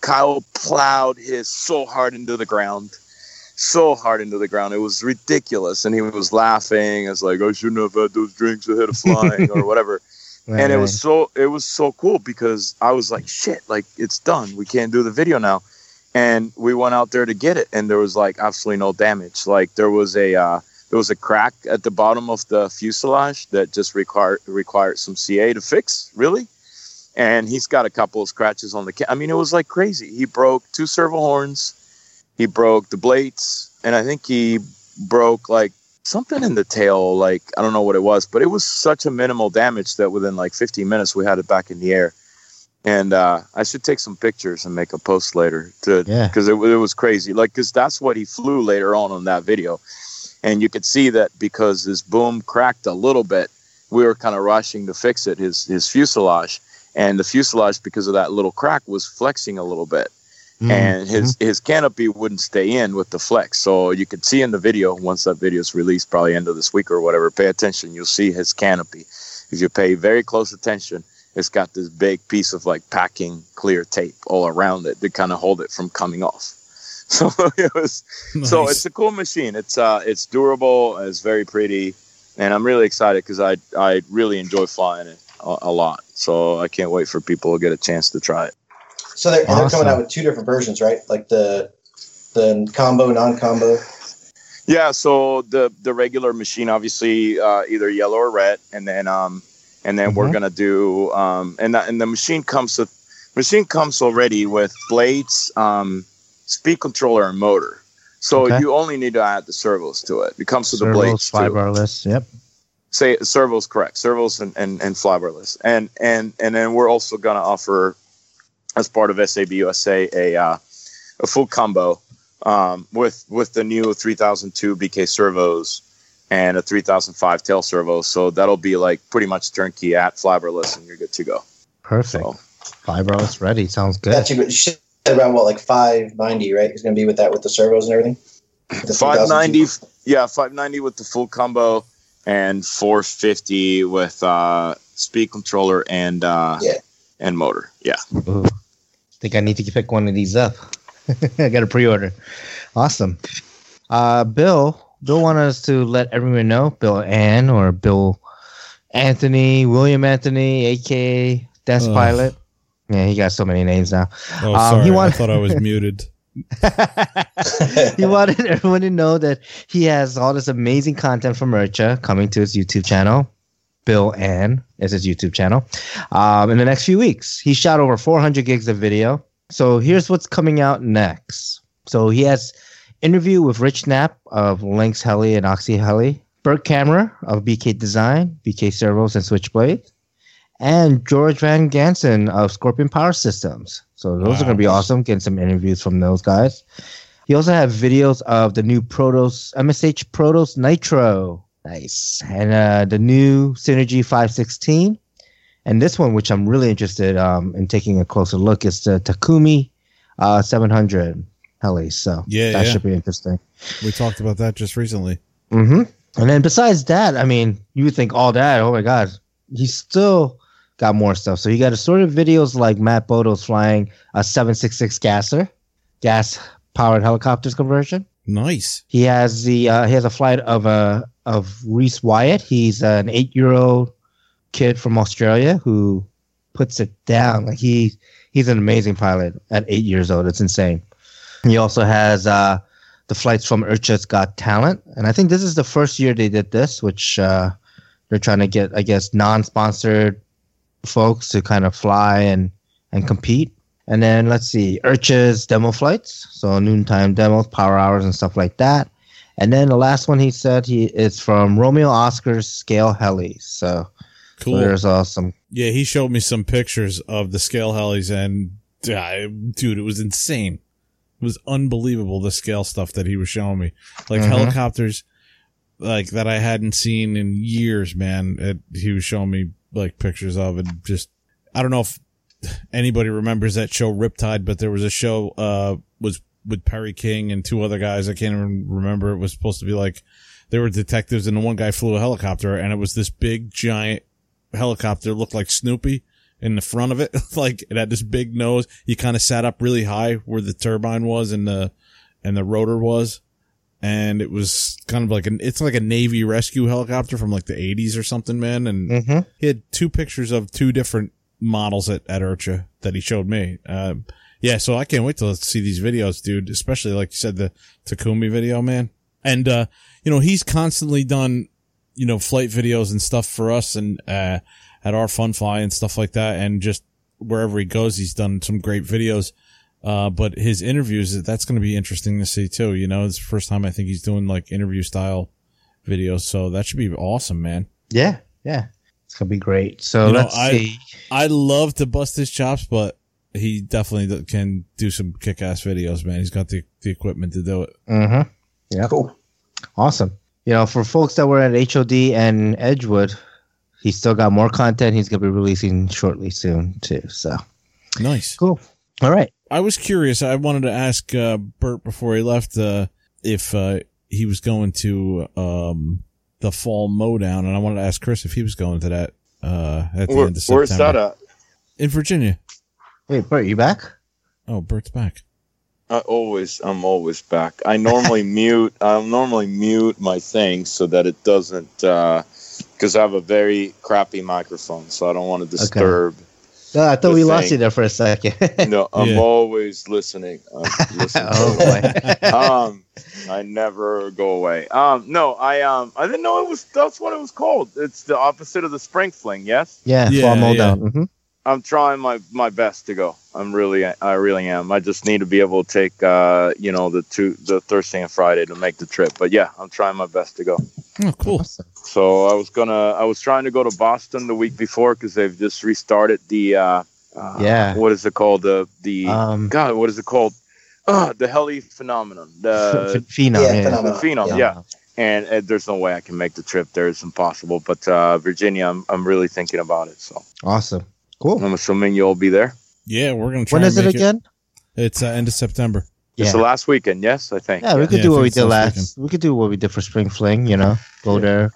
Kyle plowed his so hard into the ground. So hard into the ground, it was ridiculous, and he was laughing. It's like I shouldn't have had those drinks ahead of flying, or whatever Right, and it was so it was so cool because I was like, shit, like it's done. We can't do the video now. And we went out there to get it, and there was like absolutely no damage. Like there was a uh, there was a crack at the bottom of the fuselage that just required required some CA to fix. Really, and he's got a couple of scratches on the. Ca- I mean, it was like crazy. He broke two servo horns, he broke the blades, and I think he broke like something in the tail. Like I don't know what it was, but it was such a minimal damage that within like 15 minutes we had it back in the air. And uh, I should take some pictures and make a post later to Yeah. because it, it was crazy. Like because that's what he flew later on on that video, and you could see that because his boom cracked a little bit, we were kind of rushing to fix it. His his fuselage and the fuselage because of that little crack was flexing a little bit Mm, and his his canopy wouldn't stay in with the flex. So you could see in the video once that video is released, probably end of this week or whatever. Pay attention, you'll see his canopy. If you pay very close attention, it's got this big piece of like packing clear tape all around it to kind of hold it from coming off. So it was so it's a cool machine. It's uh it's durable, it's very pretty, and I'm really excited because I I really enjoy flying it a, a lot. So I can't wait for people to get a chance to try it. So they're, and they're coming out with two different versions, right? Like the the combo, non-combo. Yeah, so the the regular machine, obviously, uh, either yellow or red, and then um, and then we're Mhm. gonna do um, and the, and the machine comes with machine comes already with blades, um, speed controller, and motor. So Okay. you only need to add the servos to it. It comes with the Servos, blades too. Yep. Say servos, correct? Servos and and and flybarless, and and and then we're also gonna offer as part of SAB USA a uh, a full combo um, with with the new 3002 BK servos and a 3005 tail servo. So that'll be like pretty much turnkey at flybarless, and you're good to go. Perfect. So Flybarless ready. Sounds good. That's you, you said around what like five ninety, right? It's going to be with that with the servos and everything. 590, yeah, 590 with the full combo, and 450 with uh, speed controller and uh, Yeah. and motor. Yeah. Ooh. Think I need to pick one of these up. I got a pre-order. Awesome. Uh, Bill, Bill wanted us to let everyone know, Bill Ann or Bill Anthony, William Anthony, aka Death. Pilot. Yeah, he got so many names now. Oh, Um, sorry. he wanted- I thought I was muted. he wanted everyone to know that he has all this amazing content from IRCHA coming to his YouTube channel. Bill Ann is his YouTube channel. Um, in the next few weeks, he shot over 400 gigs of video. So here's what's coming out next. So he has interview with Rich Knapp of Lynx Heli and Oxy Heli, Bert Kammerer of BK Design, BK Servos and Switchblade, and George Van Gansen of Scorpion Power Systems. So those are going to be awesome. Getting some interviews from those guys. He also have videos of the new Protos MSH Protos Nitro. Nice. And uh, the new Synergy 516. And this one, which I'm really interested um, in taking a closer look, is the Takumi uh, 700 heli. So Yeah, that yeah. should be interesting. We talked about that just recently. hmm And then besides that, I mean, you would think all that. Oh my God, he's still got more stuff. So you got assorted videos like Matt Bodo's flying a 766 gasser, gas powered helicopters conversion. Nice. He has the uh, he has a flight of a of Reese Wyatt. He's an eight year old kid from Australia who puts it down. Like he he's an amazing pilot at eight years old. It's insane. He also has uh, the flights from IRCHA's Got Talent, and I think this is the first year they did this, which uh, they're trying to get I guess non sponsored folks to kind of fly and and compete. And then let's see, IRCHA's demo flights, so noontime demos, power hours, and stuff like that. And then the last one he said he is from Romeo Oscar's Scale Heli. So, Cool. so there's awesome. Yeah, he showed me some pictures of the scale helis, and uh, dude, it was insane. It was unbelievable the scale stuff that he was showing me, like Mhm. helicopters, like that I hadn't seen in years. Man, it, he was showing me like pictures of, it. just I don't know if anybody remembers that show Riptide, but there was a show uh was with Perry King and two other guys. I can't even remember. It was supposed to be like they were detectives, and the one guy flew a helicopter, and it was this big giant helicopter looked like Snoopy in the front of it. like it had this big nose. He kind of sat up really high where the turbine was and the, and the rotor was. And it was kind of like an, it's like a Navy rescue helicopter from like the eighties or something, man. And Mhm. he had two pictures of two different models at, at IRCHA that he showed me. Um, yeah, so I can't wait to see these videos, dude. Especially like you said, the Takumi video, man. And, uh, you know, he's constantly done, you know, flight videos and stuff for us and, uh, at our fun fly and stuff like that. And just wherever he goes, he's done some great videos. Uh, but his interviews, that's going to be interesting to see too. You know, it's the first time I think he's doing like interview style videos. So that should be awesome, man. yeah, yeah. It's gonna be great. So You know, let's I- see. I love to bust his chops, but he definitely can do some kick ass videos, man. He's got the, the equipment to do it. Mm-hmm. Yeah. Cool. Awesome. You know, for folks that were at HOD and Edgewood, he's still got more content. He's gonna be releasing shortly soon too. So Nice. cool. All right. I was curious. I wanted to ask uh, Bert before he left uh, if uh, he was going to um, the fall mowdown, and I wanted to ask Chris if he was going to that uh, at the Where- end of September. where's that at? In Virginia. Wait, Bert, you back? Oh, Bert's back. I always, I'm always back. I normally mute. I'll normally mute my thing so that it doesn't, because I have a very crappy microphone, so I don't want to disturb. No, I thought The we lost you there for a second. No, I'm Yeah. always listening. I'm listening. oh boy. um, I never go away. Um, no, I um, I didn't know it was. That's what it was called. It's the opposite of the spring fling. Yes. yeah, Yeah, fall yeah. down. hmm I'm trying my, my best to go. I'm really I really am. I just need to be able to take uh you know the two the Thursday and Friday to make the trip. But yeah, I'm trying my best to go. Oh, cool. Awesome. So I was gonna I was trying to go to Boston the week before because they've just restarted the uh, uh Yeah. what is it called the the Um, God what is it called uh, the heli phenomenon the Phenom. Yeah, Yeah, the Phenomenon. phenom Yeah. yeah. And uh, there's no way I can make the trip there. It's impossible. But uh, Virginia, I'm, I'm really thinking about it. So Awesome. Cool. I'm assuming you'll be there. Yeah, we're gonna try. When and is it again? It's uh, end of September. It's the last weekend, yes, I think. Yeah, we could Yeah, do what we did last. speaking. We could do what we did for spring fling. You know, go there,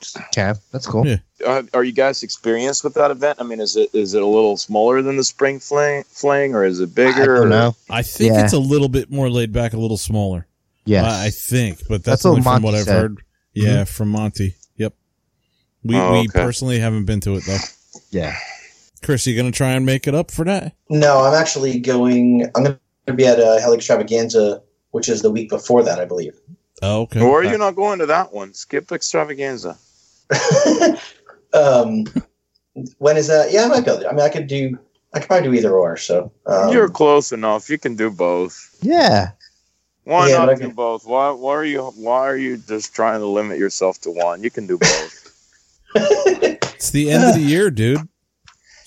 just camp. That's cool. Yeah. Uh, are you guys experienced with that event? I mean, is it is it a little smaller than the spring fling, fling or is it bigger? I bigger? don't or- know. I think Yeah. it's a little bit more laid back, a little smaller. Yeah, I I think, but That's that's, what only from Monty what I've said. heard. Yeah, from Monty. Yep. We Oh, we personally haven't been to it though. Yeah. Chris, you gonna try and make it up for that? No, I'm actually going. I'm going to be at uh, Heli Extravaganza, which is the week before that, I believe. Oh, okay. Or are you not going to that one? Skip extravaganza. um, when is that? Yeah, I might go there. I mean, I could do. I could probably do either or. So um, You're close enough. You can do both. Yeah. Why Yeah, not but do can- both? Why why are you why are you just trying to limit yourself to one? You can do both. It's the end of the year, dude.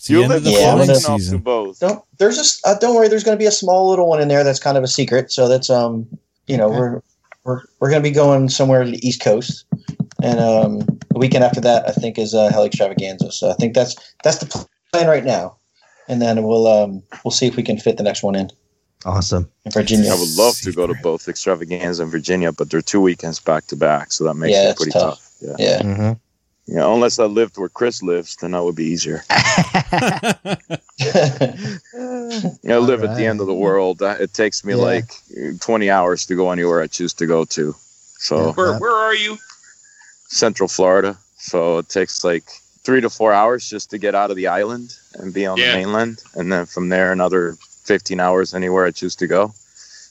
It's the you end live of the Yeah, flying but close to season. both. don't there's just uh, don't worry. There's going to be a small little one in there that's kind of a secret. So that's um you know Okay. we're we're we're going to be going somewhere to the East Coast, and um the weekend after that I think is uh, Heli Extravaganza. So I think that's that's the plan right now, and then we'll um we'll see if we can fit the next one in Awesome. in Virginia. I would love to go to both extravaganza in Virginia, but they're two weekends back to back, so that makes Yeah, it pretty tough. tough. Yeah. Yeah. Hmm Yeah, unless I lived where Chris lives, then that would be easier. Yeah, I live at the end of the world. Uh, It takes me Yeah. like 20 hours to go anywhere I choose to go to. So Where where are you? Central Florida. So it takes like three to four hours just to get out of the island and be on Yeah. the mainland, and then from there another 15 hours anywhere I choose to go.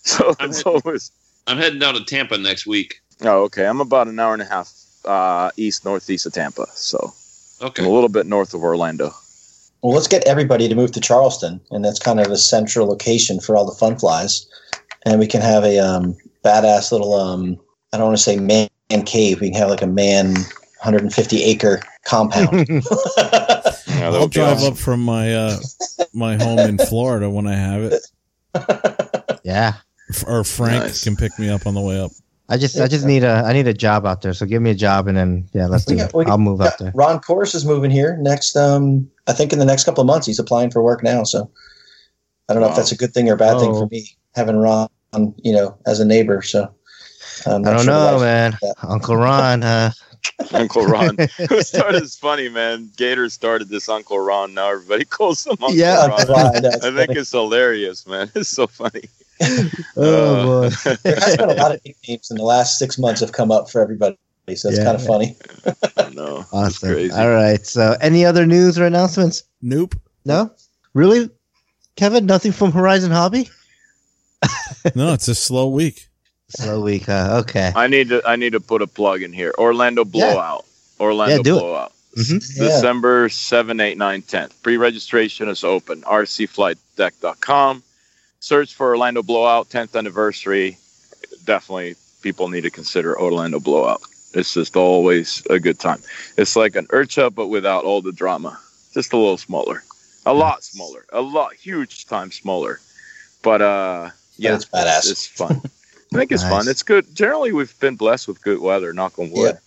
So I'm it's always I'm heading down to Tampa next week. oh okay. I'm about an hour and a half uh, east northeast of Tampa, so I'm a little bit north of Orlando. Well, let's get everybody to move to Charleston, and that's kind of a central location for all the fun flies. And we can have a um, badass little, um, I don't want to say man cave. We can have like a man 150 acre compound. Yeah, I'll drive awesome. up from my uh my home in Florida when I have it, Yeah. Or Frank Nice. can pick me up on the way up. I just I just need a I need a job out there. So give me a job and then yeah, let's do got- it. we I'll move out there. Ron Corus is moving here next. Um, I think in the next couple of months, he's applying for work now. So I don't know if that's a good thing or a bad thing Oh. for me having Ron, you know, as a neighbor. So I'm I not don't sure know, man. Uncle Ron, uh, Uncle Ron. Who started is funny, man. Gator started this Uncle Ron. Now everybody calls him Uncle Yeah, Ron. Ron, I I think funny. it's hilarious, man. It's so funny. oh boy. there has been a lot of nicknames in the last six months have come up for everybody. So it's Yeah. kind of funny. no, it's Awesome. crazy. All right. So any other news or announcements? Nope. No? Really? Kevin, nothing from Horizon Hobby? No, it's a slow week. Slow week, huh? Okay. I need to I need to put a plug in here. Orlando Blowout. Orlando Yeah, do it. Blowout. Mhm. December 7, 8, 9, 10. Pre-registration is open. rcflightdeck.com. Search for Orlando Blowout 10th anniversary. Definitely people need to consider Orlando Blowout. It's just always a good time. It's like an IRCHA but without all the drama. Just a little smaller. A lot smaller. A lot huge time smaller. But uh yeah, it's badass. It's fun. I think it's Nice. fun. It's good. Generally, we've been blessed with good weather. Knock on wood.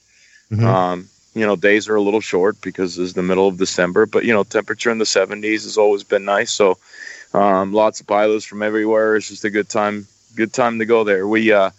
Mhm. Um, you know, days are a little short because it's the middle of December, but you know, temperature in the 70s has always been nice. So, um, lots of pilots from everywhere. It's just a good time. Good time to go there. We, uh,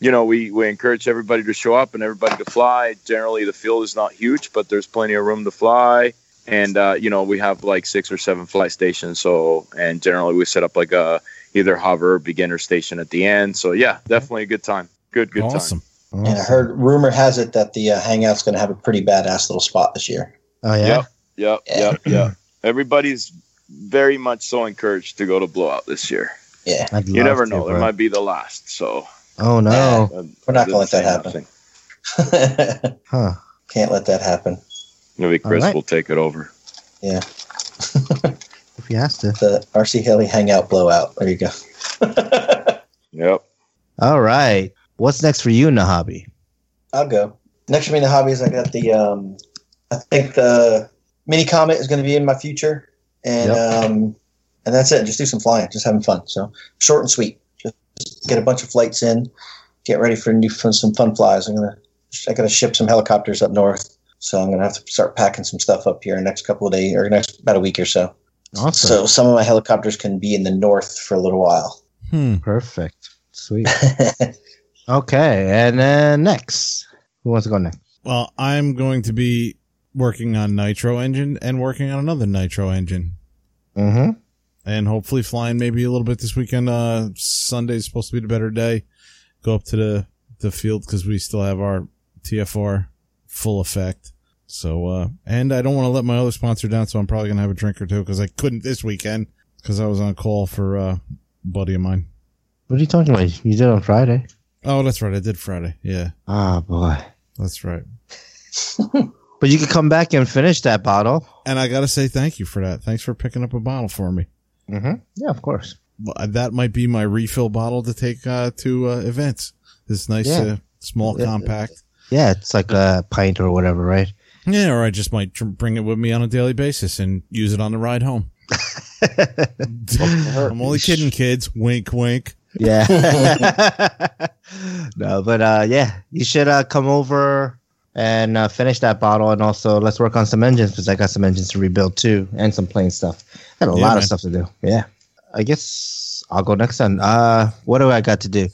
you know, we we encourage everybody to show up and everybody to fly. Generally, the field is not huge, but there's plenty of room to fly. And uh, you know, we have like six or seven flight stations. So, and generally, we set up like a either hover or beginner station at the end. So, yeah, definitely a good time. Good, good time. awesome. And I heard rumor has it that the uh, Hangout's going to have a pretty badass little spot this year. Oh yeah. Yep, yep, Yeah. yep, yep. Everybody's very much so encouraged to go to blowout this year. Yeah, I'd You love never to, know; there might be the last. So Oh no. uh, We're not gonna let that happen. Huh. can't let that happen. Maybe Chris right. will take it over. Yeah, If he has to. the RC Heli Hangout blowout. There you go. Yep. All right. What's next for you in the hobby? I'll go. Next for me in the hobbies, I got the. Um, I think the mini comet is going to be in my future, and um, and that's it. Just do some flying, just having fun. So short and sweet. Just get a bunch of flights in, get ready for new for some fun flies. I'm gonna. I got to ship some helicopters up north, so I'm gonna have to start packing some stuff up here in the next couple of days or next about a week or so. Awesome. So some of my helicopters can be in the north for a little while. Hmm. Perfect. Sweet. Okay. And then next. Who wants to go next? Well, I'm going to be working on Nitro Engine and working on another Nitro Engine. Mm-hmm. and hopefully flying maybe a little bit this weekend. Uh, Sunday's supposed to be the better day. Go up to the the field because we still have our TFR full effect. So, uh, and I don't want to let my other sponsor down, so I'm probably gonna have a drink or two because I couldn't this weekend because I was on call for uh, a buddy of mine. What are you talking about? You did on Friday. Oh, that's right. I did Friday. Yeah, Ah, boy. that's right. But you could come back and finish that bottle. And I gotta say thank you for that. Thanks for picking up a bottle for me. Mm-hmm. Yeah, of course. Well, uh, That might be my refill bottle to take uh, to uh, events. This nice, Yeah. uh, small, Yeah. compact. Yeah, it's like a pint or whatever, right? Yeah, or I just might tr- bring it with me on a daily basis and use it on the ride home. I'm only kidding, kids. Wink, wink. Yeah. no, but uh, yeah, you should uh, come over and uh, finish that bottle, and also let's work on some engines because I got some engines to rebuild too, and some plane stuff. I got a Yeah, lot man. of stuff to do. Yeah, I guess I'll go next then. Uh, what do I got to do?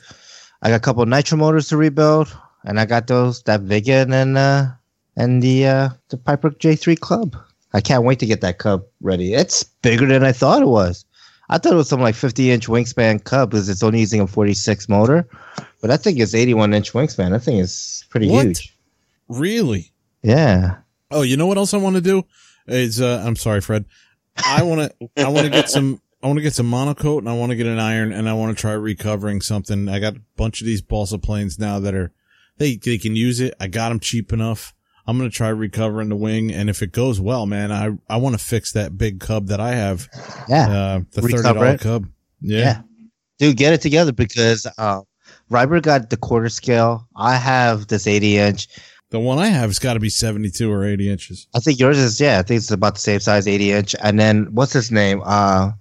I got a couple of nitro motors to rebuild, and I got those that Viggen and uh, and the uh, the Piper J3 Cub. I can't wait to get that Cub ready. It's bigger than I thought it was. I thought it was some like 50 inch wingspan Cub because it's only using a 46 motor, but I think it's 81 inch wingspan. I think it's pretty What? huge. Really? Yeah. Oh, you know what else I want to do? Is uh, I'm sorry, Fred. I want to. I want to get some. I want to get some MonoKote and I want to get an iron and I want to try recovering something. I got a bunch of these balsa planes now that are they they can use it. I got them cheap enough. I'm gonna try recovering the wing, and if it goes well, man, I I want to fix that big cub that I have. Yeah. uh, the thirty Recover dollar it. cub. Yeah. Yeah. Dude, get it together because uh, Ryber got the quarter scale. I have this 80 inch. The one I have has got to be 72 or 80 inches. I think yours is, yeah, I think it's about the same size, 80 inch. And then what's his name? Uh,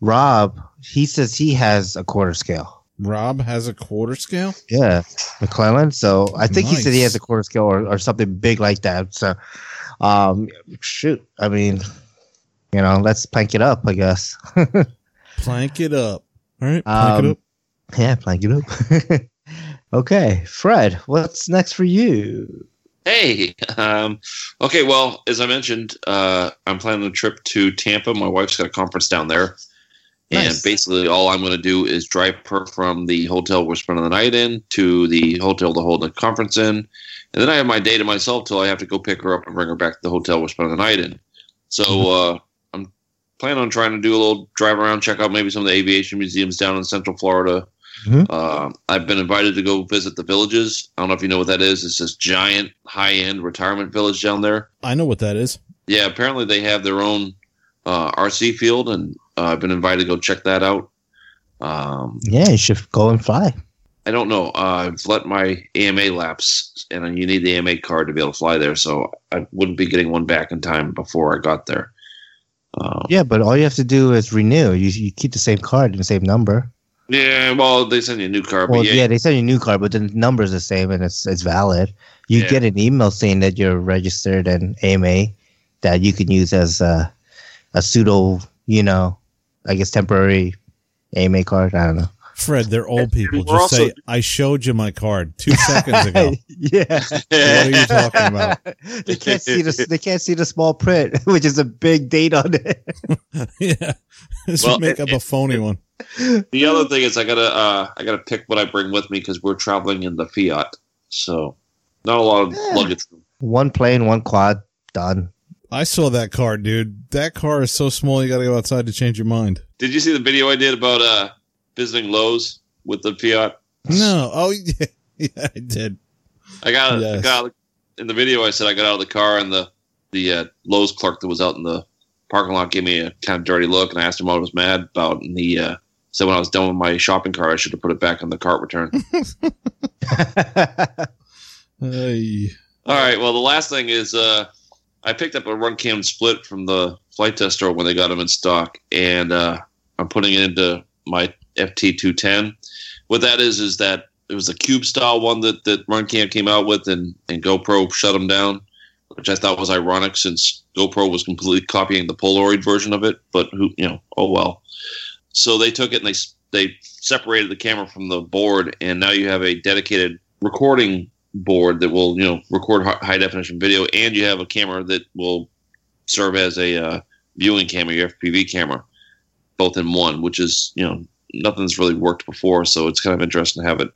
Rob, he says he has a quarter scale. Rob has a quarter scale. Yeah, McClellan. So I think he said he has a quarter scale or, or something big like that. So, um, shoot, I mean, you know, let's plank it up, I guess. Plank it up. All right, plank Um, it up. Yeah, plank it up. okay, Fred, what's next for you? Hey, um, okay. Well, as I mentioned, uh, I'm planning a trip to Tampa. My wife's got a conference down there, and basically all I'm going to do is drive her from the hotel we're spending the night in to the hotel to hold the conference in, and then I have my day to myself till I have to go pick her up and bring her back to the hotel we're spending the night in. So uh, I'm planning on trying to do a little drive around, check out maybe some of the aviation museums down in Central Florida. Mhm. Uh, I've been invited to go visit the villages. I don't know if you know what that is. It's this giant, high-end retirement village down there. I know what that is. Yeah, apparently they have their own uh, RC field, and uh, I've been invited to go check that out. Um, Yeah, you should go and fly. I don't know. Uh, I've let my AMA lapse, and you need the AMA card to be able to fly there, so I wouldn't be getting one back in time before I got there. Um, Yeah, but all you have to do is renew. You, you keep the same card and the same number. Yeah, well, they send you a new card, Well, but yeah. yeah, they send you a new card, but the number's the same and it's it's valid. You Yeah. get an email saying that you're registered in AMA that you can use as a, a pseudo, you know, I guess temporary AMA card. I don't know. Fred, they're old people. we're Just say, I showed you my card two seconds ago. yeah. what are you talking about? they can't see the they can't see the small print, which is a big date on it. yeah. Just Well, make it- up a phony one. The other thing is I gotta uh, I gotta pick what I bring with me because we're traveling in the Fiat, so not a lot of Yeah. luggage. one plane, one quad, done. I saw that car, dude. That car is so small you got to go outside to change your mind. Did you see the video I did about uh, visiting Lowe's with the Fiat? No. Oh, yeah, yeah I did. I got, I got in the video. I said I got out of the car and the the uh, Lowe's clerk that was out in the parking lot gave me a kind of dirty look, and I asked him what I was mad about, and he uh, said when I was done with my shopping cart, I should have put it back on the cart return. Hey. All right. Well, the last thing is uh, I picked up a RunCam Split from the Flite Test store when they got them in stock, and uh, I'm putting it into my FT210. What that is is that it was a cube style one that that RunCam came out with, and and GoPro shut them down, which I thought was ironic since GoPro was completely copying the Polaroid version of it. But who you know? Oh well. So they took it and they they separated the camera from the board, and now you have a dedicated recording board that will you know record high definition video, and you have a camera that will serve as a uh, viewing camera, your FPV camera, both in one, which is you know nothing's really worked before, so it's kind of interesting to have it.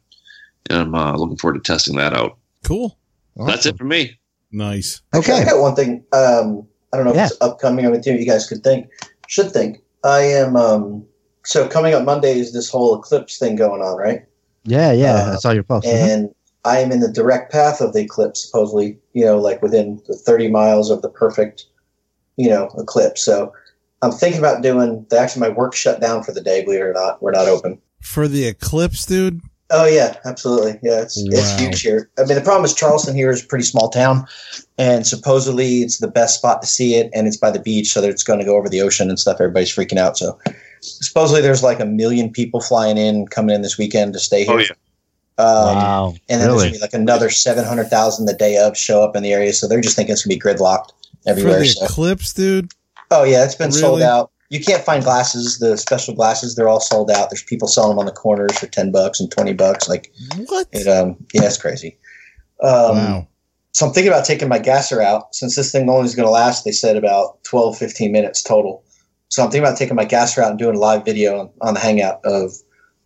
And I'm uh, looking forward to testing that out. Cool. That's it for me. Nice. Okay. I got one thing. Um, I don't know if it's upcoming. I mean, you guys could think, should think. I am. Um, so coming up Monday is this whole eclipse thing going on, right? Yeah, yeah. Uh, I saw your post. Mhm. And I am in the direct path of the eclipse, supposedly. You know, like within the 30 miles of the perfect, you know, eclipse. So I'm thinking about doing. The, actually, my work shut down for the day. Believe it or not, we're not open. For the eclipse, dude. Oh yeah, absolutely. Yeah, it's it's huge here. I mean, the problem is Charleston here is a pretty small town, and supposedly it's the best spot to see it, and it's by the beach, so that it's going to go over the ocean and stuff. Everybody's freaking out. So supposedly there's like a million people flying in, coming in this weekend to stay here. Oh, yeah. Um, wow. And then there's gonna be like another seven hundred thousand the day of show up in the area, so they're just thinking it's gonna be gridlocked everywhere. For everywhere. the So. eclipse, dude. Oh yeah, it's been sold out. You can't find glasses, the special glasses. They're all sold out. There's people selling them on the corners for ten bucks and twenty bucks. Like What? it, um, yeah, it's crazy. Um, wow. So I'm thinking about taking my gasser out since this thing only is going to last. They said about 12, 15 minutes total. So I'm thinking about taking my gasser out and doing a live video on, on the Hangout of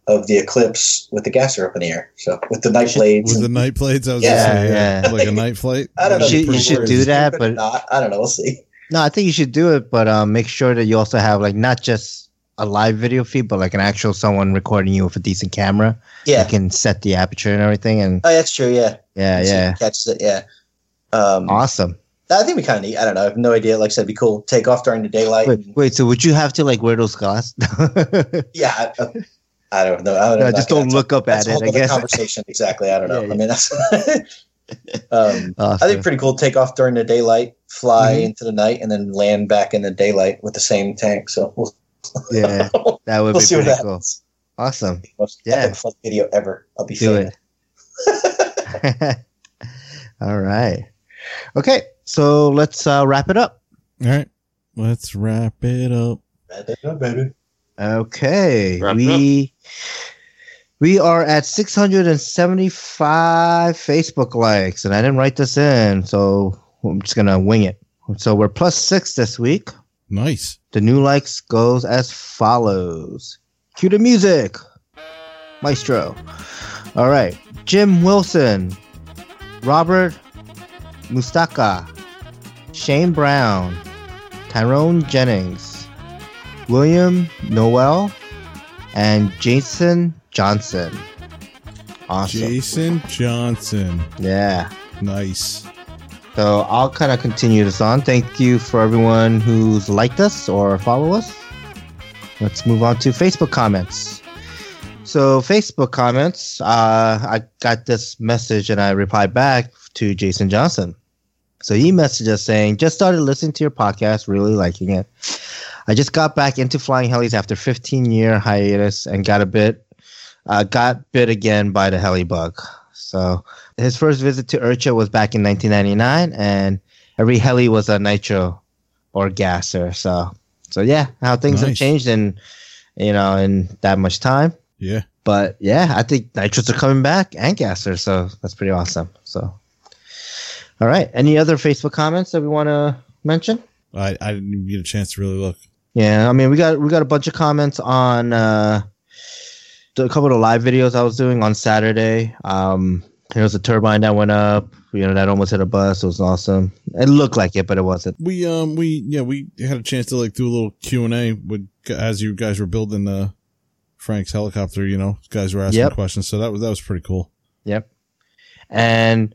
of the eclipse with the gasser up in the air. So with the night blades. With the and- night plates, I was Yeah, say, yeah, yeah. like a night flight. I don't know. You should- you should do that, but- not. I don't know. We'll see. No, I think you should do it, but um, make sure that you also have like not just a live video feed, but like an actual someone recording you with a decent camera. Yeah. You can set the aperture and everything, and Oh, that's true. Yeah. yeah, So yeah, it Catches it. Yeah. Um, awesome. I think we kind of need. I don't know. I have no idea. Like I said, it'd be cool. Take off during the daylight. Wait, wait. So would you have to like wear those glasses? Yeah. I, I don't know. I don't No, know. just don't look up at it. I guess. conversation. Exactly. I don't know. Yeah, I mean, that's. um, I think pretty cool. Take off during the daylight, fly Mhm. into the night, and then land back in the daylight with the same tank. So we'll, yeah, that would we'll be pretty cool. happens. Awesome. Most Yeah. fun video ever. I'll be Do it. All right. Okay, so let's uh, wrap it up. All right, let's wrap it up. Wrap it. up, baby. Okay, Wrap it we we are at 675 Facebook likes, and I didn't write this in, so I'm just gonna wing it. So we're plus six this week. Nice. The new likes goes as follows. Cue the music, Maestro. All right, Jim Wilson, Robert Mustaka, Shane Brown, Tyrone Jennings, William Noel, and Jason Johnson. Awesome. Jason Johnson. Yeah. Nice. So I'll kind of continue this on. Thank you for everyone who's liked us or follow us. Let's move on to Facebook comments. So Facebook comments, uh, I got this message and I replied back to Jason Johnson. So he messaged us saying, just started listening to your podcast, really liking it. I just got back into flying helis after 15 year hiatus and got a bit, uh, got bit again by the heli bug. So his first visit to IRCHA was back in 1999, and every heli was a nitro or gasser. So, so yeah, how things have changed in, you know, in that much time. Yeah. But yeah, I think nitros are coming back and gassers, so that's pretty awesome. So, all right, any other Facebook comments that we want to mention? I, I didn't even get a chance to really look. Yeah, I mean, we got we got a bunch of comments on uh, a couple of the live videos I was doing on Saturday. Um, there was a turbine that went up. You know, that almost hit a bus. It was awesome. It looked like it, but it wasn't. We um we yeah we had a chance to like do a little Q and A with as you guys were building uh Frank's helicopter. You know, guys were asking Yep. questions, so that was that was pretty cool. Yep. And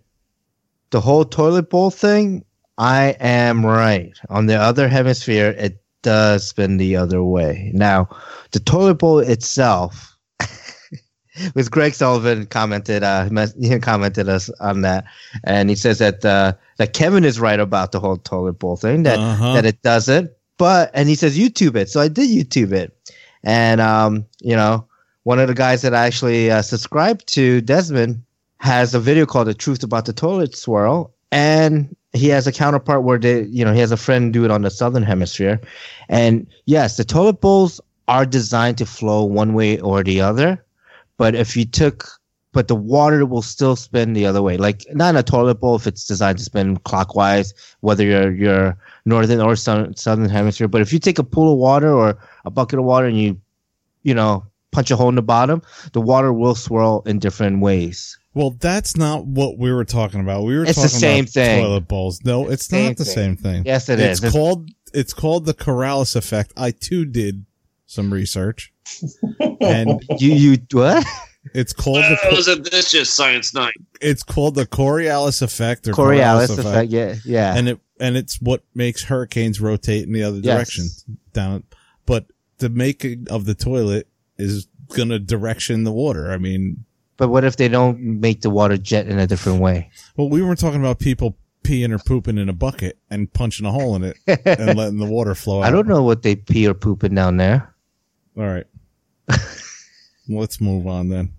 the whole toilet bowl thing, I am right. On the other hemisphere, it does spin the other way. Now, the toilet bowl itself, was Greg Sullivan commented, uh, he commented us on that, and he says that uh, that Kevin is right about the whole toilet bowl thing. That Uh-huh. that it doesn't. But and he says YouTube it. So I did YouTube it, and um, you know, one of the guys that I actually uh, subscribed to, Desmond, has a video called "The Truth About the Toilet Swirl," and he has a counterpart where they, you know, he has a friend do it on the southern hemisphere, and yes, the toilet bowls are designed to flow one way or the other, but if you took but the water will still spin the other way. Like not in a toilet bowl if it's designed to spin clockwise, whether you're you're northern or southern, southern hemisphere. But if you take a pool of water or a bucket of water and you, you know, punch a hole in the bottom, the water will swirl in different ways. Well, that's not what we were talking about. We were It's the talking same about thing. toilet bowls. No, it's Same not the thing. same thing. Yes, it it's is. called it's called the Coriolis effect. I too did some research, and you you what? It's called Oh, the isn't this just Science Night? it's called the Coriolis effect or Coriolis effect, yeah, yeah. and it and it's what makes hurricanes rotate in the other Yes. direction down. But the making of the toilet is gonna direction the water. I mean, But what if they don't make the water jet in a different way? well, we were talking about people peeing or pooping in a bucket and punching a hole in it and letting the water flow out. I don't know what they pee or pooping down there. All right. Let's move on then.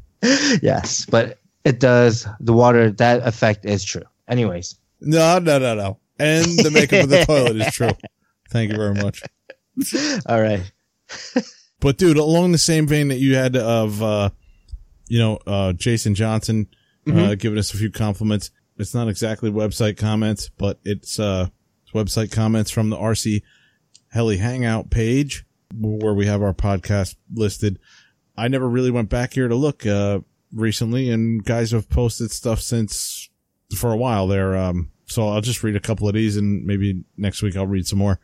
yes, but it does. The water that effect is true. Anyways, No, no, no, no. And the makeup of the toilet is true. Thank you very much. all right. But dude, along the same vein that you had of, uh, you know, uh, Jason Johnson, uh, Mhm. giving us a few compliments. It's not exactly website comments, but it's, uh, website comments from the RC Heli Hangout page where we have our podcast listed. I never really went back here to look, uh, recently and guys have posted stuff since for a while there. Um, so I'll just read a couple of these and maybe next week I'll read some more.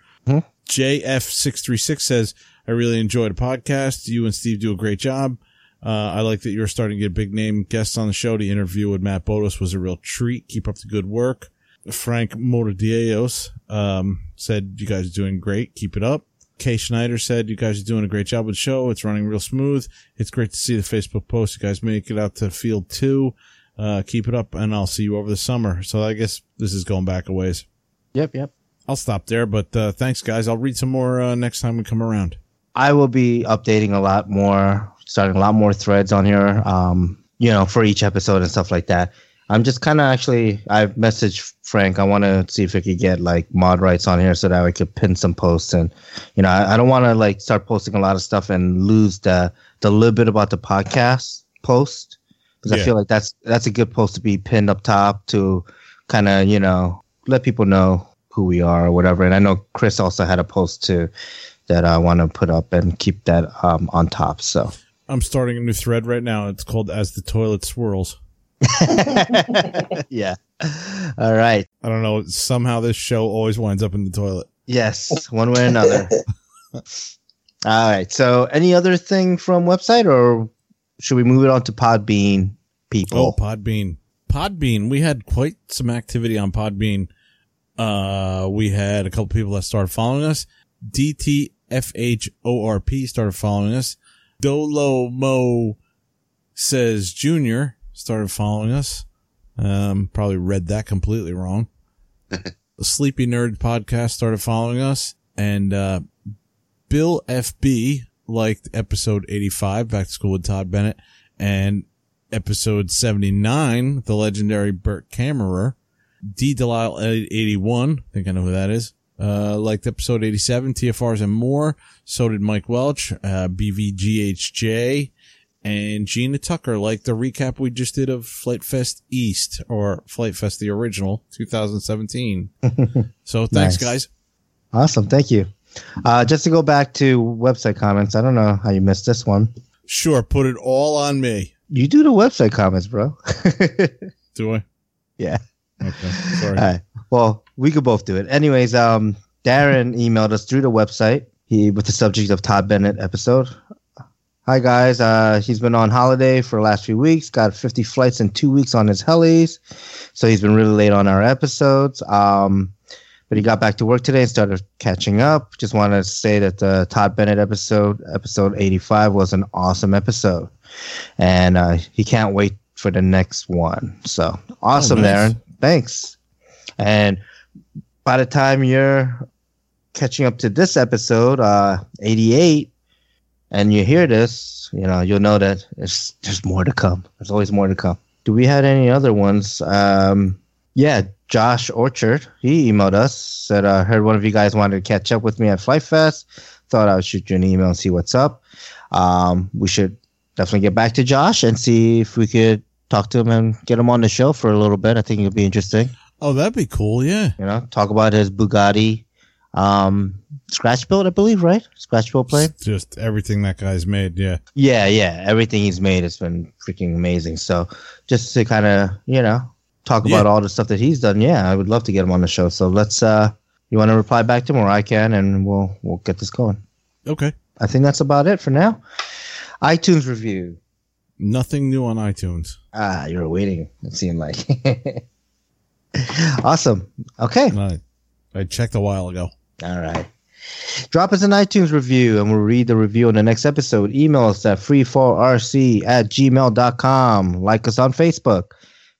JF636 says, I really enjoyed the podcast. You and Steve do a great job. Uh, I like that you're starting to get big name guests on the show. The interview with Matt Bodos was a real treat. Keep up the good work. Frank Moradiellos, um, said you guys are doing great. Keep it up. Kay Schneider said you guys are doing a great job with the show. It's running real smooth. It's great to see the Facebook post. You guys make it out to field two. Uh, keep it up and I'll see you over the summer. So I guess this is going back a ways. Yep, yep. I'll stop there, but, uh, thanks guys. I'll read some more, uh, next time we come around. I will be updating a lot more, starting a lot more threads on here. Um, you know, for each episode and stuff like that. I'm just kind of actually, I've messaged Frank. I want to see if we could get like mod rights on here so that I could pin some posts. And you know, I, I don't want to like start posting a lot of stuff and lose the the little bit about the podcast post because Yeah. I feel like that's that's a good post to be pinned up top to kind of you know let people know who we are or whatever. And I know Chris also had a post too that I want to put up and keep that um, on top. So I'm starting a new thread right now. It's called As the Toilet Swirls. yeah. All right. I don't know. Somehow this show always winds up in the toilet. Yes, one way or another. All right. So, any other thing from website, or should we move it on to Podbean? People? Oh, People. Podbean. Podbean. We had quite some activity on Podbean. Uh, we had a couple people that started following us. DTFHORP started following us. Dolo Mo says Junior started following us. Um, probably read that completely wrong. the Sleepy Nerd podcast started following us and, uh, Bill FB liked episode 85, Back to School with Todd Bennett, and episode 79, the legendary Bert Kammerer. D. Delisle 81, I think I know who that is. Uh, liked episode 87, TFRs and more. So did Mike Welch, uh, BVGHJ, and Gina Tucker liked the recap we just did of FliteFest East, or FliteFest the original, 2017. so thanks, Nice. guys. Awesome. Thank you. Uh, just to go back to website comments, I don't know how you missed this one. Sure, put it all on me. You do the website comments, bro. Do I? yeah. Okay, sorry. All right. Well, we could both do it. Anyways, um, Darren emailed us through the website. He with the subject of Todd Bennett episode. Hi guys. Uh, he's been on holiday for the last few weeks. Got 50 flights in two weeks on his helis, so he's been really late on our episodes. Um, but he got back to work today and started catching up. Just wanted to say that the Todd Bennett episode, episode 85, was an awesome episode, and uh, he can't wait for the next one. So awesome, nice. Darren. Thanks. And by the time you're catching up to this episode, uh, 88, and you hear this, you know, you'll know that there's, there's more to come. There's always more to come. Do we have any other ones? Um, yeah, Josh Orchard, he emailed us, said, I uh, heard one of you guys wanted to catch up with me at FliteFest. Thought I would shoot you an email and see what's up. Um, we should definitely get back to Josh and see if we could talk to him and get him on the show for a little bit. I think it'd be interesting Oh, that'd be cool. Yeah. you know, talk about his Bugatti um, scratch build, I believe, right? Scratch build plane. Just everything that guy's made. Yeah. Yeah, yeah. Everything he's made has been freaking amazing. So just to kind of, you know, talk about Yeah. all the stuff that he's done, yeah, I would love to get him on the show. So let's uh you want to reply back to him or I can and we'll we'll get this going. Okay. I think that's about it for now. iTunes review. Nothing new on iTunes. Ah, you were waiting, it seemed like. awesome. Okay. I, I checked a while ago. All right. Drop us an iTunes review and we'll read the review on the next episode. Email us at freefallrc at gmail.com. Like us on Facebook,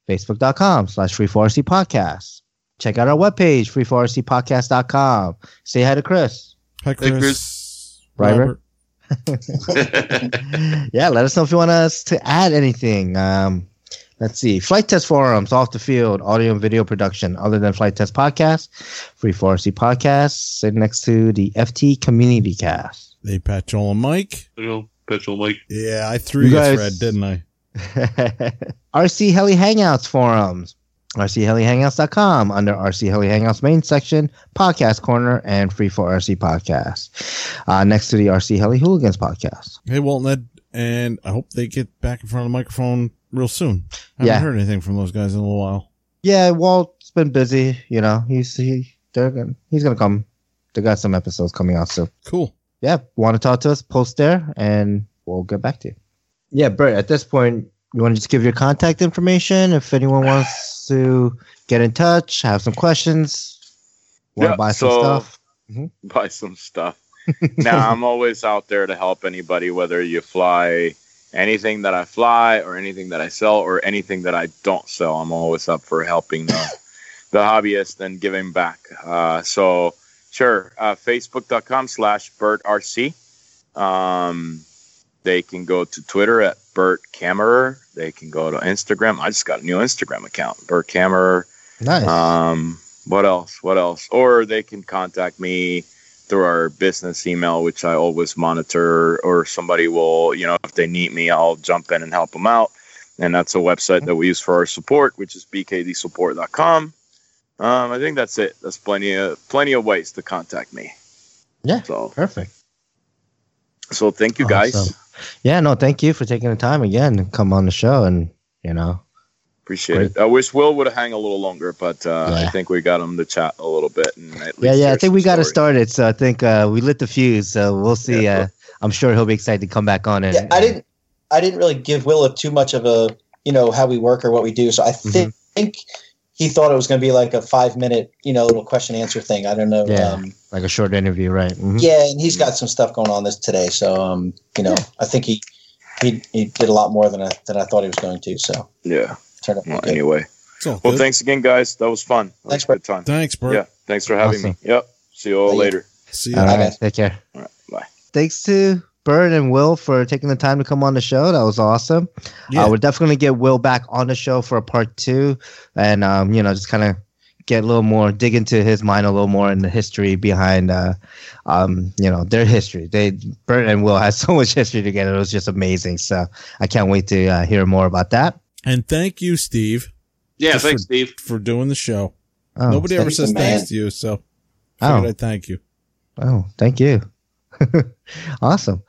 facebook.com slash freefallrc podcast. Check out our webpage, free4rcpodcast.com. Say hi to Chris. Hi, Hey, Chris. Robert. yeah, let us know if you want us to add anything. Um, let's see. Flite Test forums, off the field, audio and video production, other than Flite Test podcast, free 4C podcast, sitting next to the FT community cast. Hey, Pat, Joel, and Mike. Petrol, petrol, Mike. Yeah, I threw You you, guys- Fred, didn't I? RC Heli Hangouts forums, rcheliHangouts.com under RC Heli Hangouts main section, podcast corner, and free for RC podcast. Uh, next to the RC Heli Hooligans podcast. Hey, Walt and Ed, and I hope they get back in front of the microphone real soon. I haven't Yeah. heard anything from those guys in a little while. Yeah, Walt's been busy. You know, he's he they're gonna he's gonna come. They got some episodes coming out soon. Cool. Yeah, want to talk to us? Post there, and we'll get back to you. Yeah, Bert. At this point, you want to just give your contact information if anyone wants to get in touch, have some questions, want to Yeah, buy some so- stuff. Mm-hmm. buy some stuff. now I'm always out there to help anybody, whether you fly anything that I fly or anything that I sell or anything that I don't sell. I'm always up for helping the, the hobbyist and giving back. Uh, so sure, uh, Facebook.com slash BertRC. Um, they can go to Twitter at Bert Kammerer. They can go to Instagram. I just got a new Instagram account, Bert Kammerer. Nice. Um, what else? What else? Or they can contact me through our business email, which I always monitor, or somebody will, you know, if they need me, I'll jump in and help them out. And that's a website that we use for our support, which is bkdsupport.com. Um, I think that's it. That's plenty of plenty of ways to contact me. yeah, So, perfect. so thank you guys. Awesome. Yeah, no, thank you for taking the time again to come on the show, and you know, Appreciate Great. it. I wish Will would have hung a little longer, but uh, I think we got him to chat a little bit. And at yeah, least yeah. I think we got it story. started, so I think uh, we lit the fuse. So we'll see. Yeah. Uh, I'm sure he'll be excited to come back on and. Yeah, I didn't. I didn't really give Willa too much of a you know how we work or what we do. So I think think he thought it was going to be like a five minute you know little question answer thing. I don't know. Yeah. Um, like a short interview, right? Mhm. yeah, and he's got some stuff going on this today. So um, you know, I think he he he did a lot more than I than I thought he was going to. So Yeah. Turned out Well, good. anyway. It's Well, good. thanks again, guys. That was fun. That Thanks, was a good time. Thanks, Bert. Yeah. Thanks for having Awesome. me. Yep. See you all See ya. later. See All ya. right, guys. take care. All right. Bye. Thanks to Bert and Will for taking the time to come on the show. That was awesome. Yeah. Uh, we're definitely gonna get Will back on the show for a part two, and um, you know, just kind of get a little more, dig into his mind a little more in the history behind, uh, um, you know, their history. They Bert and Will had so much history together. It was just amazing. So I can't wait to uh, hear more about that. And thank you, Steve, Yeah, thanks, for- Steve. for doing the show. Oh, Nobody ever says thanks to you, so Oh. figured I'd thank you. oh, thank you. awesome.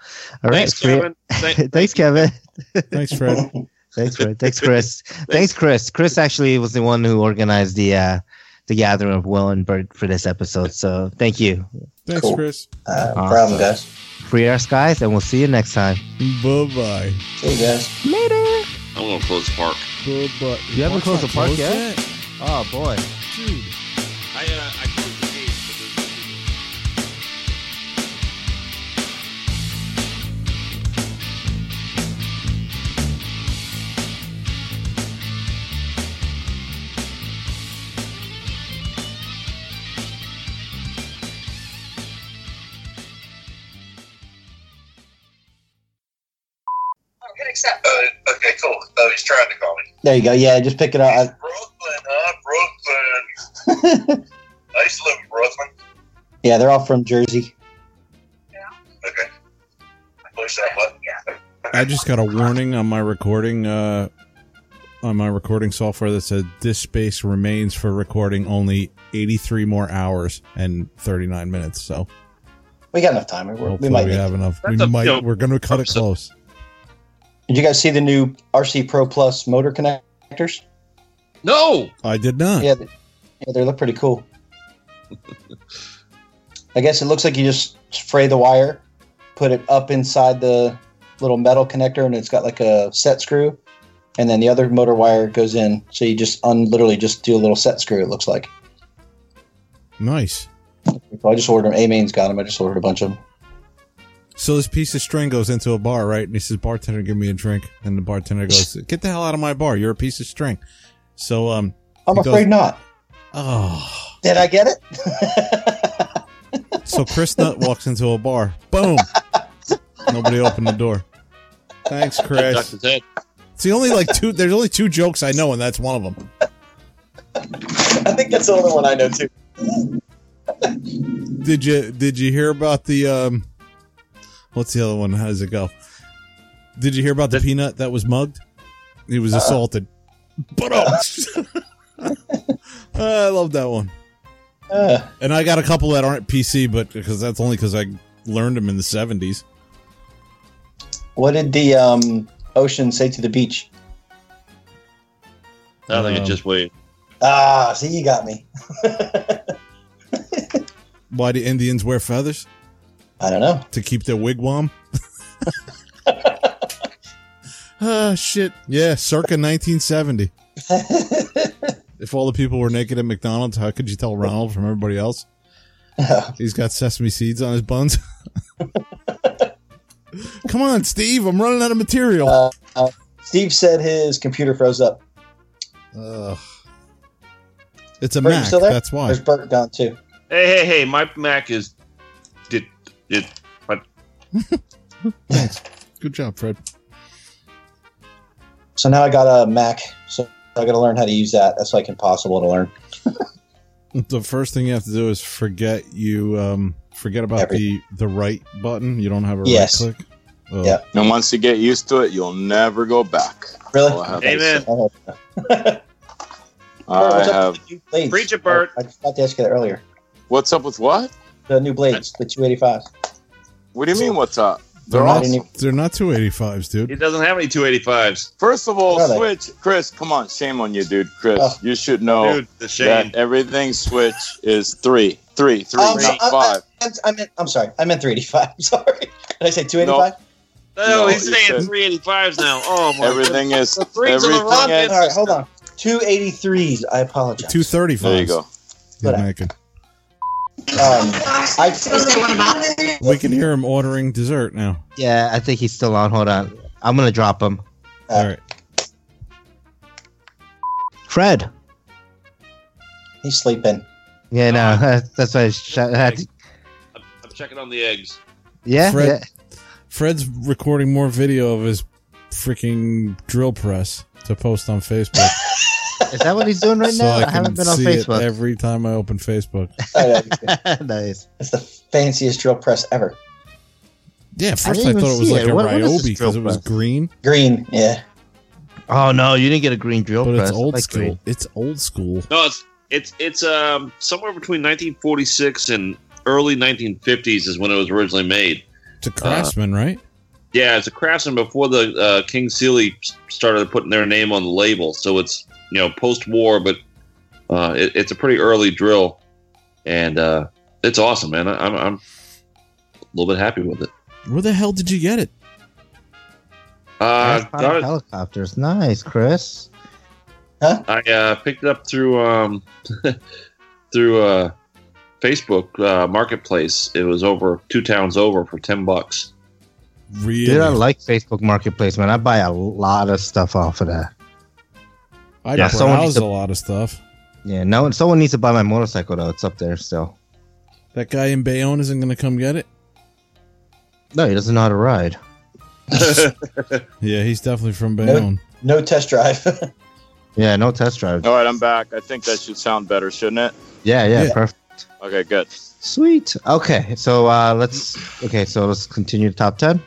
All right, Thanks, free- Kevin. Thank- Thanks, Kevin. Thanks, Fred. Thanks, Fred. Thanks, Chris. Thanks, Chris. Chris actually was the one who organized the uh, the gathering of Will and Bert for this episode. So thank you. Thanks, Cool. Chris. Uh, Awesome. problem, guys. Free our skies, and we'll see you next time. Bye bye. See you guys. Later. I'm gonna close the park. Bye bye. You haven't closed the park yet? Oh boy. Dude. I uh, He's trying to call me. There you go. Yeah, just pick it up. I- Brooklyn, huh? Brooklyn. I used to live in Brooklyn. yeah, they're all from Jersey. Yeah. Okay. Push that button. Yeah. I just got a warning on my recording. Uh, on my recording software that said this space remains for recording only 83 more hours and 39 minutes. So We got enough time. We're, we might. we have it. enough. We That's a- might. you know, we're going to cut it close. Did you guys see the new RC Pro Plus motor connectors? No. I did not. Yeah, they, yeah, they look pretty cool. I guess it looks like you just fray the wire, put it up inside the little metal connector, and it's got like a set screw, and then the other motor wire goes in. So you just un- literally just do a little set screw. It looks like. Nice. I just ordered them. A Main's got them. I just ordered a bunch of them. So this piece of string goes into a bar, right? And he says, "Bartender, give me a drink." And the bartender goes, "Get the hell out of my bar! You're a piece of string." So um, I'm afraid goes- not. Oh. Did I get it? So Chris Nutt walks into a bar. Boom. Nobody opened the door. Thanks, Chris. his head. It's the only like two. There's only two jokes I know, and that's one of them. I think that's the only one I know too. Did you Did you hear about the um? What's the other one? How does it go? Did you hear about the peanut that was mugged? He was assaulted. But I love that one. Uh, And I got a couple that aren't PC, but because that's only because I learned them in the seventies. what did the um, ocean say to the beach? I think Um, it just wait. Ah, see, you got me. Why do Indians wear feathers? I don't know. To keep their wigwam. Ah, shit. Yeah, circa 1970. if all the people were naked at McDonald's, how could you tell Ronald from everybody else? He's got sesame seeds on his buns. Come on, Steve. I'm running out of material. Uh, uh, Steve said his computer froze up. Ugh. It's a Bert, Mac. That's why. There's Bert gone too. Hey, hey, hey! My Mac is did did but Thanks. Good job, Fred. So now I got a Mac, so I got to learn how to use that. That's like impossible to learn. The first thing you have to do is forget you um forget about the the right button. You don't have a Yes. right click. Oh. Yeah. And once you get used to it, you'll never go back. Really? All Amen. Oh, I have. with the new blades? Preach it, Bert. I, I forgot to ask you that earlier. What's up with what? The new blades, the 285. What do you mean? What's up? They're They're not, awesome. they're not 285s, dude. he doesn't have any 285s. First of all, Are they? Switch, Chris, come on, shame on you, dude. Chris, Oh. you should know Dude, the shame. that everything Switch is three, three, three, Um, not I, I, five. I, I meant, I'm sorry. I meant 385. Sorry. Did I say 285? No, No, he's saying said- 385s now. Oh my! Everything is The threes are the everything wrong is. All right, hold on. 283s. I apologize. 235s. There you go. He's But I- making. Um, I, We can hear him ordering dessert now. Yeah, I think he's still on. Hold on. I'm gonna drop him. All right. Fred. he's sleeping. Yeah, no, that's why I, sh- I had to. I'm, I'm checking on the eggs. Yeah, Fred- yeah. Fred's recording more video of his freaking drill press to post on Facebook. Is that what he's doing right so now? I, I, haven't been on Facebook. it every time I open Facebook. nice. It's the fanciest drill press ever. Yeah, at first didn't I, thought it was like it. a What- what is Ryobi because it was green, Green, yeah. Oh no, you didn't get a green drill but press. it's old like school. green. It's old school. No, it's it's it's um somewhere between 1946 and early 1950s is when it was originally made. It's a Craftsman, right? Yeah, it's a craftsman before the uh, King Seeley started putting their name on the label. So it's you know post-war, but uh, it, it's a pretty early drill, and uh, it's awesome, man. I, I'm I'm a little bit happy with it. Where the hell did you get it? Uh, got it, helicopters. Nice, Chris. I uh, picked it up through um, through uh, Facebook uh, Marketplace. It was over two towns over for ten bucks. Really? Dude, I like Facebook Marketplace, man. I buy a lot of stuff off of that. I Yeah, someone browse needs a lot of stuff. Yeah, no, someone needs to buy my motorcycle though. It's up there still. That guy in Bayonne isn't going to come get it. No, he doesn't know how to ride. Yeah, he's definitely from Bayonne. No test drive. Yeah, no test drive. All right, I'm back. I think that should sound better, shouldn't it? Yeah, yeah, Yeah. perfect. Okay, good. Sweet. Okay, so uh let's okay, so let's continue to top ten.